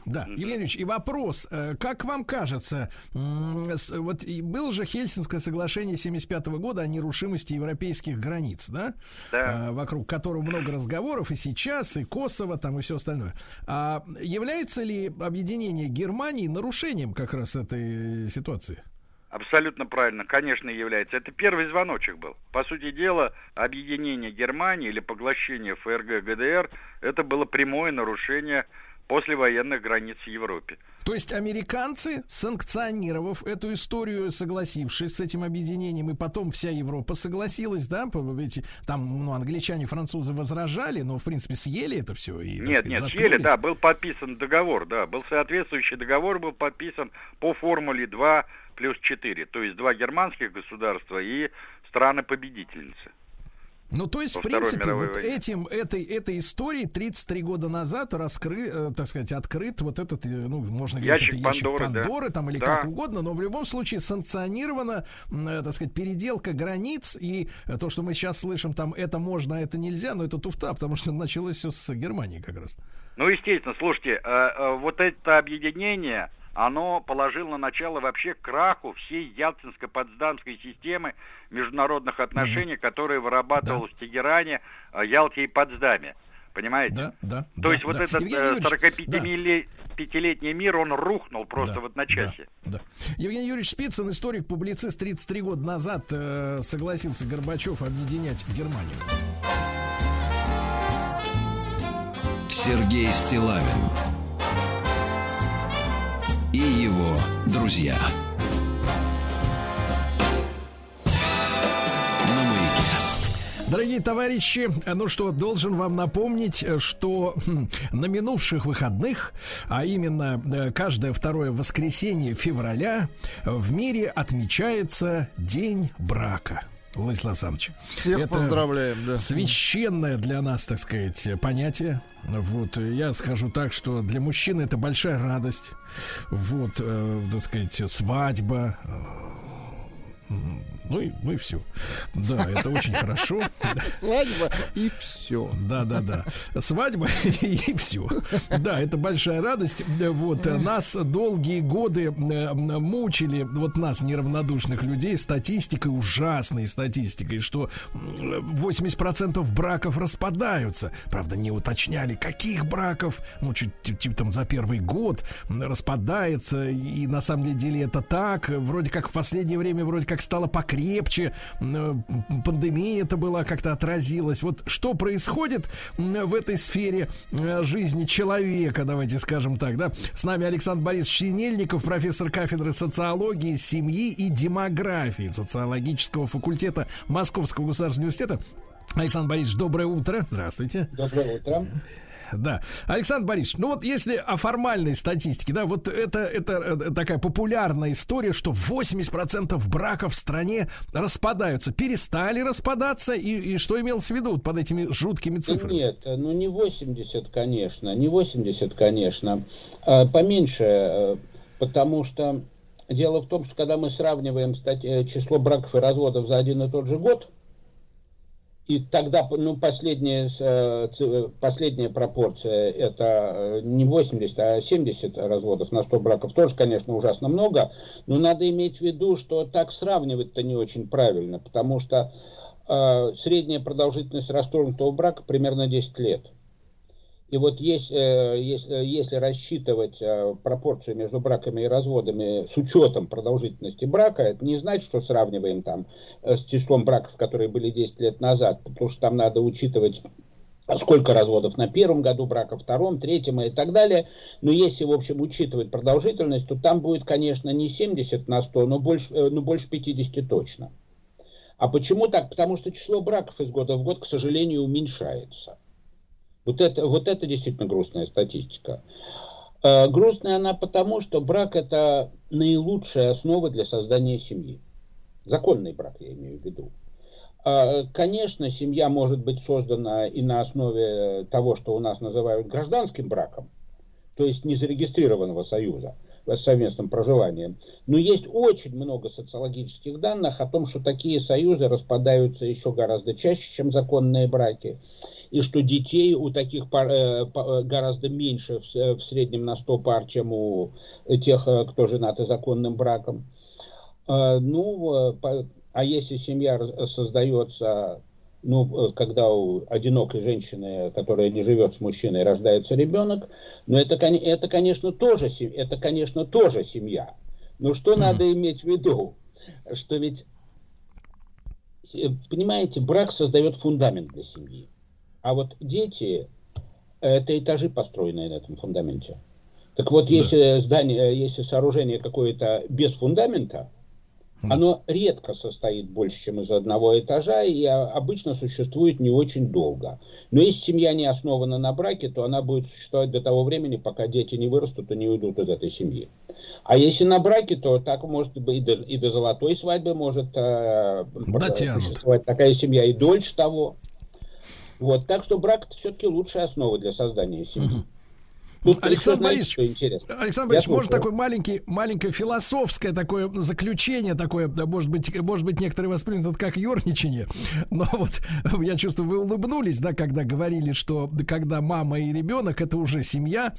да, Евгений Ильич, и вопрос, э, как вам кажется, вот было же Хельсинское соглашение 75 года о нерушимости европейских границ, да?
Да.
Э, вокруг которого много разговоров и сейчас, и Косово, там, и все остальное. А является ли объединение Германии нарушением как раз этой ситуации?
Абсолютно правильно, конечно, является. Это первый звоночек был. По сути дела, объединение Германии или поглощение ФРГ ГДР, это было прямое нарушение послевоенных границ в Европе.
То есть американцы, санкционировав эту историю, согласившись с этим объединением, и потом вся Европа согласилась, да, ведь там ну, англичане, французы возражали, но в принципе съели это все. И,
нет,
сказать,
нет,
заткнулись.
съели, да, был подписан договор, да, был соответствующий договор, был подписан по формуле 2 плюс 4, то есть два германских государства и страны-победительницы.
Ну, то есть, в принципе, вот войне. этим, этой, этой историей 33 года назад раскры, э, так сказать, открыт вот этот, э, ну, можно говорить, ящик, это ящик Пандоры, Пандоры да. там или да. как угодно, но в любом случае санкционирована, э, так сказать, переделка границ, и то, что мы сейчас слышим, там, это можно, а это нельзя, но это туфта, потому что началось все с Германии как раз.
Ну, естественно, слушайте, вот это объединение оно положило начало вообще краху всей Ялтинско-Потсдамской системы международных отношений, mm-hmm. которая вырабатывалась да. в Тегеране, э, Ялте и Потсдаме. Понимаете?
Да, да.
То
да,
есть да. вот этот 45-летний да. мир, он рухнул просто да, в одночасье.
Да, да. Евгений Юрьевич Спицын, историк, публицист, 33 года назад э, согласился Горбачев объединять Германию.
Сергей Стилавин его друзья.
Дорогие товарищи, ну что, должен вам напомнить, что хм, на минувших выходных, а именно э, каждое второе воскресенье февраля, в мире отмечается День брака. Владислав Александрович.
Всех
это
поздравляем, да.
Священное для нас, так сказать, понятие. Вот, я скажу так, что для мужчины это большая радость. Вот, э, так сказать, свадьба, ну и, ну и все. Да, это очень хорошо.
Свадьба и все.
Да, да, да. Свадьба и все. Да, это большая радость. Вот нас долгие годы мучили, вот нас, неравнодушных людей, статистикой, ужасной статистикой, что 80% браков распадаются. Правда, не уточняли, каких браков, ну, чуть типа там за первый год распадается. И на самом деле это так. Вроде как в последнее время вроде как стало покрепче крепче, э, пандемия это была, как-то отразилась. Вот что происходит в этой сфере э, жизни человека, давайте скажем так, да? С нами Александр Борисович Синельников, профессор кафедры социологии, семьи и демографии социологического факультета Московского государственного университета. Александр Борисович, доброе утро. Здравствуйте.
Доброе утро.
Да. Александр Борисович, ну вот если о формальной статистике, да, вот это, это, это такая популярная история, что 80% браков в стране распадаются. Перестали распадаться, и, и что имелось в виду вот под этими жуткими цифрами?
Нет, ну не 80, конечно, не 80, конечно, а поменьше, э, потому что дело в том, что когда мы сравниваем стать, э, число браков и разводов за один и тот же год, и тогда, ну, последняя, э, последняя пропорция, это э, не 80, а 70 разводов на 100 браков, тоже, конечно, ужасно много, но надо иметь в виду, что так сравнивать-то не очень правильно, потому что э, средняя продолжительность расторгнутого брака примерно 10 лет. И вот есть, э, если, если рассчитывать э, пропорцию между браками и разводами с учетом продолжительности брака, это не значит, что сравниваем там э, с числом браков, которые были 10 лет назад, потому что там надо учитывать сколько разводов на первом году брака, втором, третьем и так далее. Но если, в общем, учитывать продолжительность, то там будет, конечно, не 70 на 100, но больше, но больше 50 точно. А почему так? Потому что число браков из года в год, к сожалению, уменьшается. Вот это, вот это действительно грустная статистика. Э, грустная она потому, что брак это наилучшая основа для создания семьи. Законный брак, я имею в виду. Э, конечно, семья может быть создана и на основе того, что у нас называют гражданским браком, то есть незарегистрированного союза с совместным проживанием. Но есть очень много социологических данных о том, что такие союзы распадаются еще гораздо чаще, чем законные браки и что детей у таких пар, э, э, гораздо меньше в, в среднем на 100 пар, чем у тех, э, кто женаты законным браком. Ну, а если семья создается, ну, когда у одинокой женщины, которая не живет с мужчиной, рождается ребенок, ну, это, это, конечно, тоже, это, конечно, тоже семья. Но что mm-hmm. надо иметь в виду? Что ведь, понимаете, брак создает фундамент для семьи. А вот дети – это этажи, построенные на этом фундаменте. Так вот, если здание, если сооружение какое-то без фундамента, оно редко состоит больше, чем из одного этажа, и обычно существует не очень долго. Но если семья не основана на браке, то она будет существовать до того времени, пока дети не вырастут и не уйдут из этой семьи. А если на браке, то так может быть и до, и до золотой свадьбы может э, существовать такая семья, и дольше того. Вот, так что брак это все-таки лучшая основа для создания семьи.
Тут Александр Борисович, Александр Борисович, может такое маленький, маленькое философское такое заключение такое, может быть, может быть, некоторые воспримут как ерничание, но вот я чувствую, вы улыбнулись, да, когда говорили, что когда мама и ребенок это уже семья,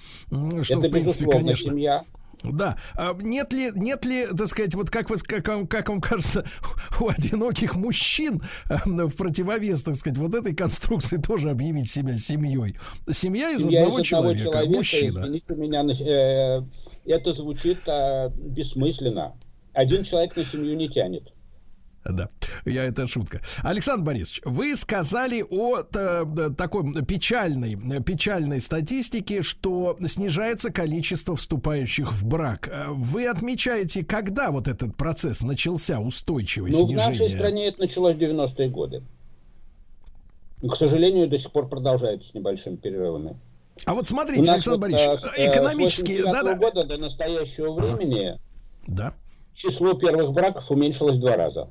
что это, в принципе, конечно. Семья. Да. А нет ли, нет ли, так сказать, вот как, вы, как, вам, как вам кажется, у одиноких мужчин в противовес, так сказать, вот этой конструкции тоже объявить себя семьей? Семья из Семья одного из человека, человека, мужчина.
Меня, э, это звучит э, бессмысленно. Один человек на семью не тянет.
Да, я это шутка. Александр Борисович, вы сказали о т, такой печальной, печальной статистике, что снижается количество вступающих в брак. Вы отмечаете, когда вот этот процесс начался устойчивый ну, снижение?
в нашей стране это началось в 90-е годы. Но, к сожалению, до сих пор продолжается с небольшими перерывами.
А вот смотрите, Александр вот, Борисович, э, экономически...
да, да. года до настоящего времени
да.
число первых браков уменьшилось в два раза.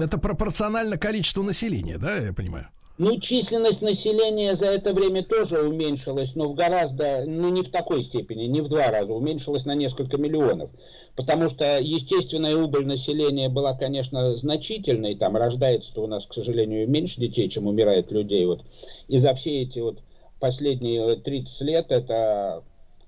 Это пропорционально количеству населения, да, я понимаю?
Ну, численность населения за это время тоже уменьшилась, но в гораздо, ну, не в такой степени, не в два раза, уменьшилась на несколько миллионов. Потому что естественная убыль населения была, конечно, значительной. Там рождается-то у нас, к сожалению, меньше детей, чем умирает людей. Вот. И за все эти вот последние 30 лет это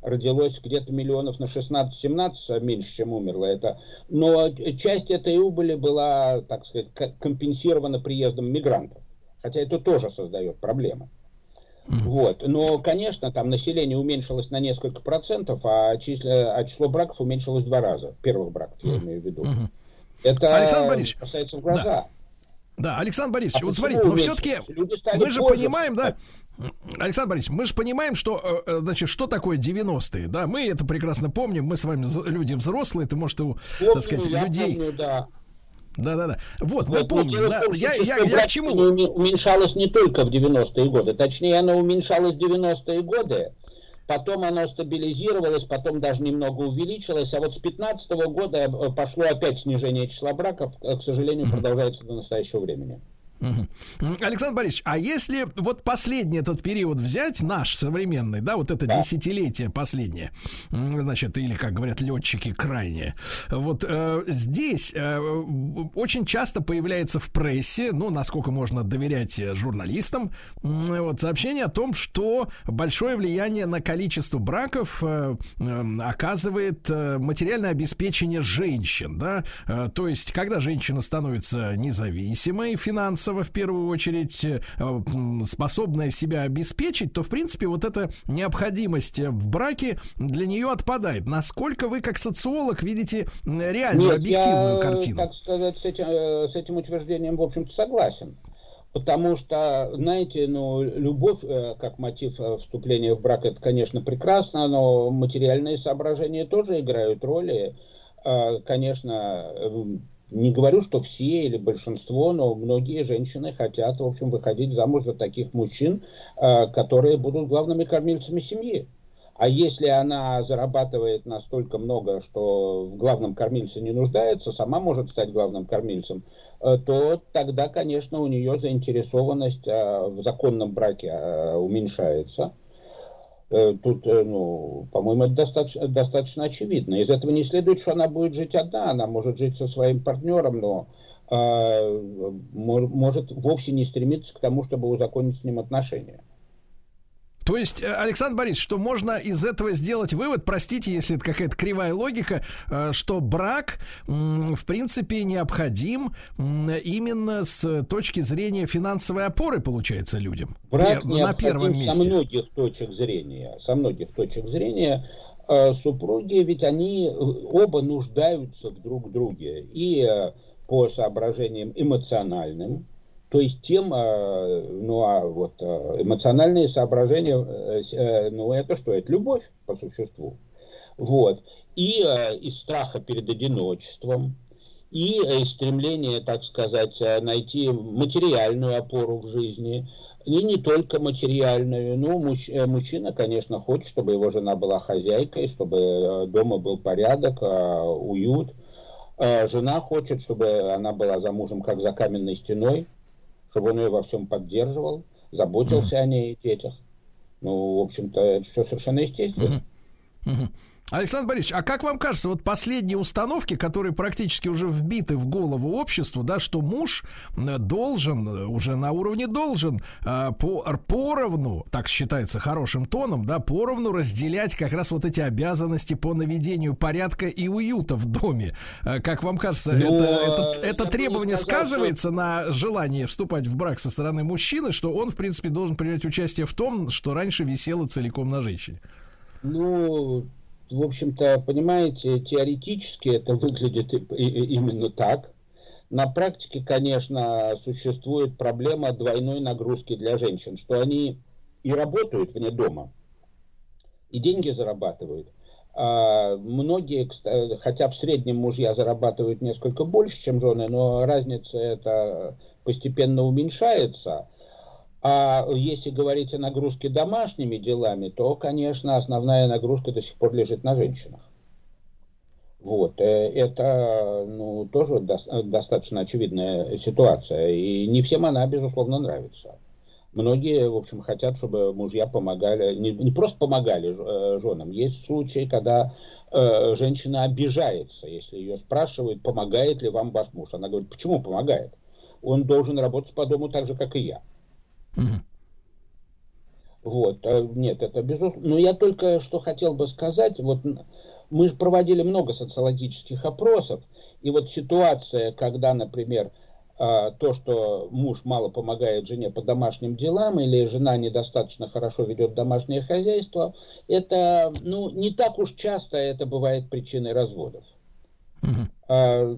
родилось где-то миллионов на 16-17 меньше, чем умерло. Это, но часть этой убыли была, так сказать, компенсирована приездом мигрантов. Хотя это тоже создает проблемы. Вот. Но, конечно, там население уменьшилось на несколько процентов, а, число, а число браков уменьшилось в два раза. Первых браков, я имею в виду. Это
Александр Борисович,
касается в глаза. Да.
Да, Александр Борисович, а вот смотрите, но все-таки мы же позже. понимаем, да, Александр Борисович, мы же понимаем, что, э, э, значит, что такое 90-е, да, мы это прекрасно помним, мы с вами люди взрослые, это может, у, так сказать, людей... Помню, да. Да-да-да. Вот, мы
Вот, но
помним.
дело в
Да,
том,
я, я, я к чему?
уменьшалось не только в 90-е годы, точнее, оно уменьшалось в 90-е годы, потом оно стабилизировалось, потом даже немного увеличилось, а вот с 15 года э, пошло опять снижение числа браков, к сожалению, продолжается до настоящего времени.
Александр Борисович, а если вот последний этот период взять, наш современный, да, вот это
Да.
десятилетие последнее, значит, или, как говорят летчики, крайнее, вот э, здесь э, очень часто появляется в прессе, ну, насколько можно доверять э, журналистам, м, вот сообщение о том, что большое влияние на количество браков э, э, оказывает э, материальное обеспечение женщин, да, Э, то есть, когда женщина становится независимой финансово, в первую очередь, э, способная себя обеспечить, то, в принципе, вот эта необходимость э, в браке для нее отпадает. Насколько вы, как социолог, видите реальную,
Нет,
объективную
я,
картину?
так сказать, с этим, э, с этим утверждением, в общем-то, согласен. Потому что, знаете, ну, любовь как мотив вступления в брак, это, конечно, прекрасно, но материальные соображения тоже играют роли. Конечно, не говорю, что все или большинство, но многие женщины хотят, в общем, выходить замуж за таких мужчин, э, которые будут главными кормильцами семьи. А если она зарабатывает настолько много, что в главном кормильце не нуждается, сама может стать главным кормильцем, э, то тогда, конечно, у нее заинтересованность э, в законном браке уменьшается. Э, Тут, э, ну, по-моему, это достаточно, достаточно очевидно. Из этого не следует, что она будет жить одна, она может жить со своим партнером, но э, мо- может вовсе не стремиться к тому, чтобы узаконить с ним отношения.
То есть, э, Александр Борисович, что можно из этого сделать вывод, простите, если это какая-то кривая логика, э, что брак, в принципе, необходим именно с точки зрения финансовой опоры, получается, людям.
Брак
Пер- на первом
необходим со
месте.
многих точек зрения. Со многих точек зрения э, супруги, ведь они оба нуждаются в друг друге. И по соображениям эмоциональным, то есть тем, э, ну а вот э, эмоциональные соображения, э, э, ну это что, это любовь по существу. Вот. И э, из страха перед одиночеством, и из стремления, так сказать, найти материальную опору в жизни, и не только материальную. Ну, муж- мужчина, конечно, хочет, чтобы его жена была хозяйкой, чтобы дома был порядок, уют. Жена хочет, чтобы она была за мужем как за каменной стеной, чтобы он ее во всем поддерживал, заботился о ней и детях. Ну, в общем-то, это все совершенно естественно.
Мгм. Александр Борисович, а как вам кажется, вот последние установки, которые практически уже вбиты в голову обществу, да, что муж э, должен, э, уже на уровне должен, э, по, поровну, так считается хорошим тоном, да, поровну разделять как раз вот эти обязанности по наведению порядка и уюта в доме. Как вам кажется,
Ну,
это, это, это требование
сказал, что-
сказывается на желании вступать в брак со стороны мужчины, что он, в принципе, должен принять участие в том, что раньше висело целиком на женщине?
Ну, в общем-то, понимаете, теоретически это выглядит именно так. На практике, конечно, существует проблема двойной нагрузки для женщин, что они и работают вне дома, и деньги зарабатывают. А многие, хотя в среднем мужья зарабатывают несколько больше, чем жены, но разница эта постепенно уменьшается. А если говорить о нагрузке домашними делами, то, конечно, основная нагрузка до сих пор лежит на женщинах. Вот, э, это ну, тоже дос- достаточно очевидная ситуация, и не всем она, безусловно, нравится. Многие, в общем, хотят, чтобы мужья помогали, не, не просто помогали э, женам. Есть случаи, когда э, женщина обижается, если ее спрашивают, помогает ли вам ваш муж. Она говорит, почему помогает? Он должен работать по дому так же, как и я. Вот, э, нет, это безусловно. Но я только что хотел бы сказать, вот мы же проводили много социологических опросов, и вот ситуация, когда, например, а, то, что муж мало помогает жене по домашним делам, или жена недостаточно хорошо ведет домашнее хозяйство, это, ну, не так уж часто это бывает причиной разводов. А,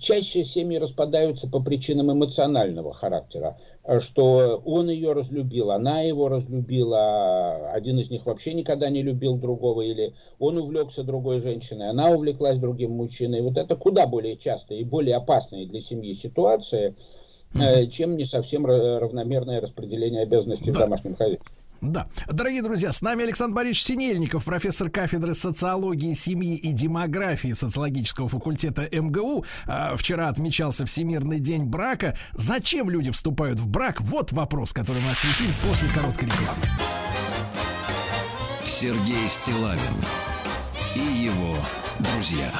чаще семьи распадаются по причинам эмоционального характера, что он ее разлюбил, она его разлюбила, один из них вообще никогда не любил другого, или он увлекся другой женщиной, она увлеклась другим мужчиной. Вот это куда более частая и более опасная для семьи ситуация, э, чем не совсем равномерное распределение обязанностей да. в домашнем хозяйстве.
Да. Дорогие друзья, с нами Александр Борисович Синельников, профессор кафедры социологии, семьи и демографии социологического факультета МГУ. А, вчера отмечался Всемирный день брака. Зачем люди вступают в брак? Вот вопрос, который мы осветим после короткой рекламы.
Сергей Стилавин и его друзья.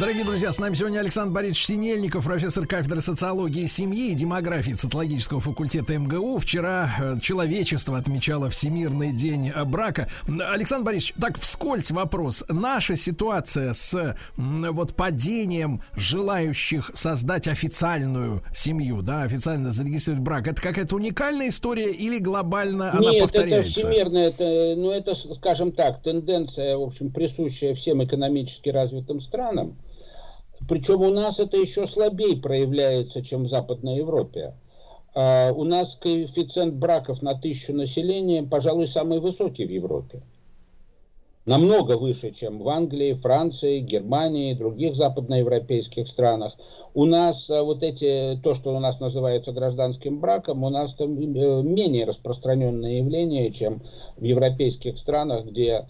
Дорогие друзья, с нами сегодня Александр Борисович Синельников, профессор кафедры социологии семьи и демографии социологического факультета МГУ. Вчера э, человечество отмечало Всемирный день брака. Александр Борисович, так вскользь вопрос. Наша ситуация с вот падением желающих создать официальную семью, да, официально зарегистрировать брак, это какая-то уникальная история или глобально
Нет,
она повторяется?
это всемирная, это, ну это, скажем так, тенденция, в общем, присущая всем экономически развитым странам. Причем у нас это еще слабее проявляется, чем в Западной Европе. А у нас коэффициент браков на тысячу населения, пожалуй, самый высокий в Европе. Намного выше, чем в Англии, Франции, Германии и других западноевропейских странах. У нас а, вот эти, то, что у нас называется гражданским браком, у нас там э, менее распространенное явление, чем в европейских странах, где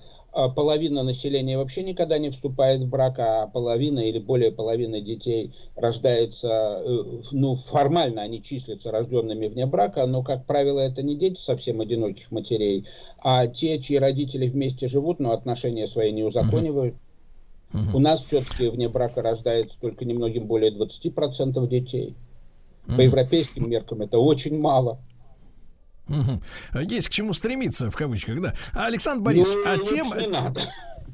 половина населения вообще никогда не вступает в брак, а половина или более половины детей рождается, э, ну, формально они числятся рожденными вне брака, но, как правило, это не дети совсем одиноких матерей, а те, чьи родители вместе живут, но отношения свои не узаконивают. У нас все-таки вне брака рождается только немногим более 20% детей. По европейским меркам это очень мало.
Угу. Есть к чему стремиться, в кавычках, да. Александр Борисович, ну, а тем...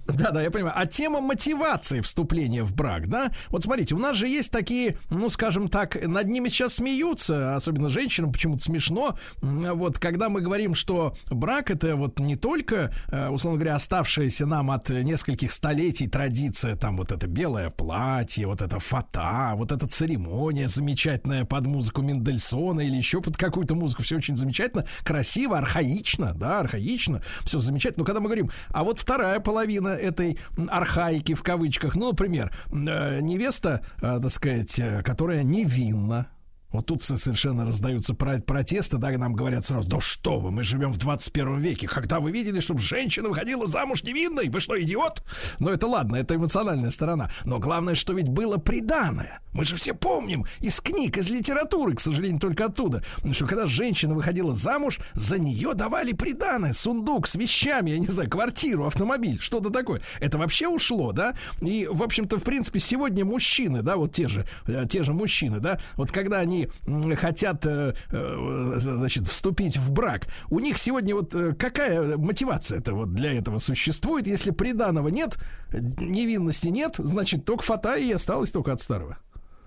Да, да, я понимаю. А тема мотивации вступления в брак, да? Вот смотрите, у нас же есть такие, ну, скажем так, над ними сейчас смеются, особенно женщинам почему-то смешно. Вот, когда мы говорим, что брак это вот не только, э, условно говоря, оставшаяся нам от нескольких столетий традиция, там вот это белое платье, вот это фата, вот эта церемония замечательная под музыку Мендельсона или еще под какую-то музыку, все очень замечательно, красиво, архаично, да, архаично, все замечательно. Но когда мы говорим, а вот вторая половина этой архаики в кавычках. Ну, например, э, невеста, э, так сказать, э, которая невинна, вот тут совершенно раздаются протесты, да, нам говорят сразу, да что вы, мы живем в 21 веке, когда вы видели, чтобы женщина выходила замуж невинной, вы что, идиот? Но это ладно, это эмоциональная сторона. Но главное, что ведь было приданное. Мы же все помним из книг, из литературы, к сожалению, только оттуда, что когда женщина выходила замуж, за нее давали приданное, сундук с вещами, я не знаю, квартиру, автомобиль, что-то такое. Это вообще ушло, да? И, в общем-то, в принципе, сегодня мужчины, да, вот те же, э, те же мужчины, да, вот когда они хотят, э, э, значит, вступить в брак, у них сегодня вот э, какая мотивация это вот для этого существует? Если приданого нет, невинности нет, значит, только фата и осталось только от старого.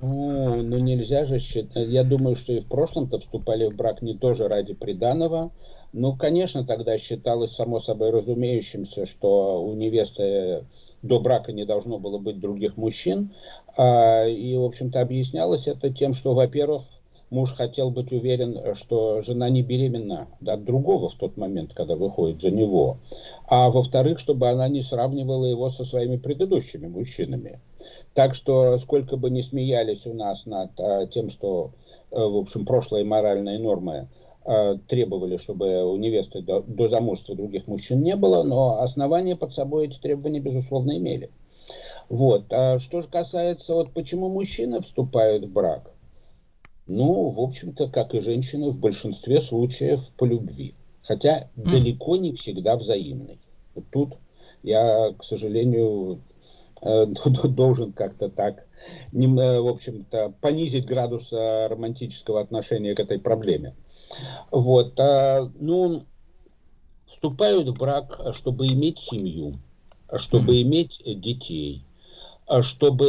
Ну, ну нельзя же считать. Я думаю, что и в прошлом-то вступали в брак не тоже ради приданого. Ну, конечно, тогда считалось само собой разумеющимся, что у невесты до брака не должно было быть других мужчин. А, и, в общем-то, объяснялось это тем, что, во-первых, муж хотел быть уверен, что жена не беременна от другого в тот момент, когда выходит за него. А во-вторых, чтобы она не сравнивала его со своими предыдущими мужчинами. Так что, сколько бы ни смеялись у нас над а, тем, что, а, в общем, прошлые моральные нормы требовали, чтобы у невесты до, до замужества других мужчин не было, но основания под собой эти требования, безусловно, имели. Вот. А что же касается, вот почему мужчины вступают в брак? Ну, в общем-то, как и женщины, в большинстве случаев по любви. Хотя далеко не всегда взаимной. Вот тут я, к сожалению, э, должен как-то так, э, в общем-то, понизить градус э, романтического отношения к этой проблеме. Вот, а, ну, вступают в брак, чтобы иметь семью, чтобы иметь детей, чтобы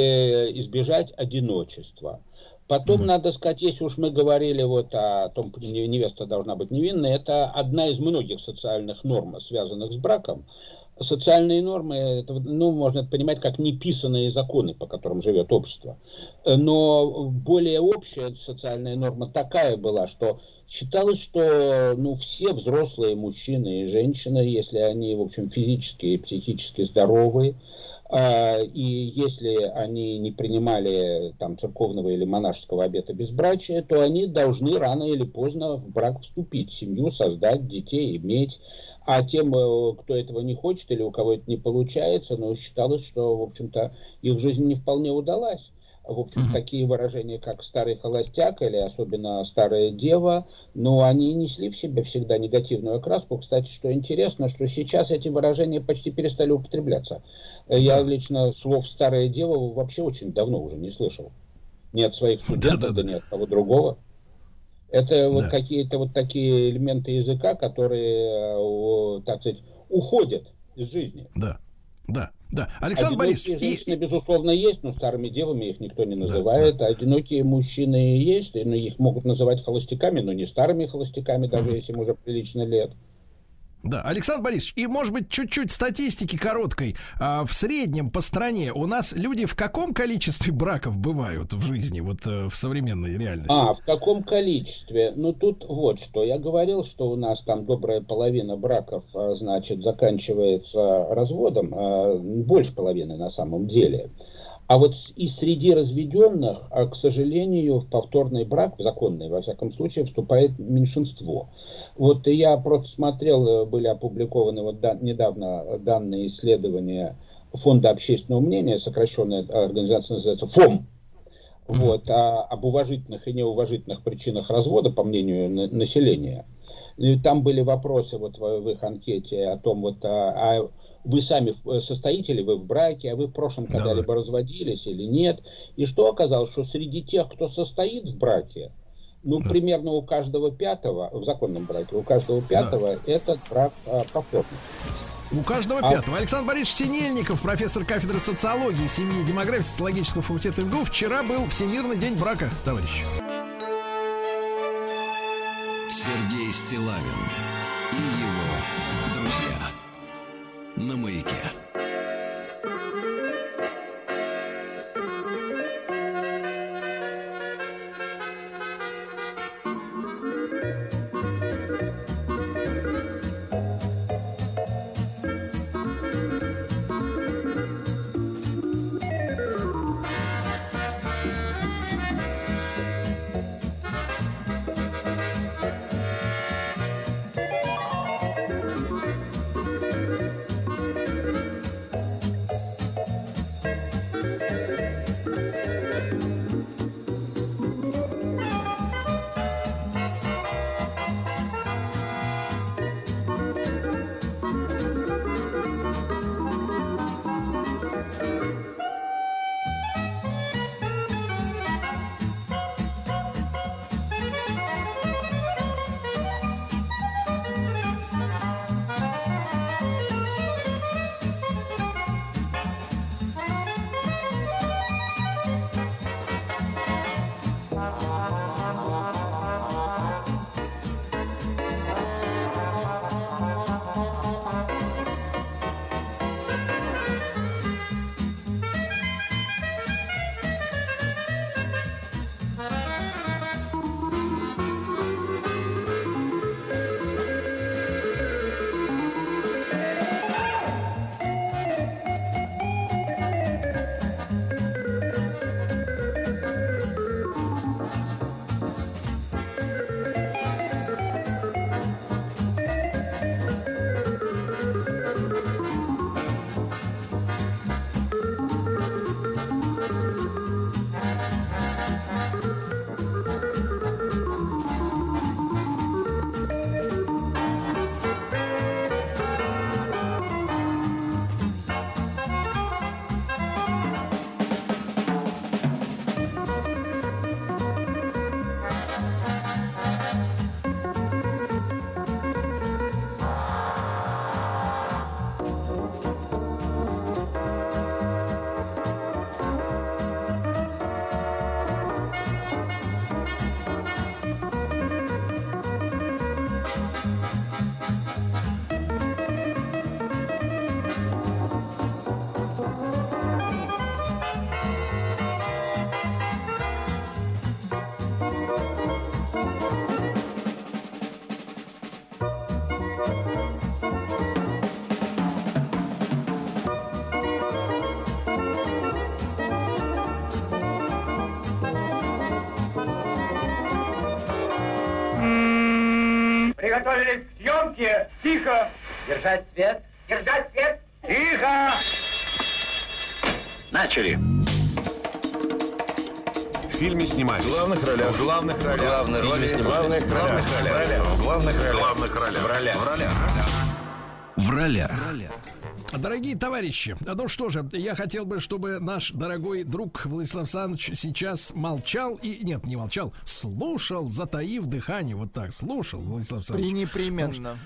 избежать одиночества. Потом, mm-hmm. надо сказать, если уж мы говорили вот о том, что невеста должна быть невинной, это одна из многих социальных норм, связанных с браком. Социальные нормы, это, ну, можно это понимать как неписанные законы, по которым живет общество. Но более общая социальная норма такая была, что считалось, что ну, все взрослые мужчины и женщины, если они, в общем, физически и психически здоровые, а, и если они не принимали там церковного или монашеского обета безбрачия, то они должны рано или поздно в брак вступить, семью создать, детей иметь. А тем, э, кто этого не хочет или у кого это не получается, но ну, считалось, что, в общем-то, их жизнь не вполне удалась. В общем, mm-hmm. такие выражения, как старый холостяк или особенно старая дева, но они несли в себе всегда негативную окраску. Кстати, что интересно, что сейчас эти выражения почти перестали употребляться. Я лично слов старая дева вообще очень давно уже не слышал. Ни от своих студентов, да, да, ни от кого другого. Это вот какие-то вот такие элементы языка, которые, э, так сказать, уходят из жизни.
Да, да. Да, Александр
Одинокие Борисович. женщины, и... безусловно, есть, но старыми девами их никто не называет. Да, да. Одинокие мужчины есть, но их могут называть холостяками, но не старыми холостяками, даже угу. если им уже прилично лет.
Да, Александр Борисович, и может быть чуть-чуть статистики короткой. А, в среднем по стране у нас люди в каком количестве браков бывают в жизни, вот э, в современной реальности?
А, в каком количестве? Ну тут вот что. Я говорил, что у нас там добрая половина браков, а, значит, заканчивается разводом, а, больше половины на самом деле. А вот и среди разведенных, а, к сожалению, в повторный брак, в законный, во всяком случае, вступает меньшинство. Вот я просто смотрел, э, были опубликованы вот да, недавно данные исследования Фонда общественного мнения, сокращенная организация называется ФОМ, вот, а, об уважительных и неуважительных причинах развода, по мнению на, населения. И там были вопросы вот в, в их анкете о том, вот, а, а вы сами э, состоите ли вы в браке, а вы в прошлом когда-либо да. разводились или нет. И что оказалось, что среди тех, кто состоит в браке, ну, да. примерно у каждого пятого, в законном браке, у каждого пятого да. этот брак а, повторный.
У каждого а... пятого. Александр Борисович Синельников, профессор кафедры социологии, семьи и демографии социологического факультета МГУ. Вчера был Всемирный день брака, товарищ.
Сергей Стилавин на маяке.
Приготовились к съемке. Тихо. Держать свет. Держать свет. Тихо.
Начали.
В фильме снимались.
В главных ролях. В главных ролях.
Главные роли снимались.
Главных ролях.
В главных ролях.
Главных
ролях.
В ролях. В ролях.
Дорогие товарищи, ну что же, я хотел бы, чтобы наш дорогой друг Владислав Александрович сейчас молчал и... Нет, не молчал, слушал, затаив дыхание, вот так, слушал, Владислав Александрович.
Непременно.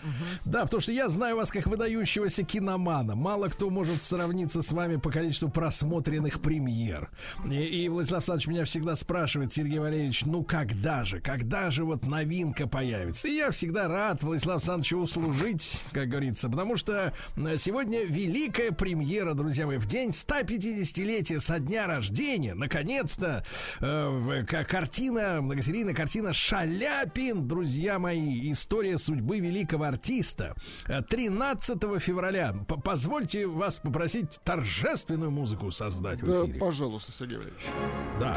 Да, потому что я знаю вас как выдающегося киномана. Мало кто может сравниться с вами по количеству просмотренных премьер. И, и Владислав Александрович меня всегда спрашивает, Сергей Валерьевич, ну когда же, когда же вот новинка появится? И я всегда рад Владислав Александровичу услужить, как говорится, потому что э, сегодня великая премьера, друзья мои, в день 150-летия со дня рождения, наконец-то, э, картина, многосерийная картина «Шаляпин», друзья мои, история судьбы великого артиста. Э, 13 февраля, позвольте вас попросить торжественную музыку создать в
Да,
эфире.
пожалуйста, Сергей Валерьевич.
Да.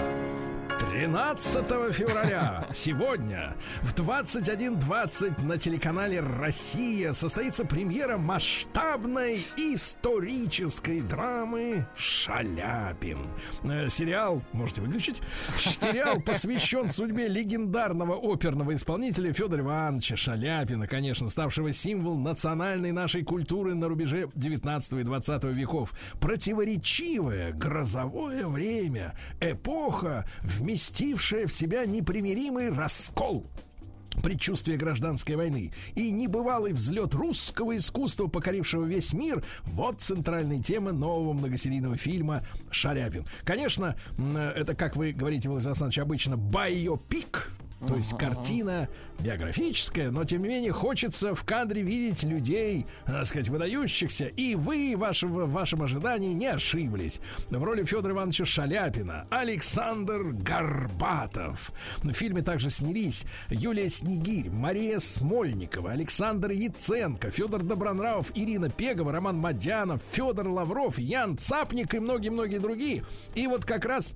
13 февраля сегодня в 21.20 на телеканале «Россия» состоится премьера масштабной исторической драмы «Шаляпин». Э, Сериал, можете выключить, сериал посвящен судьбе легендарного оперного исполнителя Федора Ивановича Шаляпина, конечно, ставшего символом национальной нашей культуры на рубеже 19 и 20 веков. Противоречивое, грозовое время, эпоха, вместившая в себя непримиримый раскол предчувствие гражданской войны и небывалый взлет русского искусства, покорившего весь мир, вот центральные темы нового многосерийного фильма «Шаляпин». Конечно, это, как вы говорите, Владимир Александрович, обычно байопик, то есть картина биографическая, но тем не менее хочется в кадре видеть людей, так сказать, выдающихся. И вы в вашем, в вашем ожидании не ошиблись. В роли Федора Ивановича Шаляпина Александр Горбатов. В фильме также снялись Юлия Снегирь, Мария Смольникова, Александр Яценко, Федор Добронравов, Ирина Пегова, Роман Мадянов, Федор Лавров, Ян Цапник и многие-многие другие. И вот как раз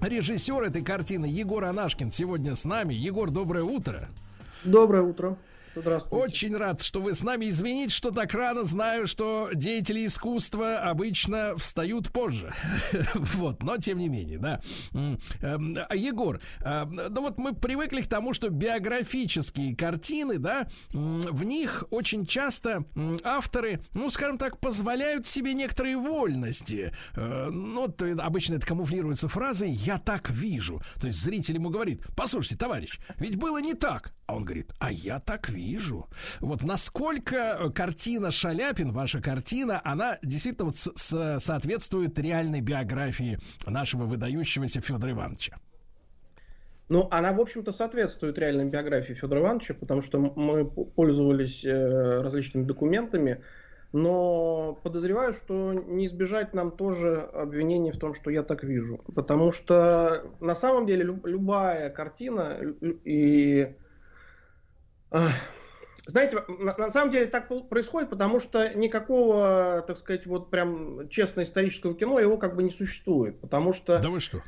режиссер этой картины Егор Анашкин сегодня с нами. Егор, доброе утро.
Доброе утро.
Очень рад, что вы с нами. Извините, что так рано. Знаю, что деятели искусства обычно встают позже. Вот, но тем не менее, да. Эм, а, Егор, э, ну вот мы привыкли к тому, что биографические картины, да, в них очень часто авторы, ну, скажем так, позволяют себе некоторые вольности. Э, Ну, обычно это камуфлируется фразой «я так вижу». То есть зритель ему говорит, послушайте, товарищ, ведь было не так. А он говорит, а я так вижу. Вот насколько картина Шаляпин, ваша картина, она действительно вот с- с- соответствует реальной биографии нашего выдающегося Федора Ивановича.
Ну, она, в общем-то, соответствует реальной биографии Федора Ивановича, потому что мы пользовались э, различными документами, но подозреваю, что не избежать нам тоже обвинений в том, что я так вижу. Потому что на самом деле люб- любая картина и... Знаете, на, на самом деле так происходит, потому что никакого, так сказать, вот прям честно исторического кино его как бы не существует. Потому что...
Да вы что?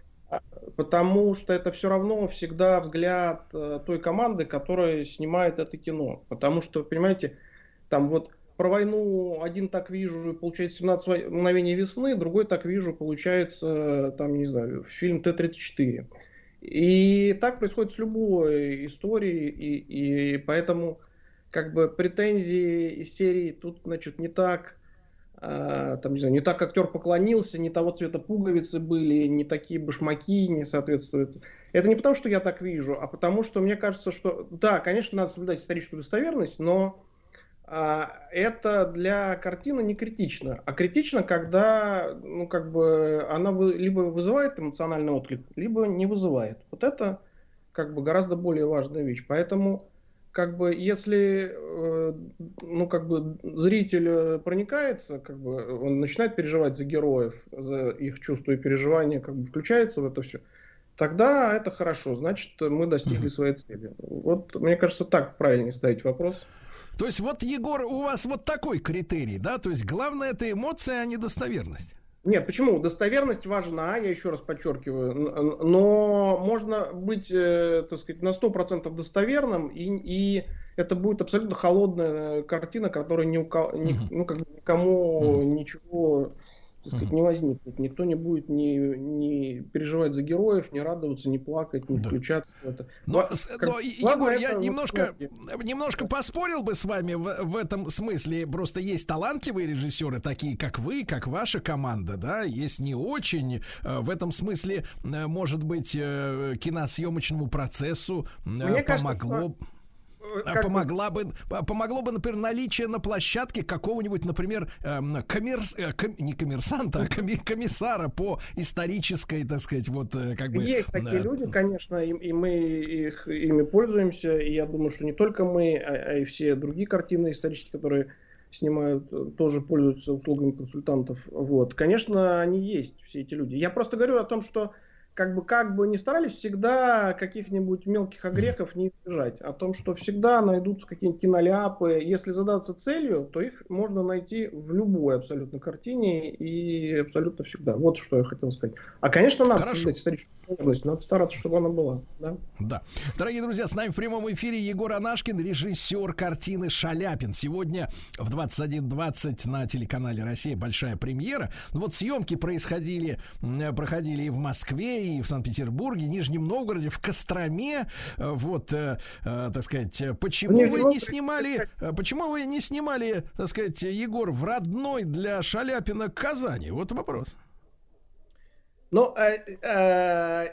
Потому что это все равно всегда взгляд э, той команды, которая снимает это кино. Потому что, понимаете, там вот про войну один так вижу, получается 17 во- мгновений весны, другой так вижу, получается, там, не знаю, фильм Т-34. И так происходит с любой историей, и, и поэтому как бы претензии из серии тут, значит, не так, а, там, не знаю, не так актер поклонился, не того цвета пуговицы были, не такие башмаки не соответствуют. Это не потому, что я так вижу, а потому, что мне кажется, что, да, конечно, надо соблюдать историческую достоверность, но это для картины не критично. А критично, когда, ну, как бы, она вы- либо вызывает эмоциональный отклик, либо не вызывает. Вот это, как бы, гораздо более важная вещь. Поэтому, как бы, если, э, ну, как бы, зритель э, проникается, как бы, он начинает переживать за героев, за их чувства и переживания, как бы, включается в это все, тогда это хорошо, значит, мы достигли своей цели. Вот, мне кажется, так правильнее ставить вопрос.
То есть вот, Егор, у вас вот такой критерий, да? То есть главное это эмоция, а не достоверность.
Нет, почему? Достоверность важна, я еще раз подчеркиваю, но можно быть, э, так сказать, на 100% достоверным и, и это будет абсолютно холодная картина, которая ни у кого, ни, ну, как никому ничего так сказать, не возникнет. Никто не будет ни, ни переживать за героев, не радоваться, не плакать, не
Да.
включаться в это.
Но, с-
как-
но, Егор, я немножко, немножко поспорил бы с вами в, в этом смысле. Просто есть талантливые режиссеры, такие как вы, как ваша команда, да, есть не очень. Э, В этом смысле, э, может быть, э, киносъемочному процессу
Мне кажется,
помогло.
Бы-
помогла бы, по- помогло бы, например, наличие на площадке какого-нибудь, например, эм, коммерс, э, ком- не коммерсанта, а коми- комиссара по исторической, так сказать, вот э, как бы.
Есть такие
э,
люди, конечно, и, и мы их, ими пользуемся, и я думаю, что не только мы, а, а и все другие картины исторические, которые снимают, э, тоже пользуются услугами консультантов. Вот. Конечно, они есть, все эти люди. Я просто говорю о том, что как бы, как бы ни старались, всегда каких-нибудь мелких огрехов не избежать. О том, что всегда найдутся какие-нибудь киноляпы. Если задаться целью, то их можно найти в любой абсолютно картине и абсолютно всегда. Вот что я хотел сказать. А, конечно, надо
Хорошо.
создать историческую возможность, надо стараться, чтобы она была. Да?
Да. Дорогие друзья, с нами в прямом эфире Егор Анашкин, режиссер картины «Шаляпин». Сегодня в 21.20 на телеканале «Россия» большая премьера. Ну Вот съемки происходили, проходили и в Москве, и в Санкт-Петербурге, Нижнем Новгороде, в Костроме. Э, Вот, э, э, так сказать, э, почему вы не снимали, э, почему вы не снимали, так сказать, Егор, в родной для Шаляпина Казани? Вот вопрос.
Э, э,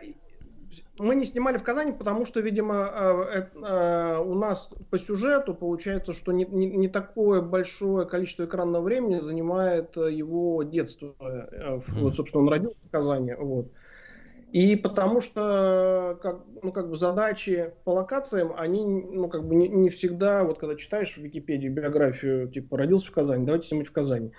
мы не снимали в Казани, потому что, видимо, э, э, э, у нас по сюжету получается, что не, не- не такое большое количество экранного времени занимает э, его детство. Э, Вот, собственно, он родился в Казани. Вот. И потому что как, ну, как бы задачи по локациям, они ну, как бы не, не всегда, вот когда читаешь в Википедии биографию, типа родился в Казани, давайте снимать в Казани.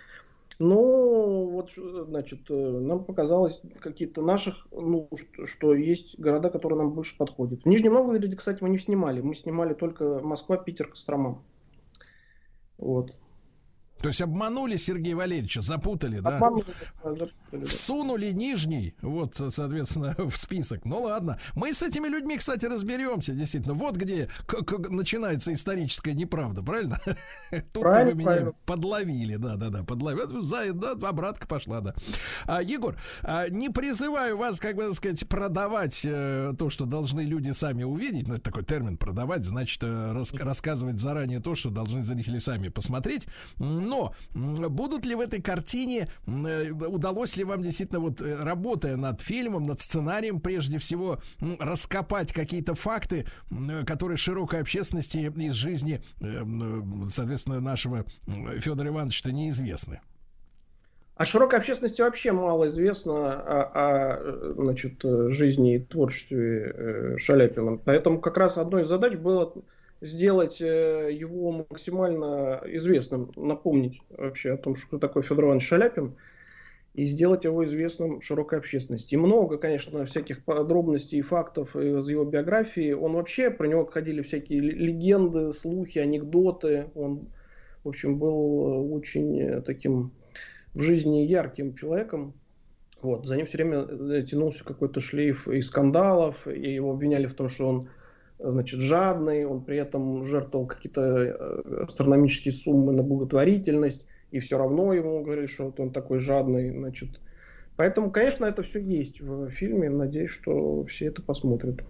Ну, вот, значит, э, нам показалось какие-то наших, ну, что, что есть города, которые нам больше подходят. В Нижнем Новгороде, кстати, мы не снимали. Мы снимали только Москва, Питер, Кострома. Вот.
То есть обманули Сергея Валерьевича, запутали, да?
Обманули, запутали.
Всунули нижний, вот, соответственно, в список. Ну ладно. Мы с этими людьми, кстати, разберемся, действительно. Вот где начинается историческая неправда, правильно? Тут
Правильно,
вы меня
правильно.
подловили, да, да, да, подловили. За, да, обратка пошла, да. А, Егор, а, не призываю вас, как бы так сказать, продавать э, то, что должны люди сами увидеть. Ну, это такой термин продавать, значит, э, рас- рассказывать заранее то, что должны зрители сами посмотреть. Но м, будут ли в этой картине, э, удалось ли вам действительно, вот э, работая над фильмом, над сценарием, прежде всего, раскопать какие-то факты, э, которые широкой общественности из жизни, соответственно, нашего Федора Ивановича неизвестны?
А широкой общественности вообще мало известно о, о, значит, жизни и творчестве Шаляпина. Поэтому как раз одной из задач было сделать э, его максимально известным, напомнить вообще о том, что такое Федор Иванович Шаляпин, и сделать его известным широкой общественности. И много, конечно, всяких подробностей и фактов из его биографии. Он вообще, про него ходили всякие легенды, слухи, анекдоты. Он, в общем, был очень таким в жизни ярким человеком. Вот. За ним все время э, тянулся какой-то шлейф и скандалов, и его обвиняли в том, что он значит, жадный, он при этом жертвовал какие-то э, астрономические суммы на благотворительность, и все равно ему говорили, что вот он такой жадный, значит. Поэтому, конечно, это все есть в фильме. Надеюсь, что все это посмотрят.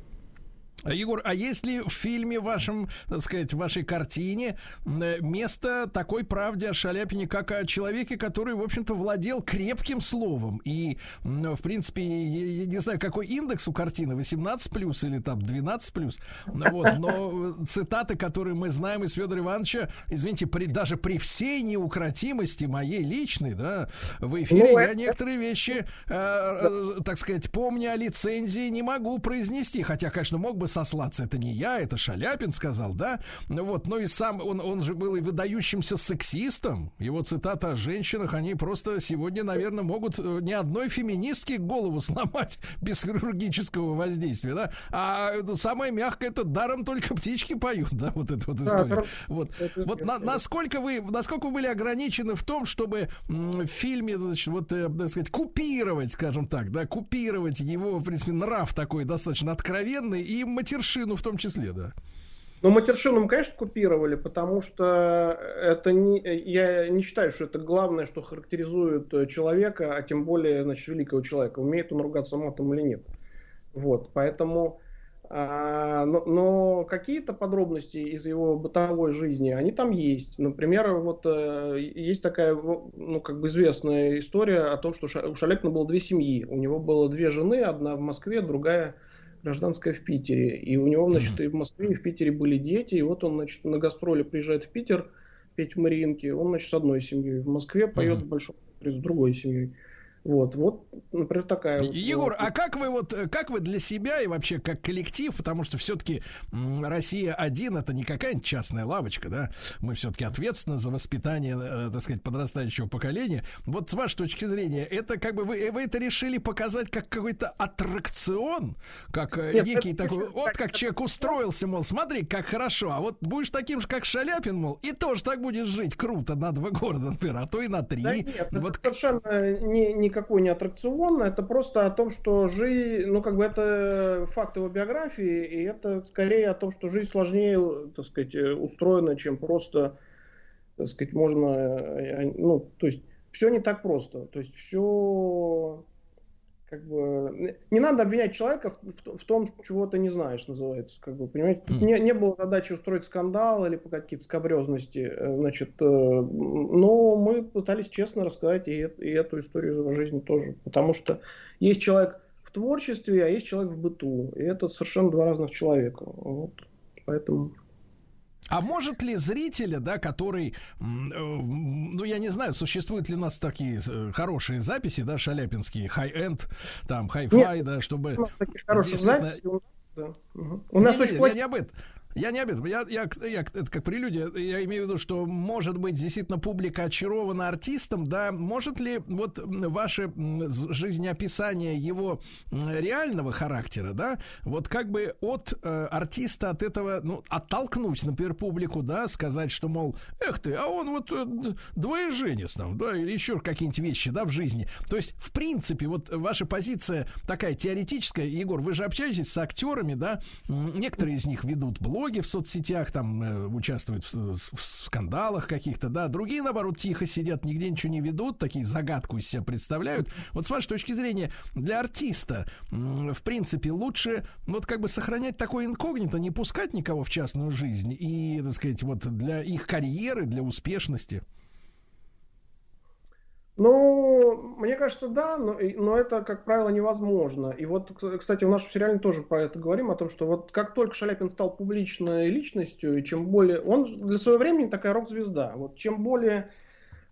Егор, а есть ли в фильме вашем, так сказать, в вашей картине э, место такой правде о Шаляпине, как о человеке, который, в общем-то, владел крепким словом? И, в принципе, я, не знаю, какой индекс у картины, 18 плюс или там 12 плюс. Ну Вот, но э, цитаты, которые мы знаем из Федора Ивановича, извините, при, даже при всей неукротимости моей личной, да, в эфире
Ну,
я
это-
некоторые вещи, э, э, так сказать, помня о лицензии, не могу произнести. Хотя, конечно, мог бы сослаться. Это не я, это Шаляпин сказал, да? Ну Вот, но и сам, он, он же был и выдающимся сексистом. Его цитаты о женщинах, они просто сегодня, наверное, могут э, ни одной феминистке голову сломать без хирургического воздействия, да? А это самое мягкое, это даром только птички поют, да? Вот эта вот история. Вот, вот на- насколько вы, насколько вы были ограничены в том, чтобы в фильме, значит, вот, э, так сказать, купировать, скажем так, да, купировать его, в принципе, нрав такой достаточно откровенный и матершину в том числе, да.
Но матершину мы, конечно, купировали, потому что это не, я не считаю, что это главное, что характеризует э, человека, а тем более, значит, великого человека. Умеет он ругаться матом или нет. Вот, поэтому а, но, но какие-то подробности из его бытовой жизни, они там есть. Например, вот э, есть такая, ну, как бы известная история о том, что у Шаляпина было две семьи. У него было две жены, одна в Москве, другая гражданская в Питере. И у него, значит, и в Москве, и в Питере были дети. И вот он, значит, на гастроли приезжает в Питер петь в Мариинке. Он, значит, с одной семьей. В Москве поет в Большом с другой семьей. Вот, вот, например, такая.
Егор, вот. а как вы вот, как вы для себя и вообще как коллектив, потому что все-таки Россия один это не какая-нибудь частная лавочка, да? Мы все-таки ответственны за воспитание, э, так сказать, подрастающего поколения. Вот с вашей точки зрения, это как бы вы, вы это решили показать как какой-то аттракцион, как э, Нет, некий такой, это, вот как человек устроился, мол, смотри, как хорошо, а вот будешь таким же, как Шаляпин, мол, и тоже так будешь жить круто на два города, например, а то и на три. Да
нет, вот... это совершенно не, не никакой не аттракцион, это просто о том, что жизнь, ну, как бы это факт его биографии, и это скорее о том, что жизнь сложнее, так сказать, устроена, чем просто, так сказать, можно, э, ну, то есть все не так просто, то есть все как бы не надо обвинять человека в, в, в том, чего ты не знаешь, называется, как бы, понимаете, тут не, не было задачи устроить скандал или по какие-то скобрезности, э, значит, э, но мы пытались честно рассказать и, и эту историю из его жизни тоже, потому что есть человек в творчестве, а есть человек в быту, и это совершенно два разных человека, вот, поэтому.
А может ли зрителя, да, который, э, ну, я не знаю, существуют ли у нас такие э, хорошие записи, да, шаляпинские, high-end, там, hi-fi, да, чтобы... У
хорошие записи, да.
Угу. У нас не, очень не, я не об этом. Я не об этом. Я, я, я, это как прелюдия. Я имею в виду, что может быть действительно публика очарована артистом, да? Может ли вот ваше жизнеописание его реального характера, да, вот как бы от э, артиста от этого, ну, оттолкнуть, например, публику, да, сказать, что, мол, эх ты, а он вот э, двоеженец там, да, или еще какие-нибудь вещи, да, в жизни. То есть, в принципе, вот ваша позиция такая теоретическая, Егор, вы же общаетесь с актерами, да, некоторые из них ведут блог, блоги в соцсетях, там э, участвуют в, в скандалах каких-то, да, другие, наоборот, тихо сидят, нигде ничего не ведут, такие загадку из себя представляют. Вот с вашей точки зрения, для артиста, в принципе, лучше вот как бы сохранять такое инкогнито, не пускать никого в частную жизнь и, так сказать, вот для их карьеры, для успешности.
Ну, мне кажется, да, но, но это, как правило, невозможно. И вот, кстати, в нашем сериале тоже про это говорим, о том, что вот как только Шаляпин стал публичной личностью, и чем более... Он для своего времени такая рок-звезда. Вот чем более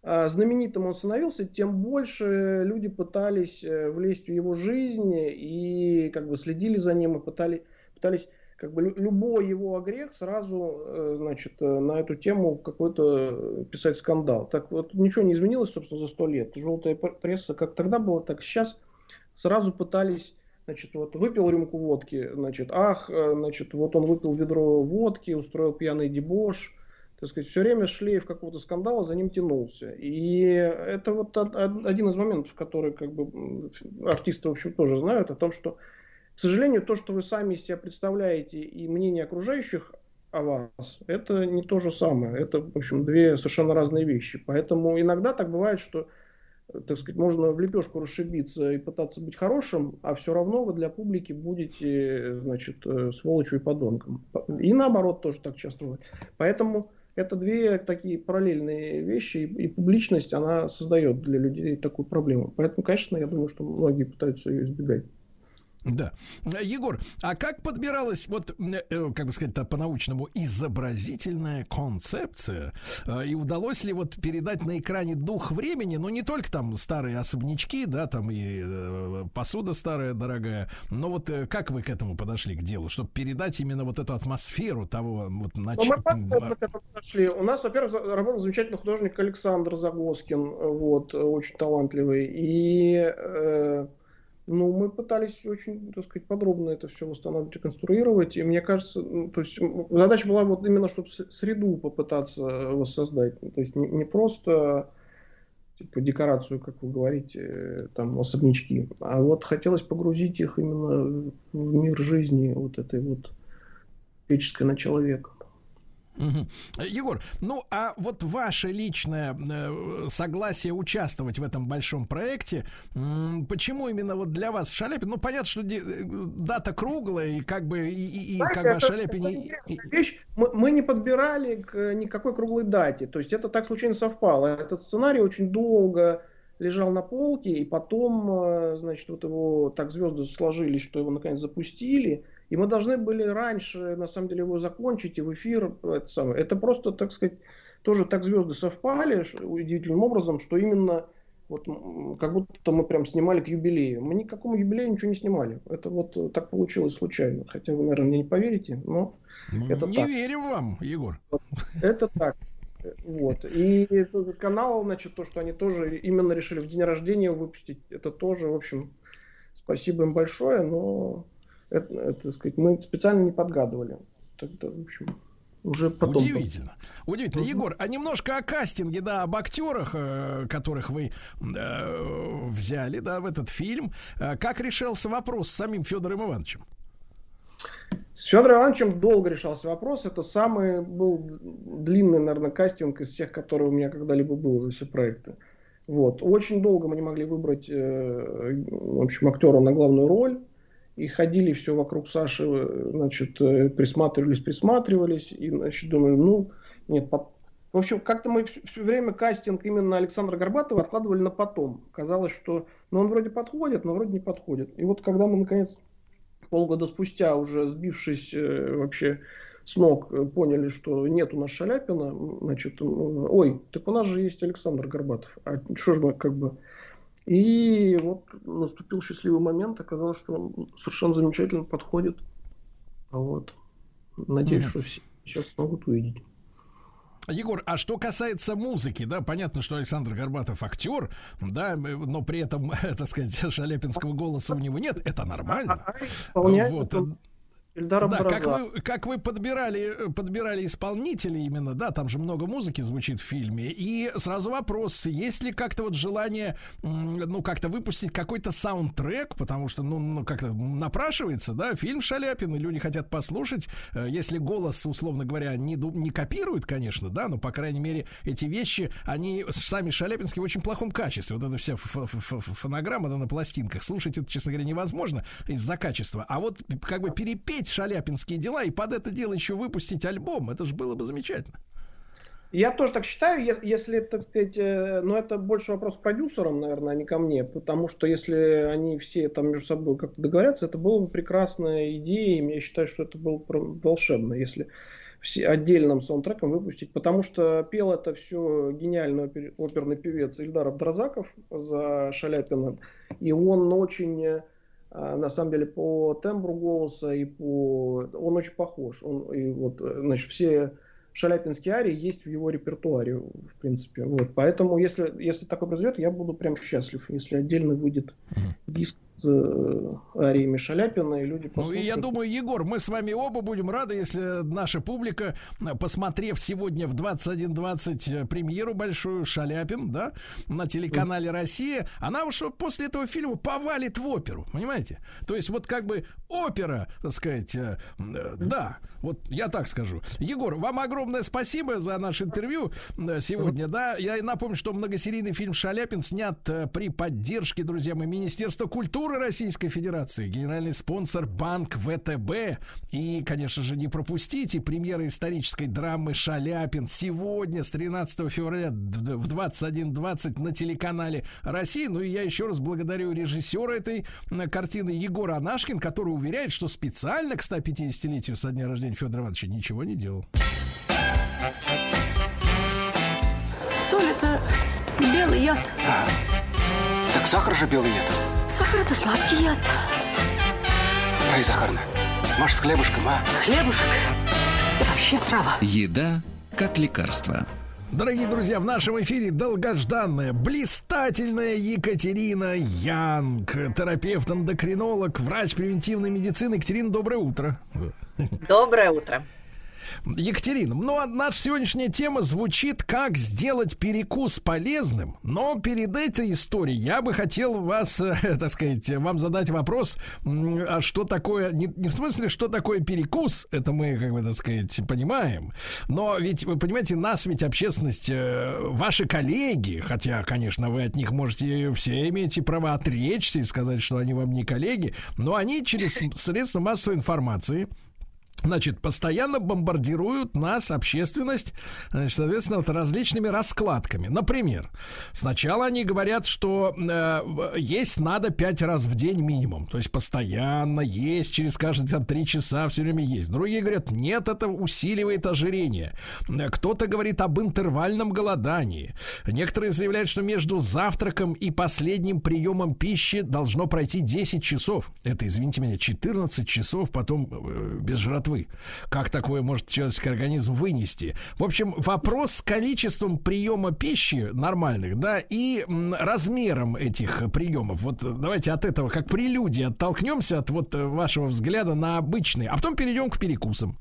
э, знаменитым он становился, тем больше люди пытались э, влезть в его жизнь и как бы следили за ним и пытались, пытались как бы любой его огрех сразу, э, значит, э, на эту тему какой-то писать скандал. Так вот, ничего не изменилось, собственно, за сто лет. Желтая пресса как тогда была, так сейчас сразу пытались Значит, вот выпил рюмку водки, значит, ах, э, значит, вот он выпил ведро водки, устроил пьяный дебош, так сказать, все время шлейф какого-то скандала за ним тянулся. И это вот один из моментов, который как бы артисты, в общем, тоже знают, о том, что к сожалению, то, что вы сами себя представляете и мнение окружающих о вас, это не то же самое. Это, в общем, две совершенно разные вещи. Поэтому иногда так бывает, что так сказать, можно в лепешку расшибиться и пытаться быть хорошим, а все равно вы для публики будете, значит, э, сволочью и подонком. И наоборот тоже так часто бывает. Поэтому это две такие параллельные вещи, и, и публичность, она создает для людей такую проблему. Поэтому, конечно, я думаю, что многие пытаются ее избегать.
Да. Егор, а как подбиралась, вот, э, как бы сказать по-научному, изобразительная концепция? Э, и удалось ли вот передать на экране дух времени, ну, не только там старые особнячки, да, там и э, посуда старая, дорогая, но вот как вы к этому подошли, к делу, чтобы передать именно вот эту атмосферу того вот
начала? Ну, мы подошли. У нас, во-первых, работал замечательный художник Александр Загоскин, вот, очень талантливый, и э, ну, мы пытались очень, так сказать, подробно это все восстанавливать и конструировать. И мне кажется, ну, то есть задача была вот именно, чтобы среду попытаться воссоздать. То есть не, не просто типа декорацию, как вы говорите, там особнячки, а вот хотелось погрузить их именно в мир жизни вот этой вот человеческой на человека.
Егор, ну а вот ваше личное э, согласие участвовать в этом большом проекте, почему именно вот для вас Шаляпин? Ну понятно, что де- э, дата круглая и как бы и, и-
Знаете,
как бы
это- это интересная вещь. Мы, мы не подбирали к никакой круглой дате. То есть это так случайно совпало. Этот сценарий очень долго лежал на полке, и потом, э, значит, вот его так звезды сложились, что его наконец запустили. И мы должны были раньше, на самом деле, его закончить и в эфир. Это, самое. это просто, так сказать, тоже так звезды совпали удивительным образом, что именно вот как будто мы прям снимали к юбилею. Мы никакому юбилею ничего не снимали. Это вот э, так получилось случайно. Хотя вы, наверное, мне не поверите, но это
не
так.
верим вам, Егор.
Это так. Вот. И канал, значит, то, что они тоже именно решили в день рождения выпустить, это тоже, в общем, спасибо им большое, но это, это, сказать, мы специально не подгадывали. Тогда, в общем, уже потом.
Удивительно. Удивительно. Егор, а немножко о кастинге, да, об актерах, э, которых вы э, взяли, да, в этот фильм. Э, Как решался вопрос с самим Федором Ивановичем?
С Федором Ивановичем долго решался вопрос. Это самый был длинный, наверное, кастинг из всех, которые у меня когда-либо был за все проекты. Вот. Очень долго мы не могли выбрать, э, в общем, актера на главную роль. И ходили все вокруг Саши, э, значит, э, присматривались, присматривались. И, значит, думаю, ну, нет, пот- в общем, как-то мы все время кастинг именно Александра Горбатова откладывали на потом. Казалось, что ну, он вроде подходит, но вроде не подходит. И вот когда мы, наконец, полгода спустя, уже сбившись э, вообще с ног, э, поняли, что нет у нас Шаляпина, значит, ой, так у нас же есть Александр Горбатов. А что же мы как бы... И вот наступил счастливый момент, оказалось, что он совершенно замечательно подходит. Вот. Надеюсь,
Мгм.
что все сейчас смогут увидеть.
Егор, а что касается музыки, да, понятно, что Александр Горбатов актер, да, но при этом, так сказать, шаляпинского голоса у него нет, это нормально.
Исполняет
Вот.
это Ильдар
Да, как вы, как вы подбирали, подбирали исполнителей именно, да, там же много музыки звучит в фильме. И сразу вопрос, есть ли как-то вот желание, ну, как-то выпустить какой-то саундтрек, потому что, ну, ну как-то напрашивается, да, фильм Шаляпин, и люди хотят послушать. Э, Если голос, условно говоря, не, не копирует, конечно, да, но, по крайней мере, эти вещи, они сами Шаляпинские в очень плохом качестве. Вот эта вся фонограмма да, на пластинках. Слушать это, честно говоря, невозможно из-за качества. А вот как бы перепеть шаляпинские дела и под это дело еще выпустить альбом, это же было бы замечательно.
Я тоже так считаю, ес- если, так сказать, э, но это больше вопрос к продюсерам, наверное, а не ко мне, потому что если они все там между собой как-то договорятся, это была бы прекрасная идея, и я считаю, что это было бы волшебно, если все отдельным саундтреком выпустить, потому что пел это все гениальный опер- оперный певец Ильдар Абдразаков за Шаляпина, и он очень, э, на самом деле, по тембру голоса и по... Он очень похож. Он, и вот, э, значит, все шаляпинские арии есть в его репертуаре, в принципе. Вот. Поэтому, если, если такой произойдет, я буду прям счастлив, если отдельно выйдет диск с э, ариями Шаляпина, и люди
Ну и
послушают.
я думаю, Егор, мы с вами оба будем рады, если наша публика, посмотрев сегодня в 21.20 э, премьеру большую Шаляпин, да, на телеканале Россия, она уж после этого фильма повалит в оперу, понимаете? То есть вот как бы опера, так сказать, э, да, вот я так скажу. Егор, вам огромное спасибо за наше интервью сегодня, да. Я напомню, что многосерийный фильм «Шаляпин» снят при поддержке, друзья мои, Министерства культуры Российской Федерации, генеральный спонсор Банк ВТБ. И, конечно же, не пропустите премьера исторической драмы «Шаляпин» сегодня, с 13 февраля в 21.20 на телеканале России. Ну и я еще раз благодарю режиссера этой м, картины Егора Анашкин, который уверяет, что специально к 150-летию со дня рождения Федора Ивановича ничего не делал.
Соль это белый яд.
Так сахар же белый яд.
Сахар это сладкий яд.
Ай, Захарна, маш с хлебушком, а?
Хлебушек это вообще трава.
Еда как лекарство.
Дорогие друзья, в нашем эфире долгожданная, блистательная Екатерина Янг, терапевт-эндокринолог, врач превентивной медицины. Екатерина, доброе утро.
Доброе утро.
Екатерина, ну а наша сегодняшняя тема звучит «Как сделать перекус полезным», но перед этой историей я бы хотел вас, э, так сказать, вам задать вопрос, а что такое, не, не в смысле, что такое перекус, это мы, как бы, так сказать, понимаем, но ведь, вы понимаете, нас ведь общественность, э, ваши коллеги, хотя, конечно, вы от них можете все имеете право отречься и сказать, что они вам не коллеги, но они через средства массовой информации Значит, постоянно бомбардируют нас, общественность, значит, соответственно, вот различными раскладками. Например, сначала они говорят, что э, есть надо пять раз в день минимум. То есть постоянно есть, через каждые там три часа все время есть. Другие говорят, нет, это усиливает ожирение. Э, Кто-то говорит об интервальном голодании. Некоторые заявляют, что между завтраком и последним приемом пищи должно пройти 10 часов. Это, извините меня, 14 часов потом э, без жратвы. Как такое может человеческий организм вынести? В общем, вопрос с количеством приема пищи нормальных, да, и размером этих приемов. Вот давайте от этого, как прелюдии, оттолкнемся от вот э, вашего взгляда на обычные, а потом перейдем к перекусам.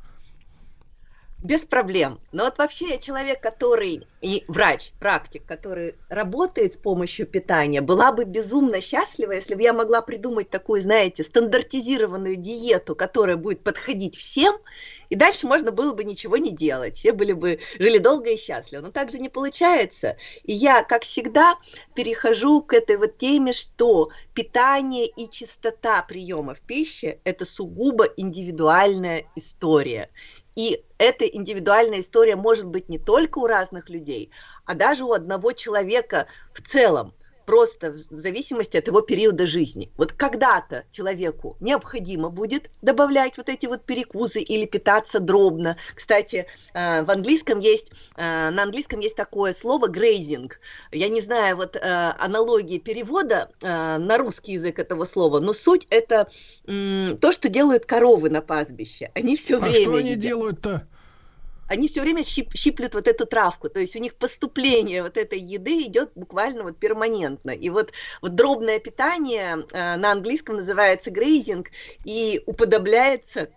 Без проблем. Но вот вообще я человек, который и врач, практик, который работает с помощью питания, была бы безумно счастлива, если бы я могла придумать такую, знаете, стандартизированную диету, которая будет подходить всем, и дальше можно было бы ничего не делать. Все были бы, жили долго и счастливо. Но так же не получается. И я, как всегда, перехожу к этой вот теме, что питание и чистота приемов пищи – это сугубо индивидуальная история. И эта индивидуальная история может быть не только у разных людей, а даже у одного человека в целом просто в зависимости от его периода жизни. Вот когда-то человеку необходимо будет добавлять вот эти вот перекусы или питаться дробно. Кстати, э, в английском есть, э, на английском есть такое слово grazing. Я не знаю вот э, аналогии перевода на русский язык этого слова, но суть это то, что делают коровы на пастбище. Они все
а
время
что они
едят.
делают-то?
Они все время щип, щиплют вот эту травку, то есть у них поступление вот этой еды идет буквально вот перманентно. И вот, вот дробное питание э, на английском называется грейзинг и уподобляется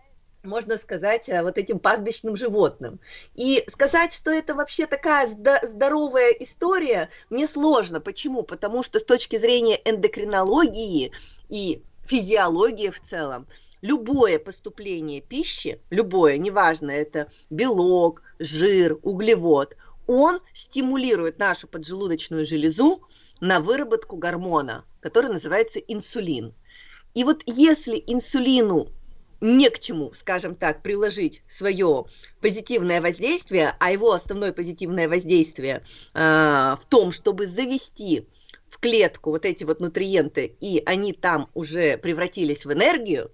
можно сказать, э, вот этим пастбищным животным. И сказать, что это вообще такая здоровая история, мне сложно. Почему? Потому что с точки зрения эндокринологии и физиологии в целом, любое поступление пищи, любое, неважно, это белок, жир, углевод, он стимулирует нашу поджелудочную железу на выработку гормона, который называется инсулин. И вот если инсулину не к чему, скажем так, приложить свое позитивное воздействие, а его основное позитивное воздействие э, в том, чтобы завести в клетку вот эти вот нутриенты, и они там уже превратились в энергию,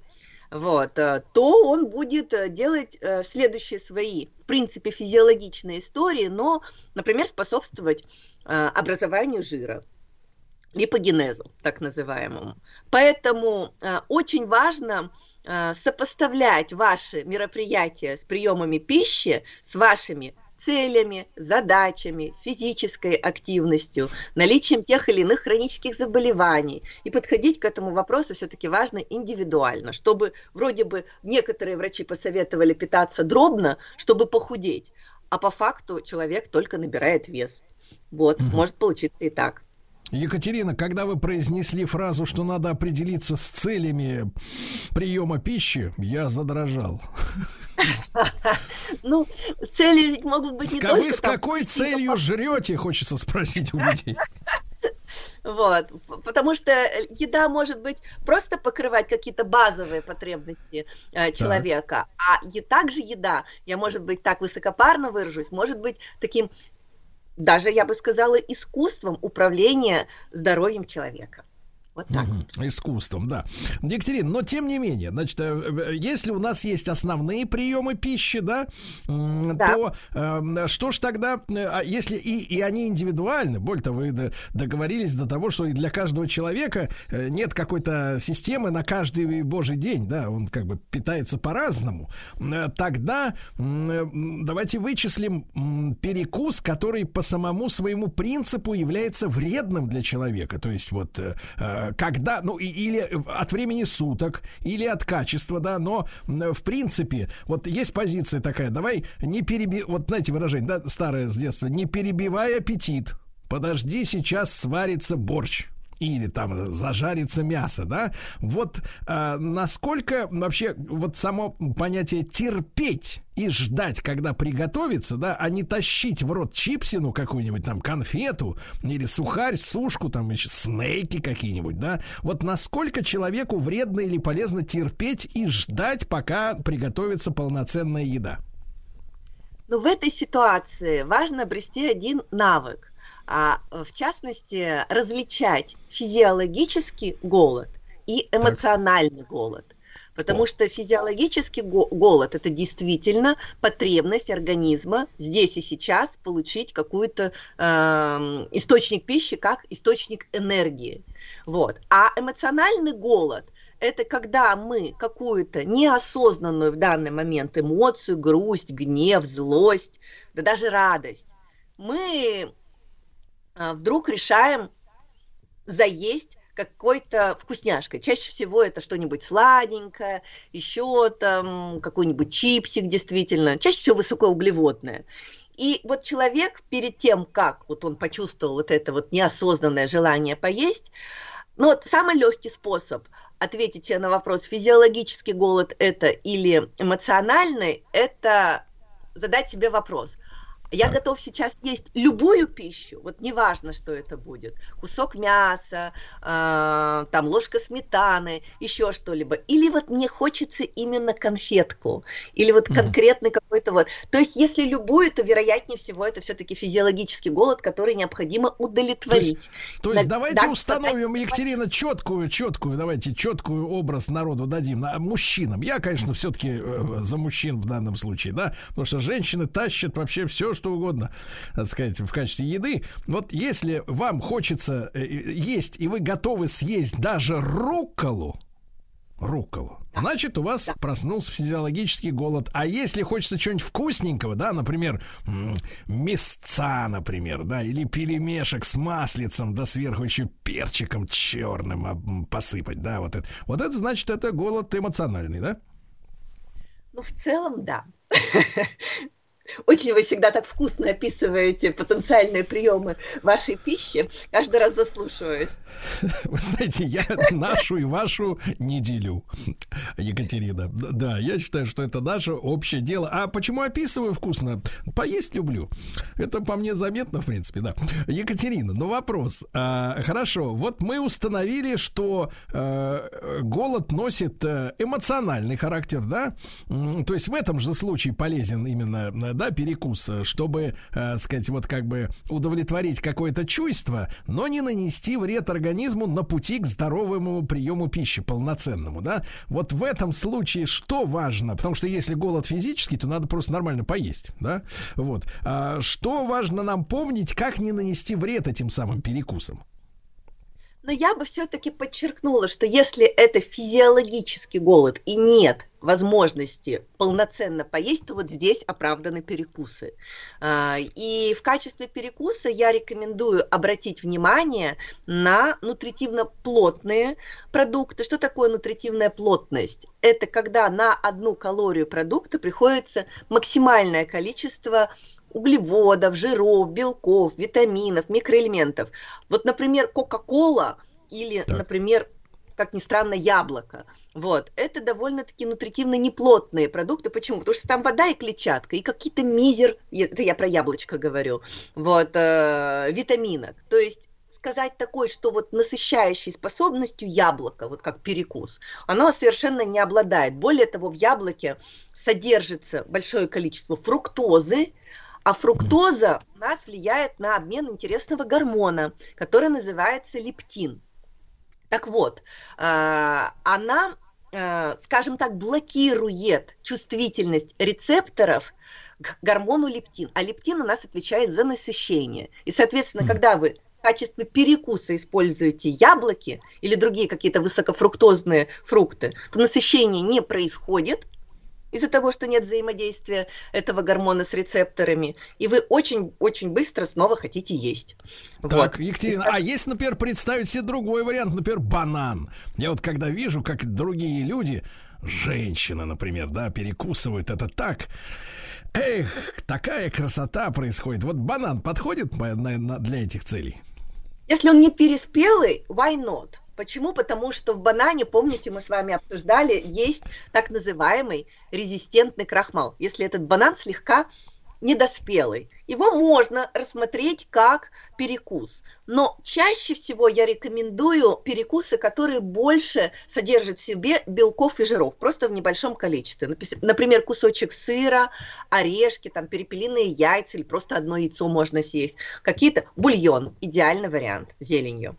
вот, э, то он будет э, делать э, следующие свои, в принципе, физиологичные истории, но, например, способствовать образованию жира липогенезу, так называемому. Поэтому очень важно сопоставлять ваши мероприятия с приемами пищи с вашими целями, задачами, физической активностью, наличием тех или иных хронических заболеваний. И подходить к этому вопросу все-таки важно индивидуально, чтобы вроде бы некоторые врачи посоветовали питаться дробно, чтобы похудеть, а по факту человек только набирает вес. Вот, угу. может получиться и так.
Екатерина, когда вы произнесли фразу, что надо определиться с целями приема пищи, я задрожал.
Ну, цели ведь могут быть не только...
Вы с какой целью жрете, хочется спросить у людей.
Вот, потому что еда может быть просто покрывать какие-то базовые потребности э, человека, так. а и также еда, я, может быть, так высокопарно выражусь, может быть таким даже, я бы сказала, искусством управления здоровьем человека. Вот так.
Угу. Искусством, да. Екатерина, но тем не менее, значит, э, если у нас есть основные приемы пищи, да, да. то э, что ж тогда, э, а если и, и они индивидуальны, более того, вы договорились до того, что и для каждого человека э, нет какой-то системы на каждый божий день, да, он как бы питается по-разному, тогда давайте вычислим перекус, который по самому своему принципу является вредным для человека. То есть вот э, когда, ну, или от времени суток, или от качества, да, но в принципе, вот есть позиция такая, давай не переби... Вот знаете выражение, да, старое с детства, не перебивай аппетит, подожди, сейчас сварится борщ или там зажарится мясо, да? Вот а, насколько вообще вот само понятие терпеть и ждать, когда приготовится, да, а не тащить в рот чипсину какую-нибудь там конфету или сухарь, сушку, там еще снейки какие-нибудь, да? Вот насколько человеку вредно или полезно терпеть и ждать, пока приготовится полноценная еда?
Но в этой ситуации важно обрести один навык, а в частности различать физиологический голод и эмоциональный голод. Потому что физиологический го- голод это действительно потребность организма здесь и сейчас получить какой-то эм, источник пищи как источник энергии. Вот. А эмоциональный голод это когда мы какую-то неосознанную в данный момент эмоцию, грусть, гнев, злость, да даже радость, мы вдруг решаем заесть какой-то вкусняшкой. Чаще всего это что-нибудь сладенькое, еще там какой-нибудь чипсик действительно, чаще всего высокоуглеводное. И вот человек перед тем, как вот он почувствовал вот это вот неосознанное желание поесть, ну вот самый легкий способ ответить себе на вопрос, физиологический голод это или эмоциональный, это задать себе вопрос – я готов сейчас есть любую пищу, вот неважно, что это будет, кусок мяса, э, там ложка сметаны, еще что-либо, или вот мне хочется именно конфетку, или вот конкретный какой-то вот. То есть, если любую, то вероятнее всего это все-таки физиологический голод, который необходимо удовлетворить.
То есть
Да-
давайте
да,
установим, Екатерина, четкую, четкую, давайте четкую образ народу дадим, на, мужчинам. Я, конечно, все-таки за мужчин в данном случае, да, потому что женщины тащат вообще все, что угодно, так сказать, в качестве еды. Вот если вам хочется э, есть, и вы готовы съесть даже рукколу, рукколу, значит, у вас проснулся физиологический голод. А если хочется чего-нибудь вкусненького, да, например, мясца, например, да, или перемешек с маслицем, да сверху еще перчиком черным посыпать, да, вот это. Вот это значит, это голод эмоциональный, да?
Ну, в целом, да. Очень вы всегда так вкусно описываете потенциальные приемы вашей пищи. Каждый раз заслушиваюсь.
Вы знаете, я нашу и вашу не делю, Екатерина. Да, я считаю, что это наше общее дело. А почему описываю вкусно? Поесть люблю. Это по мне заметно, в принципе, да. Екатерина, ну вопрос. А, хорошо, вот мы установили, что э, голод носит э, эмоциональный характер, да? То есть в этом же случае полезен именно, да, перекус, э, чтобы, э, сказать, вот как бы удовлетворить какое-то чувство, но не нанести вред организму на пути к здоровому приему пищи, полноценному, да? Вот в этом случае что важно? Потому что если голод физический, то надо просто нормально поесть, да? Вот. А что важно нам помнить, как не нанести вред этим самым перекусам?
Но я бы все-таки подчеркнула, что если это физиологический голод и нет возможности полноценно поесть, то вот здесь оправданы перекусы. А, И в качестве перекуса я рекомендую обратить внимание на нутритивно-плотные продукты. Что такое нутритивная плотность? Это когда на одну калорию продукта приходится максимальное количество углеводов, жиров, белков, витаминов, микроэлементов. Вот, например, Кока-Кола или, например, как ни странно, яблоко. Вот. Это довольно-таки нутритивно неплотные продукты. Почему? Потому что там вода и клетчатка, и какие-то мизер, это я про яблочко говорю, вот, э, витаминок. То есть сказать такой, что вот насыщающей способностью яблоко, вот как перекус, оно совершенно не обладает. Более того, в яблоке содержится большое количество фруктозы, а фруктоза у нас влияет на обмен интересного гормона, который называется лептин. Так вот, а, она, а, скажем так, блокирует чувствительность рецепторов к гормону лептин. А лептин у нас отвечает за насыщение. И, соответственно, когда вы в качестве перекуса используете яблоки или другие какие-то высокофруктозные фрукты, то насыщение не происходит, из-за того, что нет взаимодействия этого гормона с рецепторами, и вы очень-очень быстро снова хотите есть.
Так, вот. Екатерина, а есть, например, представить себе другой вариант, например, банан. Я вот когда вижу, как другие люди, женщины, например, да, перекусывают это так, эх, такая красота происходит. Вот банан подходит для этих целей?
Если он не переспелый, why not? Почему? Потому что в банане, помните, мы с вами обсуждали, есть так называемый резистентный крахмал. Если этот банан слегка недоспелый. Его можно рассмотреть как перекус. Но чаще всего я рекомендую перекусы, которые больше содержат в себе белков и жиров, просто в небольшом количестве. Например, кусочек сыра, орешки, там перепелиные яйца или просто одно яйцо можно съесть. Какие-то бульон, идеальный вариант, зеленью.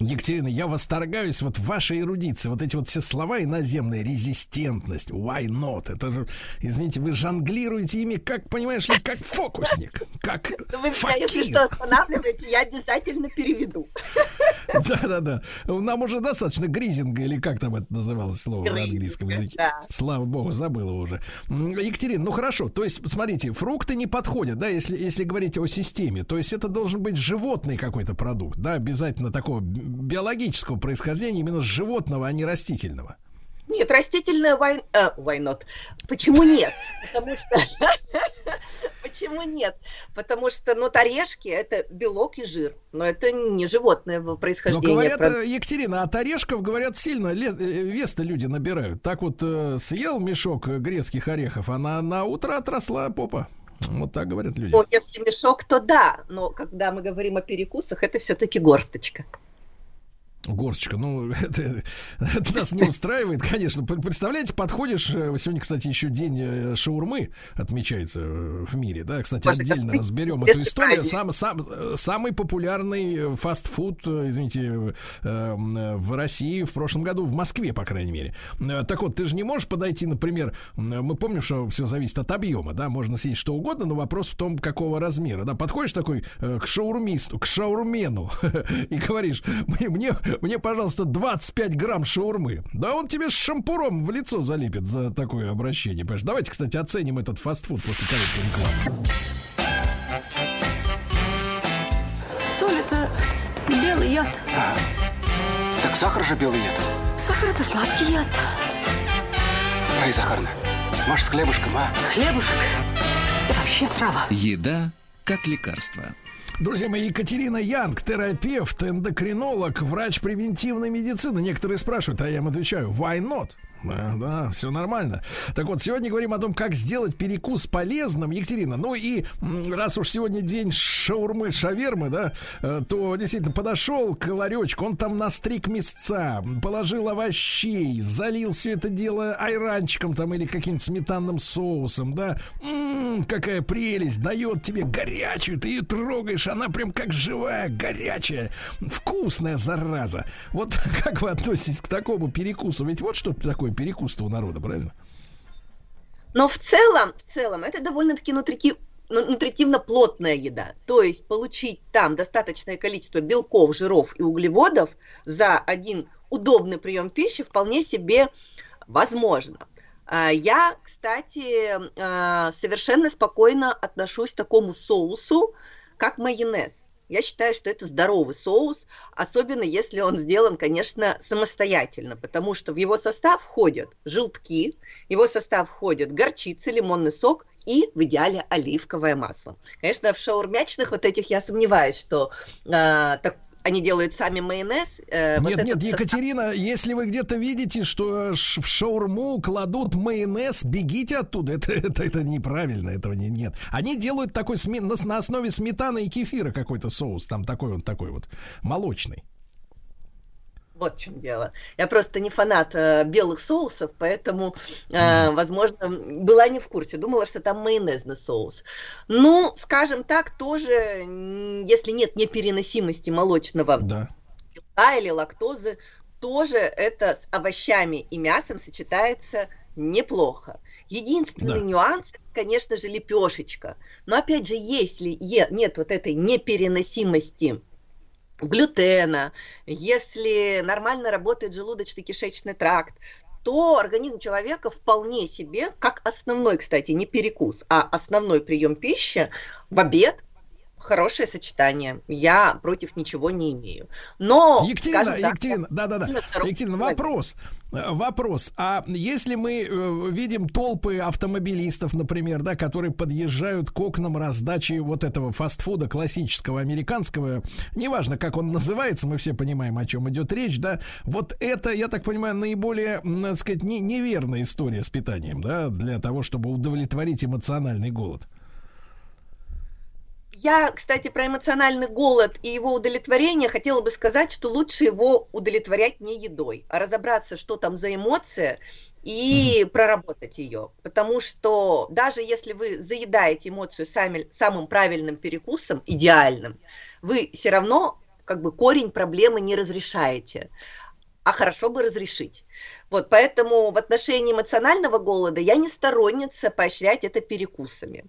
Екатерина, я восторгаюсь вот вашей эрудиции. Вот эти вот все слова иноземные. Резистентность, why not? Это же, извините, вы жонглируете ими, как, понимаешь ли, как фокусник. Как
ну, Вы меня, если что, останавливаете, я обязательно переведу.
Да-да-да. Нам уже достаточно гризинга, или как там это называлось слово на английском языке. Слава богу, забыла уже. Екатерина, ну хорошо. То есть, смотрите, фрукты не подходят, да, если, если говорить о системе. То есть это должен быть животный какой-то продукт, да, обязательно такого биологического происхождения, именно животного, а не растительного.
Нет, растительное вайн... э, why not? Почему нет? Потому что... Почему нет? Потому что, ну, орешки – это белок и жир. Но это не животное происхождение. Но
говорят, Про... Э, Екатерина, от орешков, говорят, сильно э, вес-то люди набирают. Так вот, э, съел мешок грецких орехов, а на, на утро отросла попа. Вот так говорят люди.
Ну, если мешок, то да. Но когда мы говорим о перекусах, это все-таки горсточка.
Горсточка, ну, это, это нас не устраивает, конечно. Представляете, подходишь, э, сегодня, кстати, еще день э, шаурмы отмечается э, в мире, да, кстати, Боже, отдельно разберем эту историю. Сам, сам, самый популярный фастфуд, извините, в России в прошлом году, в Москве, по крайней мере. Так вот, ты же не можешь подойти, например, мы помним, что все зависит от объема, да, можно съесть что угодно, но вопрос в том, какого размера, да, подходишь такой к шаурмисту, к шаурмену и говоришь, мне, мне, пожалуйста, 25 грамм шаурмы. Да он тебе с шампуром в лицо залепит за такое обращение. Понимаешь? Давайте, кстати, оценим этот фастфуд после короткой рекламы.
Соль это белый яд.
А, так сахар же белый яд.
Сахар это сладкий яд.
Ай, Захарна, может, с хлебушком, а?
Хлебушек? Это вообще трава.
Еда как лекарство.
Друзья мои, Екатерина Янг, терапевт, эндокринолог, врач превентивной медицины. Некоторые спрашивают, а я им отвечаю, why not? Да, да, все нормально. Так вот, сегодня говорим о том, как сделать перекус полезным. Екатерина, ну и раз уж сегодня день шаурмы, шавермы, да, э, то действительно подошел к ларечку, он там настриг мясца, положил овощей, залил все это дело айранчиком там или каким-то сметанным соусом, да. М-м, какая прелесть, дает тебе горячую, ты ее трогаешь, она прям как живая, горячая, вкусная зараза. Вот как вы относитесь к такому перекусу? Ведь вот что такое перекус у народа, правильно?
Но в целом, в целом, это довольно-таки нутрики, ну, нутритивно плотная еда. То есть получить там достаточное количество белков, жиров и углеводов за один удобный прием пищи вполне себе возможно. А, я, кстати, а, совершенно спокойно отношусь к такому соусу, как майонез. Я считаю, что это здоровый соус, особенно если он сделан, конечно, самостоятельно, потому что в его состав входят желтки, в его состав входят горчица, лимонный сок и в идеале оливковое масло. Конечно, в шаурмячных вот этих я сомневаюсь, что э, так, они делают сами майонез.
Э, нет, вот нет, Екатерина, если вы где-то видите, что в шаурму кладут майонез, бегите оттуда. Это, это, это неправильно, этого не, нет. Они делают такой сме, на, на основе сметаны и кефира какой-то соус, там такой он такой вот молочный.
Вот в чем дело. Я просто не фанат э, белых соусов, поэтому, э, возможно, была не в курсе. Думала, что там майонезный соус. Ну, скажем так, тоже, если нет непереносимости молочного да. белка или лактозы, тоже это с овощами и мясом сочетается неплохо. Единственный да. нюанс, конечно же, лепешечка. Но опять же, если нет вот этой непереносимости глютена, если нормально работает желудочно-кишечный тракт, то организм человека вполне себе, как основной, кстати, не перекус, а основной прием пищи в обед, хорошее сочетание. Я против ничего не имею. Но...
Екатерина,
скажем
Екатерина, да-да-да. Екатерина, вопрос. Э, Вопрос. А если мы э, видим толпы автомобилистов, например, да, которые подъезжают к окнам раздачи вот этого фастфуда классического американского, неважно, как он называется, мы все понимаем, о чем идет речь, да, вот это, я так понимаю, наиболее, так сказать, не- неверная история с питанием, да, для того, чтобы удовлетворить эмоциональный голод.
Я, кстати, про эмоциональный голод и его удовлетворение хотела бы сказать, что лучше его удовлетворять не едой, а разобраться, что там за эмоция, и проработать ее. Потому что даже если вы заедаете эмоцию сами, самым правильным перекусом, идеальным, вы все равно как бы корень проблемы не разрешаете. А хорошо бы разрешить. Вот, поэтому в отношении эмоционального голода я не сторонница поощрять это перекусами.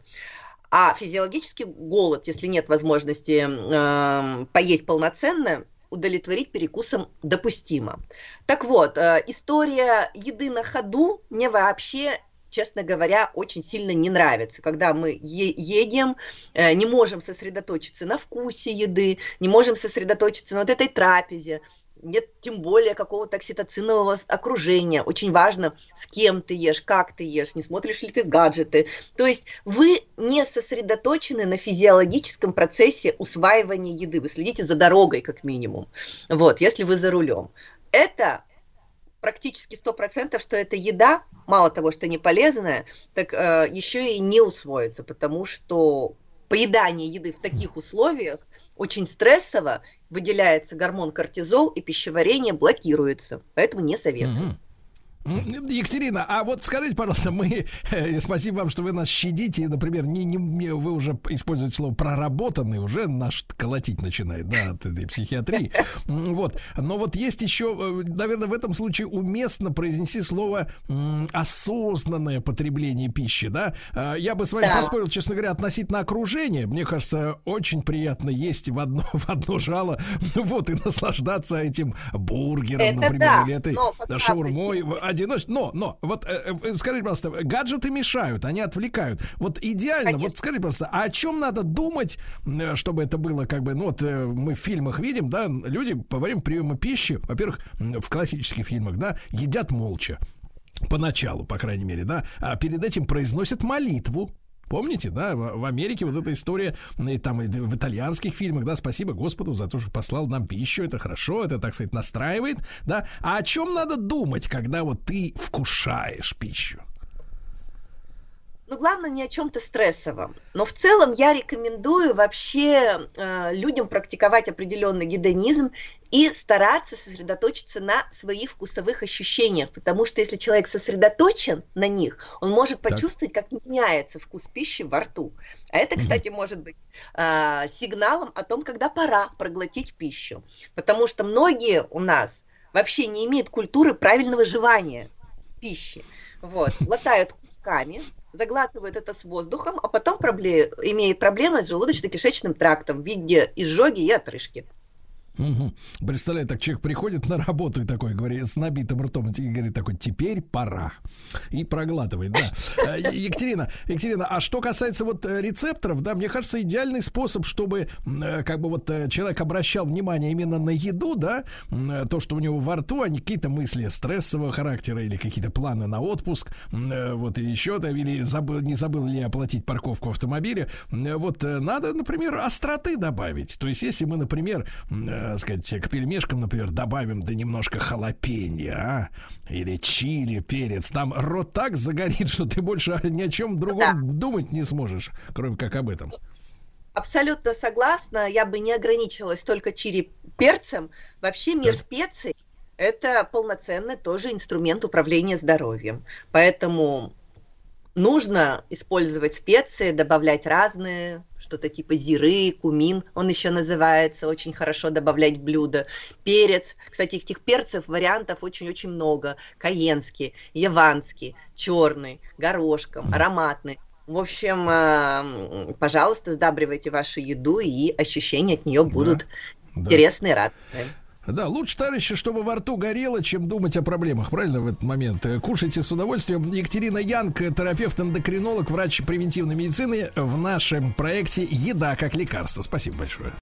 А физиологический голод, если нет возможности эм, поесть полноценно, удовлетворить перекусом допустимо. Так вот, э, история еды на ходу мне вообще честно говоря, очень сильно не нравится, когда мы е- едем, э, не можем сосредоточиться на вкусе еды, не можем сосредоточиться на вот этой трапезе, нет тем более какого-то окситоцинового окружения. Очень важно, с кем ты ешь, как ты ешь, не смотришь ли ты гаджеты. То есть вы не сосредоточены на физиологическом процессе усваивания еды. Вы следите за дорогой, как минимум. Вот, если вы за рулем. Это практически 100%, что эта еда, мало того, что не полезная, так э, еще и не усвоится, потому что поедание еды в таких условиях очень стрессово, выделяется гормон кортизол, и пищеварение блокируется. Поэтому не советую.
М, Екатерина, а вот скажите, пожалуйста, мы э, спасибо вам, что вы нас щадите. Например, не, не, вы уже используете слово проработанный, уже наш колотить начинает, да, от этой психиатрии. Вот. Но вот есть еще, э, наверное, в этом случае уместно произнести слово осознанное потребление пищи, да. А, Я бы с вами
Да.
поспорил, честно говоря, относительно окружения. Мне кажется, очень приятно есть в одно, в одно жало, вот, и наслаждаться этим бургером,
Это
например,
да,
или этой шаурмой в- одиноч... Но, но, вот э, э, скажите, пожалуйста, гаджеты мешают, они отвлекают. Вот идеально, вот скажите, пожалуйста, а о чем надо думать, э, чтобы это было как бы, ну вот э, мы в фильмах видим, да, люди во время приема пищи, во-первых, в классических фильмах, да, едят молча. Поначалу, по крайней мере, да, а перед этим произносят молитву. Помните, да, в, Америке вот эта история, и там и в итальянских фильмах, да, спасибо Господу за то, что послал нам пищу, это хорошо, это, так сказать, настраивает, да. А о чем надо думать, когда вот ты вкушаешь пищу?
Ну, главное, не о чем-то стрессовом. Но в целом я рекомендую вообще э, людям практиковать определенный гедонизм и стараться сосредоточиться на своих вкусовых ощущениях, потому что если человек сосредоточен на них, он может
Так.
почувствовать, как меняется вкус пищи во рту. А это, кстати, может быть э, сигналом о том, когда пора проглотить пищу, потому что многие у нас вообще не имеют культуры правильного жевания пищи. Вот, глотают кусками, заглатывают это с воздухом, а потом пробле- имеет проблемы с желудочно-кишечным трактом в виде изжоги и отрыжки.
Мгм. Представляю, так человек приходит на работу и такой, говорит, с набитым ртом, и говорит такой, теперь пора. И проглатывает, да. Э, Екатерина, Екатерина, а что касается вот э, рецепторов, да, мне кажется, идеальный способ, чтобы э, как бы вот человек обращал внимание именно на еду, да, то, что у него во рту, а не какие-то мысли стрессового характера или какие-то планы на отпуск, вот и еще, да, или забыл, не забыл ли оплатить парковку э, вот надо, например, остроты добавить. То есть, если мы, например, э, сказать, к пельмешкам, например, добавим да немножко халапеньо, а, или чили, перец, там рот так загорит, что ты больше ни о чем другом думать не сможешь, кроме как об этом.
Абсолютно согласна, я бы не ограничивалась только чили перцем. Вообще мир специй – это полноценный тоже инструмент управления здоровьем. Поэтому нужно использовать специи, добавлять разные, что-то типа зиры, кумин, он еще называется, очень хорошо добавлять в блюдо. Перец, кстати, этих перцев вариантов очень-очень много. Каенский, яванский, черный, горошком, ароматный. В общем, э, пожалуйста, сдабривайте вашу еду, и ощущения от нее будут интересные, радостные.
Да, лучше, товарищи, чтобы во рту горело, чем думать о проблемах, правильно, в этот момент? Э, Кушайте с удовольствием. Екатерина Янг, терапевт-эндокринолог, врач превентивной медицины в нашем проекте «Еда как лекарство». Спасибо большое.